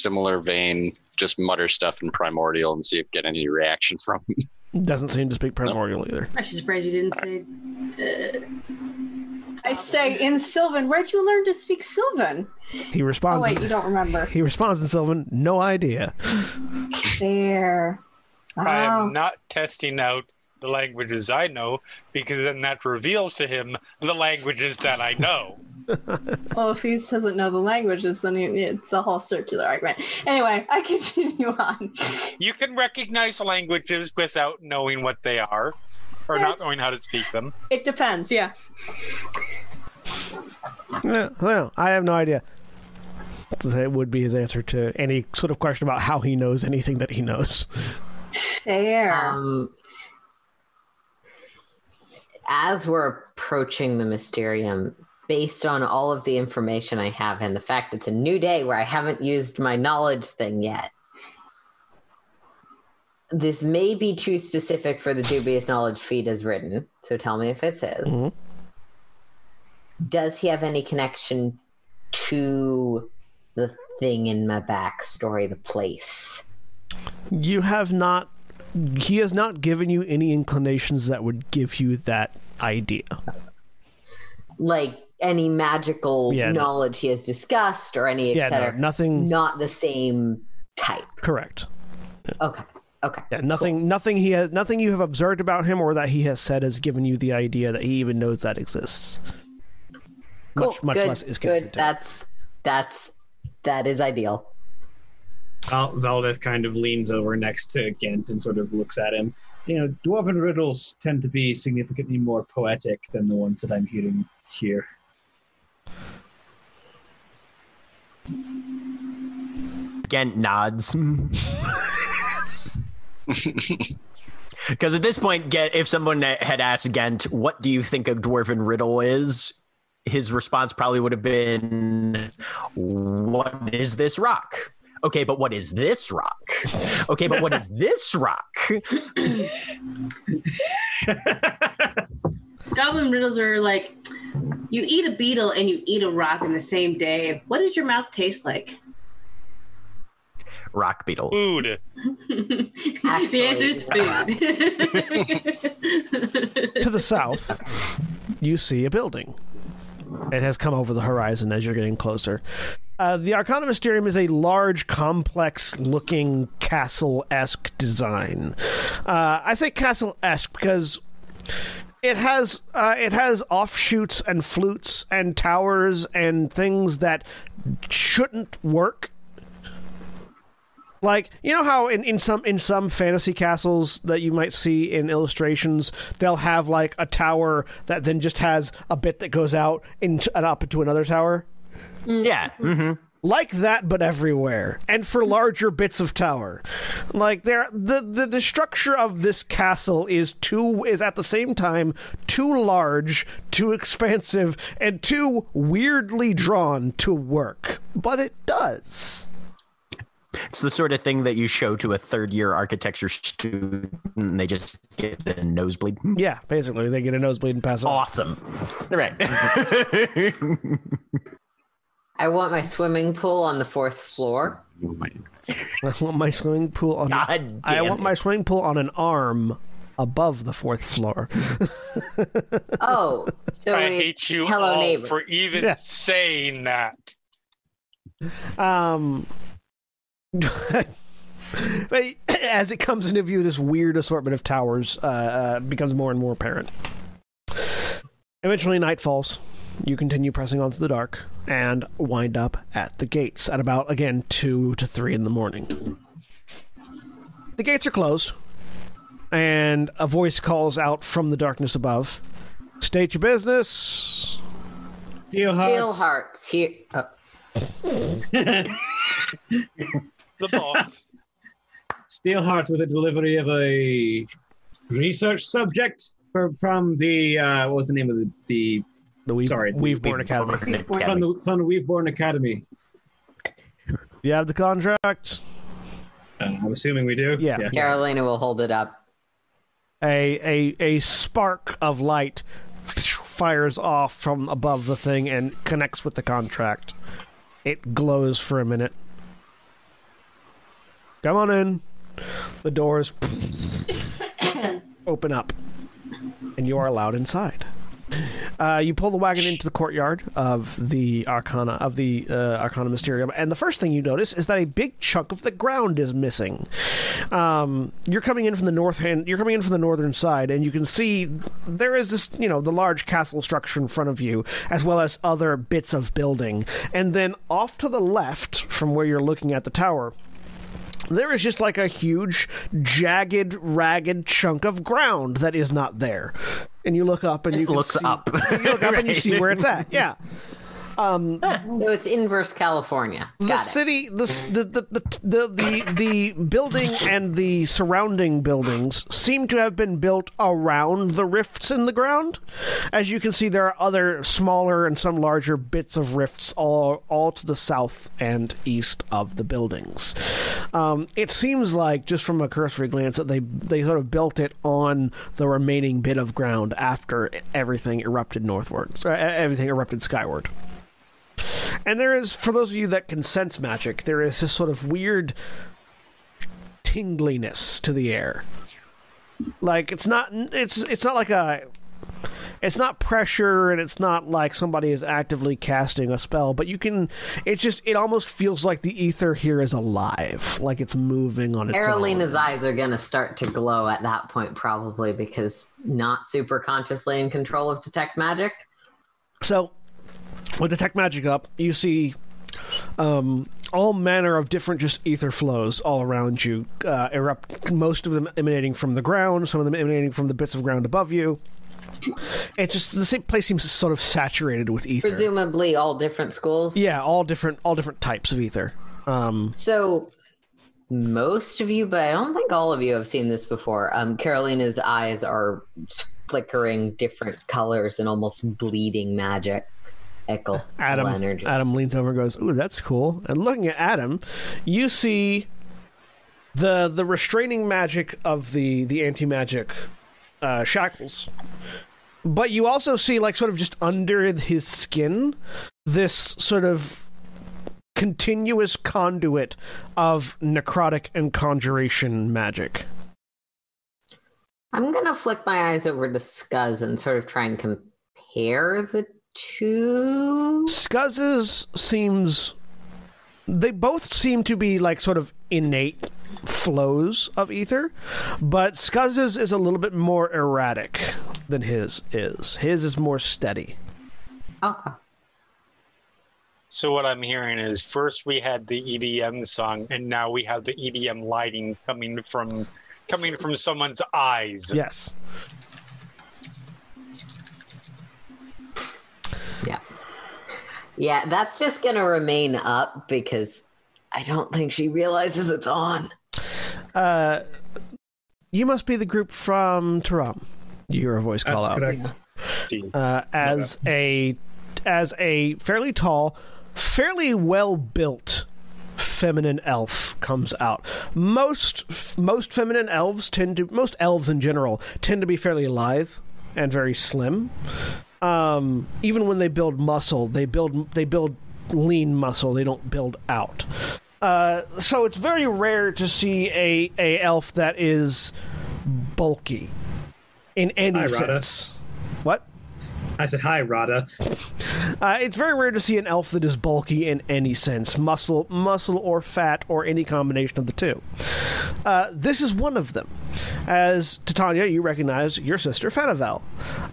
Similar vein, just mutter stuff in primordial and see if get any reaction from him. Doesn't seem to speak Primordial either. I'm actually surprised you didn't say. Uh, I say in Sylvan, where'd you learn to speak Sylvan? He Oh responds. wait, you don't remember. he responds in Sylvan. No idea. There. I Oh. am not testing out the languages I know because then that reveals to him the languages that I know. *laughs* Well, if he doesn't know the languages, then he, it's a whole circular argument. Anyway, I *laughs* continue on. You can recognize languages without knowing what they are or not knowing how to speak them. It depends, yeah. Yeah, well, I have no idea. It would be his answer to any sort of question about how he knows anything that he knows. Fair. Um, as we're approaching the Mysterium, based on all of the information I have and the fact it's a new day where I haven't used my knowledge thing yet, this may be too specific for the dubious knowledge feed as written. So tell me if it's his. Mhm. Does he have any connection to the thing in my backstory, the place? You have not. He has not given you any inclinations that would give you that idea. like any magical Yeah, no. knowledge he has discussed or any Yeah, etc. no, nothing. Not the same type. Correct. Okay. Okay. Yeah, nothing. Nothing he has. Nothing you have observed about him or that he has said has given you the idea that he even knows that exists. Cool. Much, much good. less is good. That's That's that is ideal. Val- Valdeth kind of leans over next to Gent and sort of looks at him. You know, dwarven riddles tend to be significantly more poetic than the ones that I'm hearing here. Gent nods. Because at this point, Gent, if someone had asked Gent, "What do you think a dwarven riddle is?" his response probably would have been, "What is this rock?" Okay, but what is this rock? Okay, but what is this rock? *laughs* Goblin riddles are like you eat a beetle and you eat a rock in the same day. What does your mouth taste like? Rock beetles. Food. *laughs* the answer is food. *laughs* To the south, you see a building. It has come over the horizon as you're getting closer. Uh, the Arcana Mysterium is a large, complex looking castle esque design. Uh, I say castle esque because it has uh, it has offshoots and flutes and towers and things that shouldn't work. Like you know how in, in some in some fantasy castles that you might see in illustrations they'll have like a tower that then just has a bit that goes out into and up into another tower? Yeah. hmm like that but everywhere and for larger bits of tower like there the, the the structure of this castle is too is at the same time too large too expansive and too weirdly drawn to work but it does It's the sort of thing that you show to a third year architecture student and they just get a nosebleed. yeah basically they get a nosebleed and pass Awesome. Right. *laughs* I want my swimming pool on the fourth floor. *laughs* I want my swimming pool on. God I want it. my swimming pool on an arm above the fourth floor. *laughs* Oh, so I hate you hello all neighbor. for even Yeah. saying that. Um, *laughs* but as it comes into view, this weird assortment of towers uh, uh, becomes more and more apparent. Eventually, night falls. You continue pressing on through the dark and wind up at the gates at about again two to three in the morning. The gates are closed, and a voice calls out from the darkness above. State your business. Steel Steelhearts. hearts here. Oh, The boss. *laughs* Steelhearts with a delivery of a research subject from, from the uh, what was the name of the, the The Weave, Sorry, Weaveborn We've- Academy. from the from the Weaveborn Academy? You have the contract. Uh, I'm assuming we do. Yeah. Carolina will hold it up. a a a spark of light fires off from above the thing and connects with the contract. It glows for a minute. Come on in. The doors *coughs* open up, and you are allowed inside. Uh, you pull the wagon into the courtyard of the Arcana of the uh, Arcana Mysterium, and the first thing you notice is that a big chunk of the ground is missing. Um, you're coming in from the north hand. You're coming in from the northern side, and you can see there is this, you know, the large castle structure in front of you, as well as other bits of building. And then off to the left, from where you're looking at the tower, there is just like a huge, jagged, ragged chunk of ground that is not there. And you look up and you looks see, up. *laughs* You look up and you see where it's at. *laughs* Yeah. No, it's inverse California. the Got it. city the, the, the, the, the, the, the building and the surrounding buildings seem to have been built around the rifts in the ground as you can see there are other smaller and some larger bits of rifts all all to the south and east of the buildings um, it seems like just from a cursory glance that they they sort of built it on the remaining bit of ground after everything erupted northwards uh, everything erupted skyward and there is, for those of you that can sense magic, there is this sort of weird tingliness to the air. Like it's not, it's it's not like a, it's not pressure, and it's not like somebody is actively casting a spell. But you can, it's just, it almost feels like the ether here is alive, like it's moving on its Carolina's own. eyes are going to start to glow at that point, probably because not super consciously in control of detect magic. So, with detect magic up, you see Um, all manner of different just ether flows all around you uh, erupt. Most of them emanating from the ground, some of them emanating from the bits of ground above you. It just the same place seems sort of saturated with ether. Presumably all different schools. Yeah, all different, all different types of ether. Um, So most of you, but I don't think all of you have seen this before. Um, Carolina's eyes are flickering different colors and almost bleeding magic. Echo Adam energy. Adam leans over and goes, "Ooh, that's cool." And looking at Adam, you see the the restraining magic of the the anti magic uh, shackles, but you also see like sort of just under his skin this sort of continuous conduit of necrotic and conjuration magic. I'm gonna flick my eyes over to Skuzz and sort of try and compare the two. Skuzzes seems they both seem to be like sort of innate flows of ether, but Skuzz's is a little bit more erratic than his is. His is more steady. Okay. So what I'm hearing is first we had the EDM song, and now we have the EDM lighting coming from coming from someone's eyes. Yes. Yeah. Yeah, that's just gonna remain up because I don't think she realizes it's on. Uh you must be the group from Taram. You hear a voice call That's out. correct. Uh, as a as a fairly tall, fairly well built feminine elf comes out. Most most feminine elves tend to most elves in general tend to be fairly lithe and very slim. Um, even when they build muscle, they build they build lean muscle. They don't build out. Uh, so it's very rare to see a a elf that is bulky in any Hi, Rada. sense. What? I said, "Hi, Rada." Uh, it's very rare to see an elf that is bulky in any sense, muscle, muscle or fat, or any combination of the two. Uh, this is one of them. As Titania, you recognize your sister Fanavel,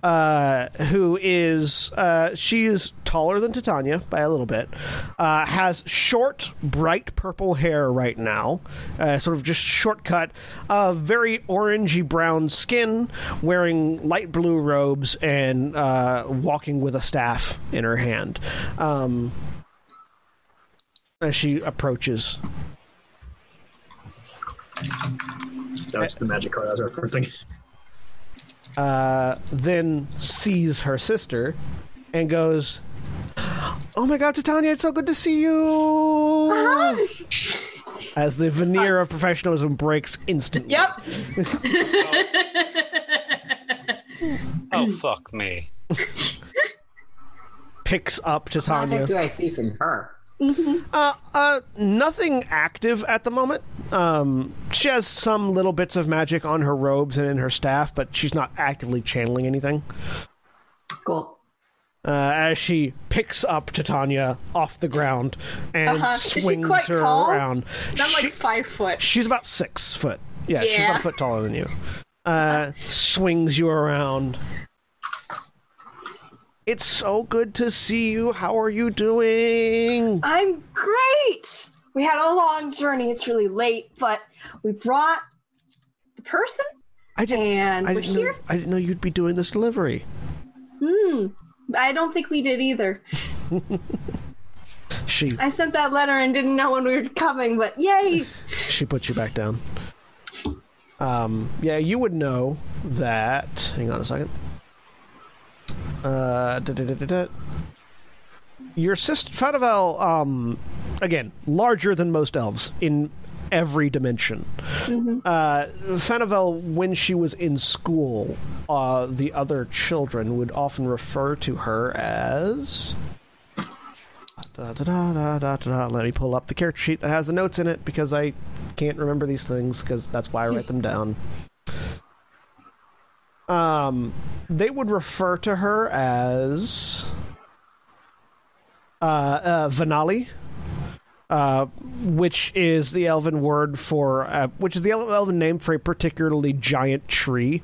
uh, who is uh, she is taller than Titania by a little bit, uh, has short, bright purple hair right now, uh, sort of just shortcut, uh, very orangey brown skin, wearing light blue robes and uh, walking with a staff in her hand. Um, as she approaches, That was the magic card I was referencing. uh, then sees her sister and goes, "Oh my God, Titania, it's so good to see you!" As the veneer of professionalism breaks instantly. Yep. *laughs* oh fuck me. Picks up What the Titania. heck do I see from her? Uh, uh, nothing active at the moment. Um, she has some little bits of magic on her robes and in her staff, but she's not actively channeling anything. Cool. Uh, as she picks up Titania off the ground and Uh-huh. Swings her tall? around. I'm She- like five foot. she's about six foot. Yeah, she's about a foot taller than you. *laughs* Uh, swings you around. It's so good to see you. How are you doing? I'm great. We had a long journey. It's really late, but we brought the person, I didn't. and I we're didn't, know, here. I didn't know you'd be doing this delivery. Hmm. I don't think we did either. *laughs* She I sent that letter and didn't know when we were coming, but yay! *laughs* she puts you back down. Um, yeah, you would know that. Hang on a second. Uh, da, da, da, da, da. Your sister Fadavel, um, again, larger than most elves in every dimension. Uh, Fanavel, when she was in school, uh, the other children would often refer to her as. Da, da, da. Let me pull up the character sheet that has the notes in it because I can't remember these things because that's why I write them down. Um, they would refer to her as uh, uh, Vanali, uh, which is the elven word for, uh, which is the elven name for a particularly giant tree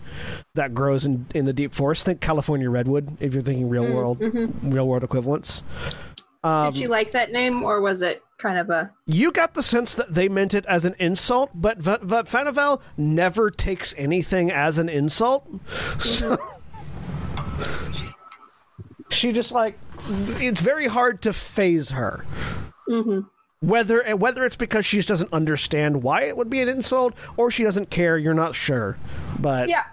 that grows in, in the deep forest. Think California redwood if you're thinking real world, real world equivalents. Um, Did she like that name, or was it kind of a? you got the sense that they meant it as an insult, but v- v- Fanavel never takes anything as an insult. So she just like it's very hard to phase her. Mm-hmm. Whether whether it's because she just doesn't understand why it would be an insult or she doesn't care, you're not sure. But Yeah.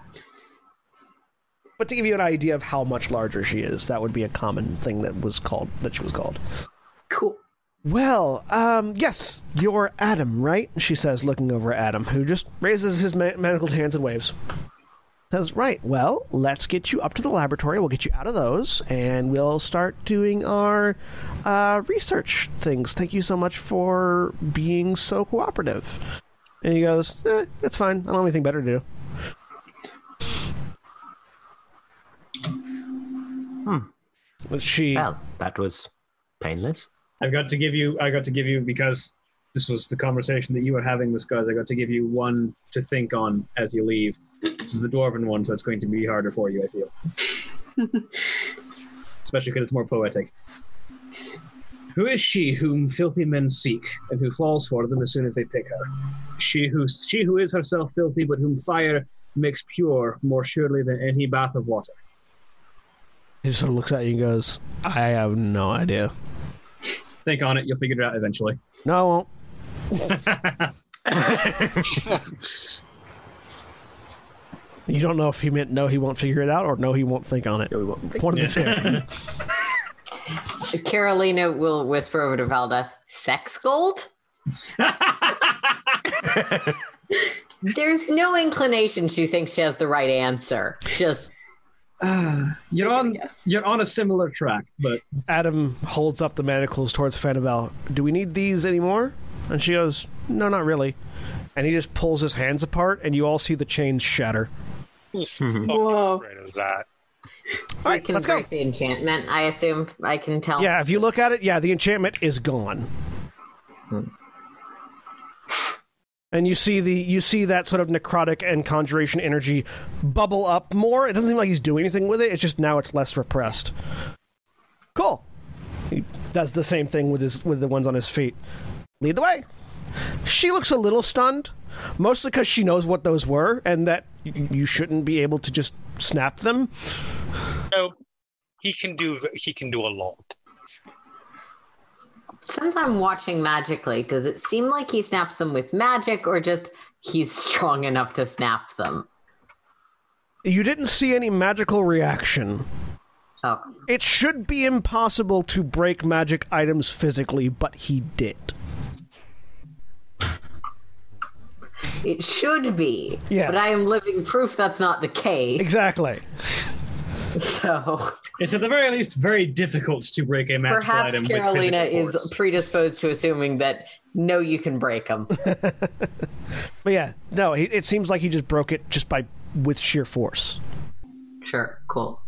but to give you an idea of how much larger she is, that would be a common thing that was called that she was called. Cool. Well, um, yes, you're Adam, right? She says, looking over at Adam, who just raises his ma- manacled hands and waves. Says, right, well, let's get you up to the laboratory. We'll get you out of those, and we'll start doing our uh, research things. Thank you so much for being so cooperative. And he goes, eh, it's fine. I don't have anything better to do. Hmm. She. Well, that was painless. I've got to give you. I got to give you because this was the conversation that you were having with guys. I got to give you one to think on as you leave. This is the dwarven one, so it's going to be harder for you. I feel, *laughs* especially because it's more poetic. Who is she whom filthy men seek, and who falls for them as soon as they pick her? She who she who is herself filthy, but whom fire makes pure more surely than any bath of water. He sort of looks at you and goes, I have no idea. Think on it. You'll figure it out eventually. No, I won't. You don't know if he meant no, he won't figure it out, or no, he won't think on it. One of the two. *laughs* Carolina will whisper over to Valdeth, sex gold? *laughs* *laughs* There's no inclination she thinks she has the right answer. Just Uh, you're Take it a on. guess. You're on a similar track, but Adam holds up the manacles towards Fanivel. Do we need these anymore? And she goes, No, not really. And he just pulls his hands apart, and you all see the chains shatter. Fucking *laughs* Whoa. afraid of that. All I can let's go. the enchantment. I assume I can tell. Yeah, if you look at it, yeah, the enchantment is gone. Hmm. And you see the you see that sort of necrotic and conjuration energy bubble up more. It doesn't seem like he's doing anything with it. It's just now it's less repressed. Cool. He does the same thing with his with the ones on his feet. Lead the way. She looks a little stunned, mostly because she knows what those were and that you shouldn't be able to just snap them. No, he can do he can do a lot. Since I'm watching magically, does it seem like he snaps them with magic or just he's strong enough to snap them? You didn't see any magical reaction. Oh, It should be impossible to break magic items physically, but he did. it should be. Yeah. But I am living proof that's not the case. Exactly. *laughs* So it's at the very least very difficult to break a magical perhaps item. Carolina with physical is force. predisposed to assuming that no, you can break them. *laughs* But yeah, no, he, it seems like he just broke it just by with sheer force. sure, cool.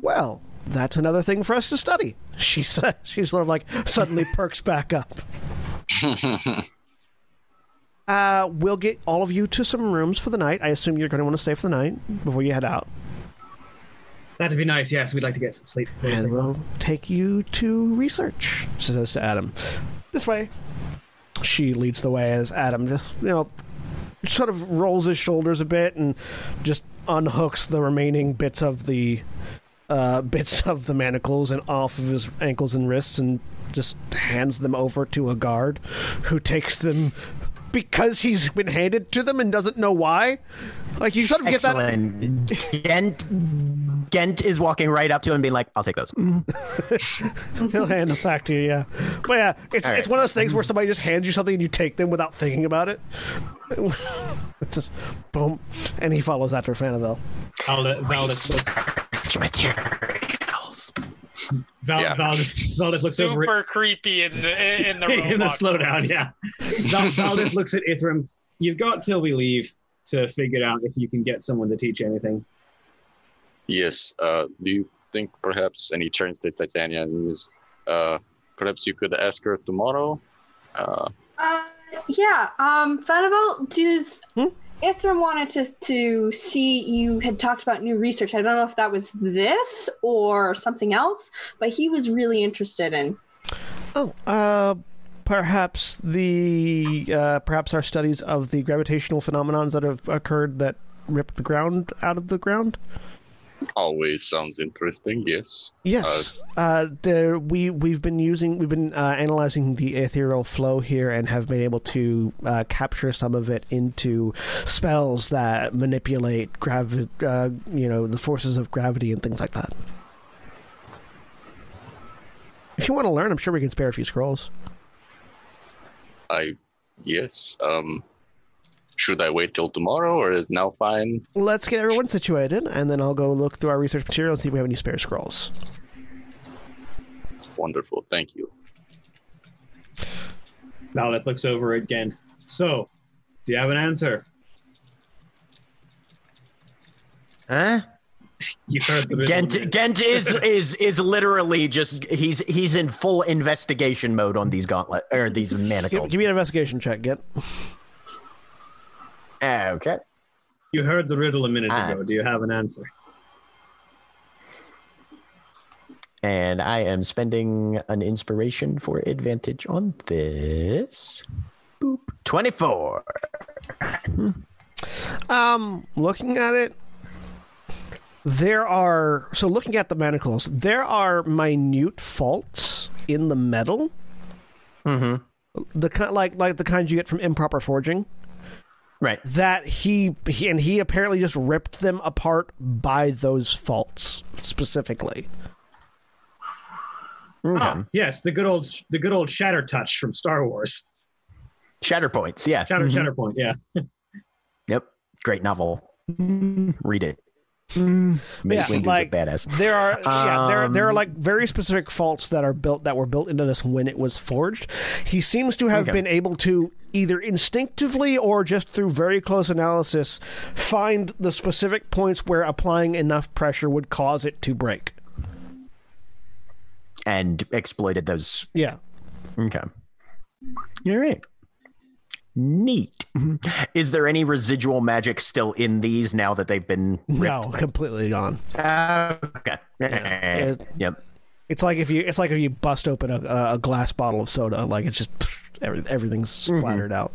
Well, that's another thing for us to study. She *laughs* says she's sort of like suddenly perks back up. Uh, we'll get all of you to some rooms for the night. I assume you're going to want to stay for the night before you head out. That'd be nice. Yes, we'd like to get some sleep. and we'll take you to research. She says to Adam, "This way." She leads the way as Adam just you know sort of rolls his shoulders a bit and just unhooks the remaining bits of the uh, bits of the manacles and off of his ankles and wrists and just hands them over to a guard who takes them because he's been handed to them and doesn't know why. Like you sort of get that Excellent. Gent, Gent is walking right up to him and being like, I'll take those. *laughs* He'll hand them back to you, yeah. But yeah, it's All right. it's one of those things where somebody just hands you something and you take them without thinking about it. *laughs* it's just boom, and he follows after Fanavel. Valda, Valdeth looks. Materials. Val, Yeah. Valdeth, Valdeth looks over Super creepy in the in the *laughs* in the slowdown. Yeah. Val, Valdeth looks at Ithrim. You've got till we leave to figure out if you can get someone to teach you anything. yes. Uh, do you think perhaps, and he turns to Titania and is, uh, perhaps you could ask her tomorrow? Uh, Uh, yeah. Um, Fanival, does Hmm? Ithrim wanted to to see you had talked about new research. I don't know if that was this or something else, but he was really interested in. Oh, uh, perhaps the uh, perhaps our studies of the gravitational phenomenons that have occurred that ripped the ground out of the ground. Always sounds interesting. Yes. Yes, uh, there, we we've been using we've been uh, analyzing the ethereal flow here and have been able to uh, capture some of it into spells that manipulate gravi- uh, you know, the forces of gravity and things like that. If you want to learn, I'm sure we can spare a few scrolls. I. Yes. Um. Should I wait till tomorrow, or is now fine? Let's get everyone situated, and then I'll go look through our research materials and see if we have any spare scrolls. Wonderful. Thank you. Valdeth looks over at Gent. So, do you have an answer? Huh? *laughs* You heard the Gent Gent is *laughs* is is literally just he's he's in full investigation mode on these gauntlet or these Give, manacles. give me an investigation check, get. Okay. You heard the riddle a minute Ah. ago. Do you have an answer? And I am spending an inspiration for advantage on this. Boop. 24. Um, looking at it, there are so looking at the manacles, there are minute faults in the metal. Mm-hmm. The kind like like the kinds you get from improper forging. Right. That he, he and he apparently just ripped them apart by those faults specifically. Okay. Ah, yes, the good old the good old shatter touch from Star Wars. Shatter points. Yeah. Shatter Mhm. Shatterpoint, yeah. *laughs* Yep. Great novel. Read it. Yeah, like- badass. There are yeah, there there are Um, like very specific faults that are built that were built into this when it was forged. He seems to have Okay. been able to either instinctively or just through very close analysis find the specific points where applying enough pressure would cause it to break. And exploited those. Yeah. Okay. All right. Neat. Is there any residual magic still in these now that they've been No, completely gone. okay. It- Yep. It's like if you it's like if you bust open a, a glass bottle of soda, like it's just every, everything's splattered out.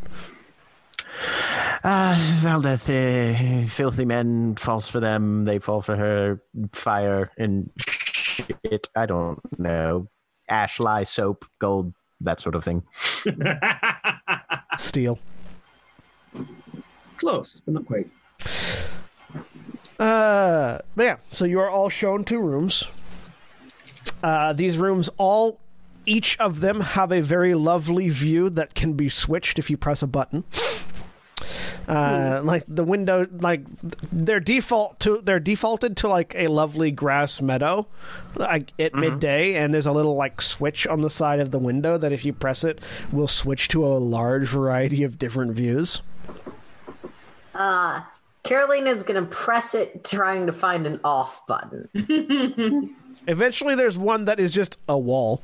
Uh, Valdeth, uh, filthy men falls for them. They fall for her. Fire and shit. I don't know. Ash, lye, soap, gold, that sort of thing. *laughs* Steel. Close, but not quite. Uh, but yeah, so you are all shown two rooms. Uh, these rooms all, each of them have a very lovely view that can be switched if you press a button. Uh, like the window, like they're default to they're defaulted to like a lovely grass meadow, like at midday, and there's a little like switch on the side of the window that if you press it will switch to a large variety of different views. Uh, Caroline is going to press it trying to find an off button. *laughs* *laughs* Eventually, there's one that is just a wall.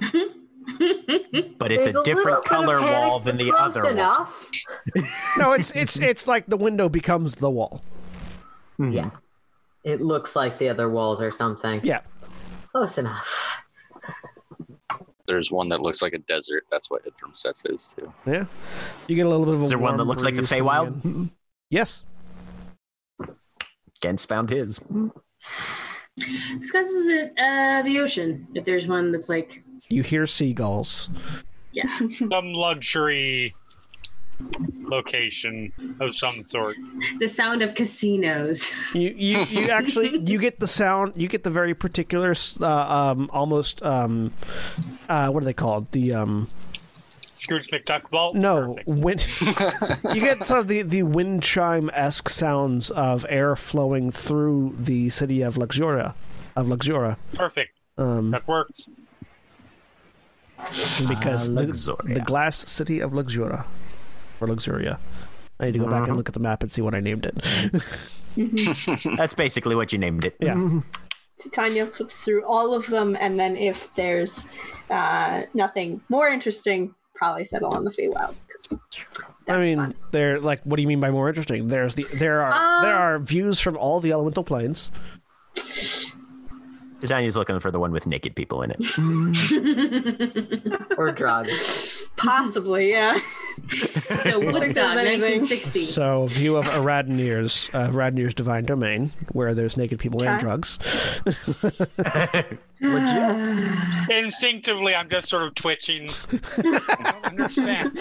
*laughs* But it's There's a different little color wall than the close other wall. enough. No, it's it's it's like the window becomes the wall. Yeah. It looks like the other walls or something. Yeah. Close enough. There's one that looks like a desert. That's what Ithrim says is too. Yeah. You get a little bit of a Is there one that looks like the breeze coming Feywild? Yes. Gens found his. Discusses it uh, the ocean. If there's one that's like, You hear seagulls. yeah, *laughs* Some luxury location of some sort. the sound of casinos. You you, you *laughs* actually you get the sound. You get the very particular, uh, um, almost um, uh, what are they called? The um, Scrooge McDuck vault. no Perfect. wind. *laughs* you get sort of the the wind chime esque sounds of air flowing through the city of Luxura, of Luxura. Perfect. Um, That works. Because Ah, the, Luxuria. the glass city of Luxura or Luxuria. I need to go back Uh-huh. and look at the map and see what I named it. *laughs* That's basically what you named it. Yeah. *laughs* Titania flips through all of them, and then if there's uh, nothing more interesting, probably settle on the Feywild 'cause I mean, fun. they're like, what do you mean by more interesting? There's the there are Um, there are views from all the elemental planes. Titania's looking for the one with naked people in it. *laughs* or drugs. possibly, yeah. *laughs* So Woodstock, anything. 1960. So, view of Aradnir's uh, Aradnir's divine domain, where there's naked people and Okay. drugs. *laughs* Instinctively, I'm just sort of twitching. I don't understand.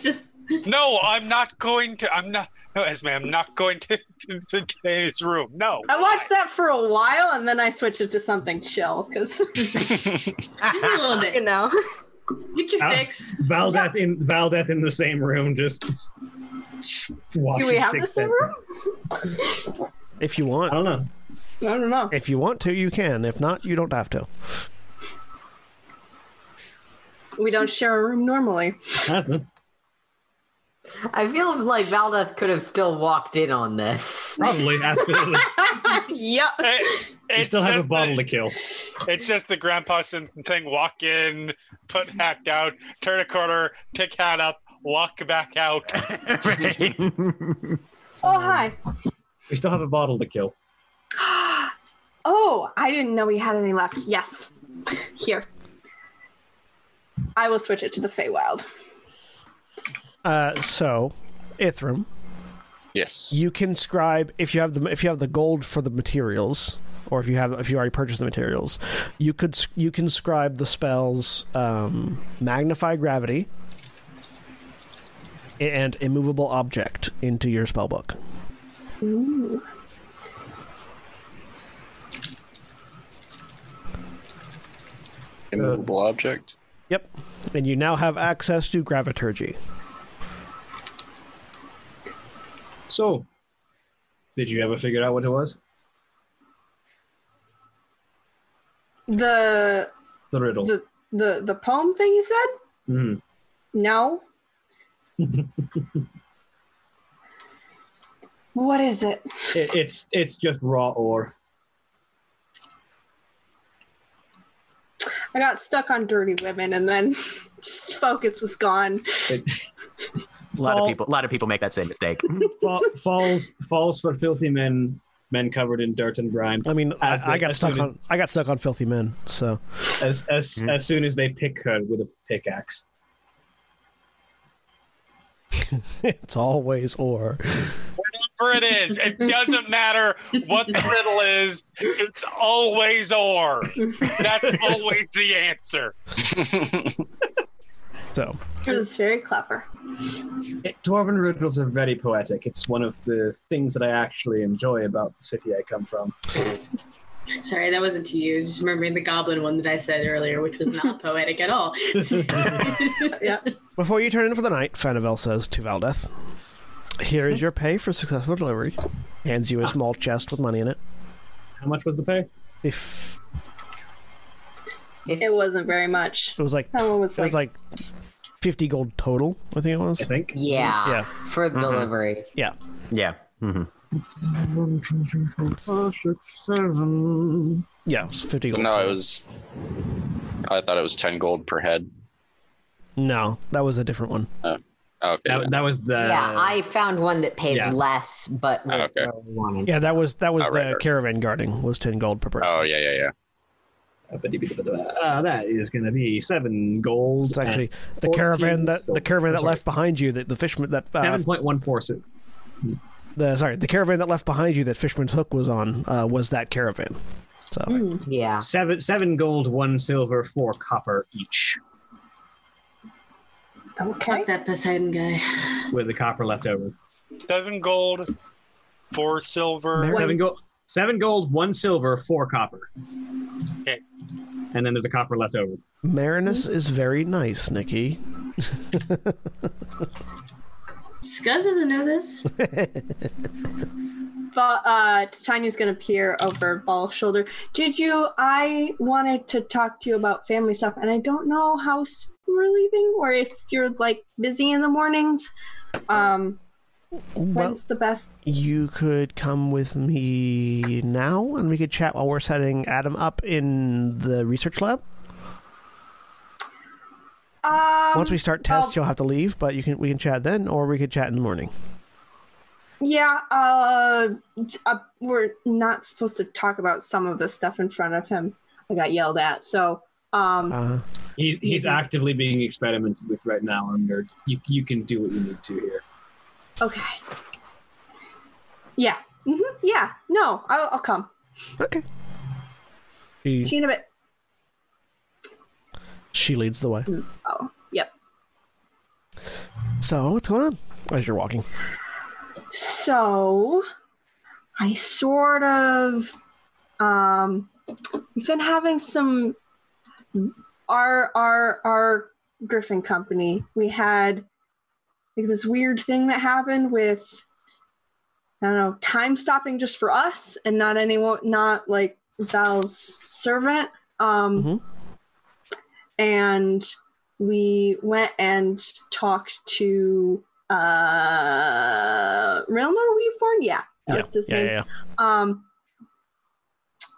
Just No, I'm not going to. I'm not. No, Esme, I'm not going to, to, to today's room. No. I watched that for a while and then I switched it to something chill because *laughs* just a little you bit. know. Get your Ah. fix. Valdeth in Valdeth in the same room, just, just watching. Do we have the same set. room? If you want, I don't know. I don't know. if you want to, you can. If not, you don't have to. We don't share a room normally. That's it. I feel like Valdeth could have still walked in on this. Probably, absolutely. *laughs* yep. It- You still have a bottle the, to kill. It's just the Grandpa Simpson thing. Walk in, put hat down, turn a corner, pick hat up, walk back out. *laughs* Oh, hi. We still have a bottle to kill. *gasps* Oh, I didn't know we had any left. Yes. *laughs* Here. I will switch it to the Feywild. Uh, so, Ithrim, Yes. you can scribe if you have the if you have the gold for the materials, or if you have if you already purchased the materials, you could you can scribe the spells um, magnify gravity and immovable object into your spellbook. Ooh. Immovable object. Yep, and you now have access to graviturgy. So, did you ever figure out what it was? The The riddle. the the the poem thing you said? Mhm. No. *laughs* what is it? It, it's it's just raw ore. I got stuck on dirty women and then *laughs* just focus was gone. It, *laughs* A lot of people, a lot of people make that same mistake. *laughs* fa- falls falls for filthy men, men covered in dirt and grime. I mean, I, As I got as stuck soon as- on I got stuck on filthy men. So As as Mhm. as soon as they pick her with a pickaxe. *laughs* it's always or. Whatever it is, it doesn't matter what the riddle is. It's always or. That's always the answer. *laughs* So It was very clever. It, Dwarven riddles are very poetic. It's one of the things that I actually enjoy about the city I come from. Sorry, that wasn't to you. Just remembering the goblin one that I said earlier, which was not *laughs* poetic at all. *laughs* Yeah. before you turn in for the night, Fanivel says to Valdeth, "Here is your pay for successful delivery." Hands you a ah. small chest with money in it. How much was the pay? If It wasn't very much. it was like That one was it was like, like fifty gold total, I think it was. I think. Yeah. Yeah. For delivery. Yeah. yeah. Mm-hmm. One, two, three, four, five, six, seven. Yeah, it was fifty gold. no, it was. I thought it was ten gold per head. No, that was a different one. Okay. That, that was the. yeah, I found one that paid yeah. less, but Oh, okay. really wanted. Yeah, that was that was Oh, the right, right. caravan guarding was ten gold per person. oh yeah, yeah, yeah. Uh, that is going to be seven gold. It's actually the 14 caravan that the caravan that left behind you that the fisherman that uh, seven point one four. So the sorry the caravan that left behind you that Fisherman's Hook was on uh, was that caravan. So Yeah. seven seven gold, one silver, four copper each, okay. Fuck that Poseidon guy. with the copper left over. Seven gold, four silver. Seven gold, seven gold, one silver, four copper. Okay. And then there's a copper left over. Marinus is very nice, Nikki. Skuzz doesn't know this. *laughs* But uh, Titania's gonna peer over Ball's shoulder. Did you? I wanted to talk to you about family stuff, and I don't know how soon we're leaving, or if you're like busy in the mornings. Um, Well, when's the best? you could come with me now, and we could chat while we're setting Adam up in the research lab. Um, Once we start tests, well- you'll have to leave, but you can we can chat then, or we could chat in the morning. Yeah, uh, uh, we're not supposed to talk about some of the stuff in front of him. I got yelled at. So, um, Uh, He's he's actively being experimented with right now, and you you can do what you need to here. Okay. Yeah. hmm Yeah. No, I'll, I'll come. okay. She See you in a bit. she leads the way. Oh, yep. So what's going on as you're walking? So, I sort of, um, we've been having some, our, our, our Griffin company, we had like this weird thing that happened with, I don't know, time stopping just for us and not anyone, not like Val's servant. Um, Mhm. and we went and talked to uh Rilnor Weaveborn, yeah, that was his yeah, name. yeah, yeah. Um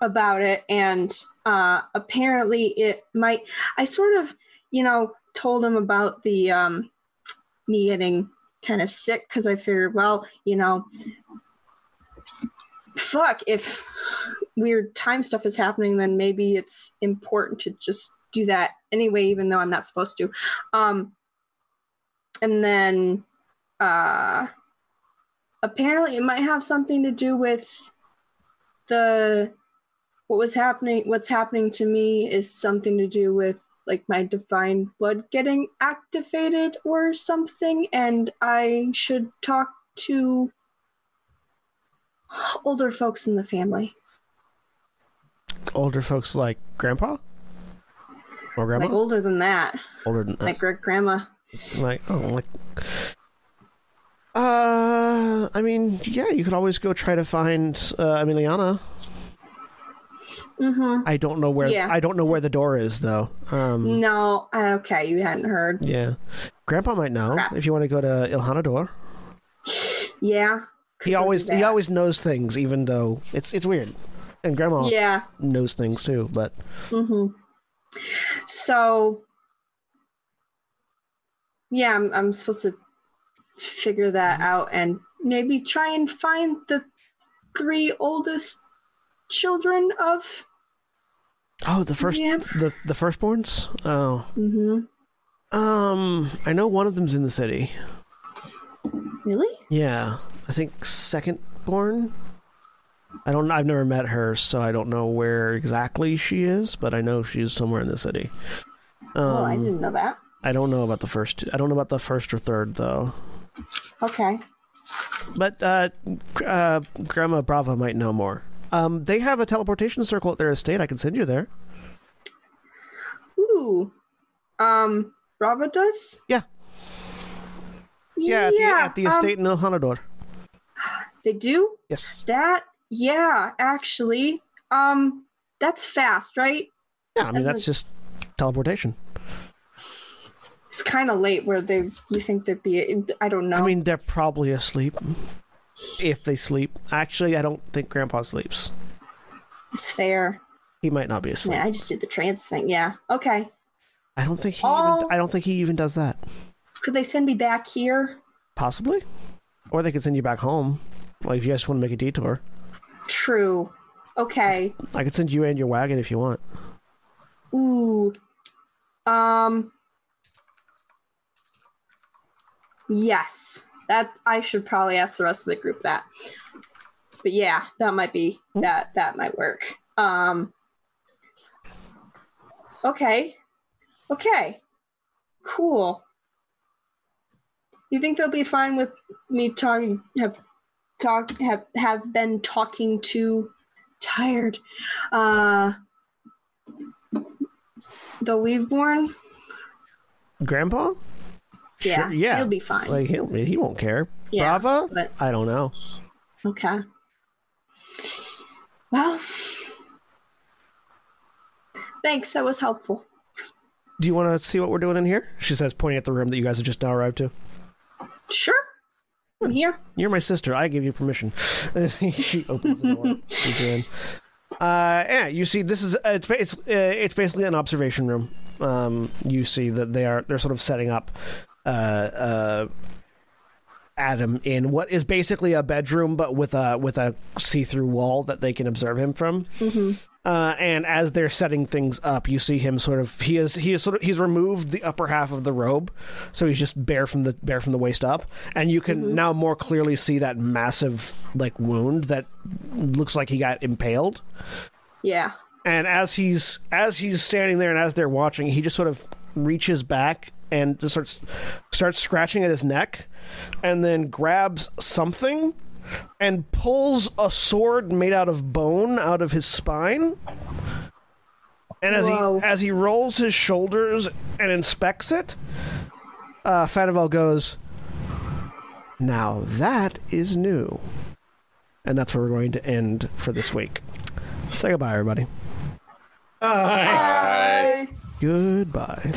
about it and uh apparently it might I sort of, you know, told him about the um me getting kind of sick because I figured, well, you know, fuck, if weird time stuff is happening, then maybe it's important to just do that anyway, even though I'm not supposed to. Um, and then uh, apparently it might have something to do with the what was happening. What's happening to me is something to do with like my divine blood getting activated or something, and I should talk to older folks in the family. Older folks like grandpa or grandma. Like older than that, older than like great grandma. like oh like. Uh, I mean, yeah, you could always go try to find uh, Emiliana. Mm-hmm. I don't know where Yeah. I don't know where the door is though. Um, No, okay, you hadn't heard. yeah, Grandpa might know Crap. if you want to go to Ilhanador. Yeah. He always he always knows things, even though it's it's weird. And Grandma Yeah. knows things too, but Mm-hmm. So, yeah, I'm, I'm supposed to figure that out and maybe try and find the three oldest children of. Oh, the first Yeah. the the firstborns. Oh, Mm-hmm. um, I know one of them's in the city. Really? Yeah, I think secondborn. I don't. I've never met her, so I don't know where exactly she is, but I know she's somewhere in the city. Um, oh, I didn't know that. I don't know about the first. I don't know about the first or third though. Okay. But uh, uh, Grandma Brava might know more. Um, they have a teleportation circle at their estate. I can send you there. Ooh. Um, Bravo does? Yeah. Yeah, at the, at the um, estate in Ilhanador. they do? Yes. That, yeah, actually. Um, that's fast, right? Yeah, I mean As that's a- just teleportation. It's kind of late where they you think they'd be. I don't know. I mean, they're probably asleep. If they sleep. Actually, I don't think Grandpa sleeps. it's fair. He might not be asleep. Man, I just did the trance thing. Yeah. Okay. I don't think he Oh. even I don't think he even does that. Could they send me back here? Possibly. Or they could send you back home. Like if you guys want to make a detour. True. Okay. I could send you and your wagon if you want. Ooh. Um. Yes. That I should probably ask the rest of the group that. But yeah, that might be that that might work. Um. Okay. Okay. Cool. You think they'll be fine with me talking have talk have have been talking to tired uh the Weaveborn? Grandpa? Yeah, Sure, yeah. he'll be fine. Like he'll he won't care. Yeah, Brava? but- I don't know. Okay. Well, thanks. That was helpful. Do you want to see what we're doing in here? She says, pointing at the room that you guys have just now arrived to. Sure. I'm here. You're my sister. I give you permission. *laughs* she opens the door. *laughs* She's in. Uh, yeah, you see, this is uh, it's it's uh, it's basically an observation room. um, you see that they are they're sort of setting up uh, uh, Ádhamh in what is basically a bedroom, but with a with a see through wall that they can observe him from. Uh, and as they're setting things up, you see him sort of he is he is sort of he's removed the upper half of the robe, so he's just bare from the bare from the waist up, and you can now more clearly see that massive like wound that looks like he got impaled. Yeah. And as he's as he's standing there and as they're watching, he just sort of reaches back and just starts starts scratching at his neck, and then grabs something and pulls a sword made out of bone out of his spine. And as Whoa. he as he rolls his shoulders and inspects it, uh, Fanival goes, "Now that is new," and that's where we're going to end for this week. Say goodbye, everybody. Hi. Bye. Goodbye.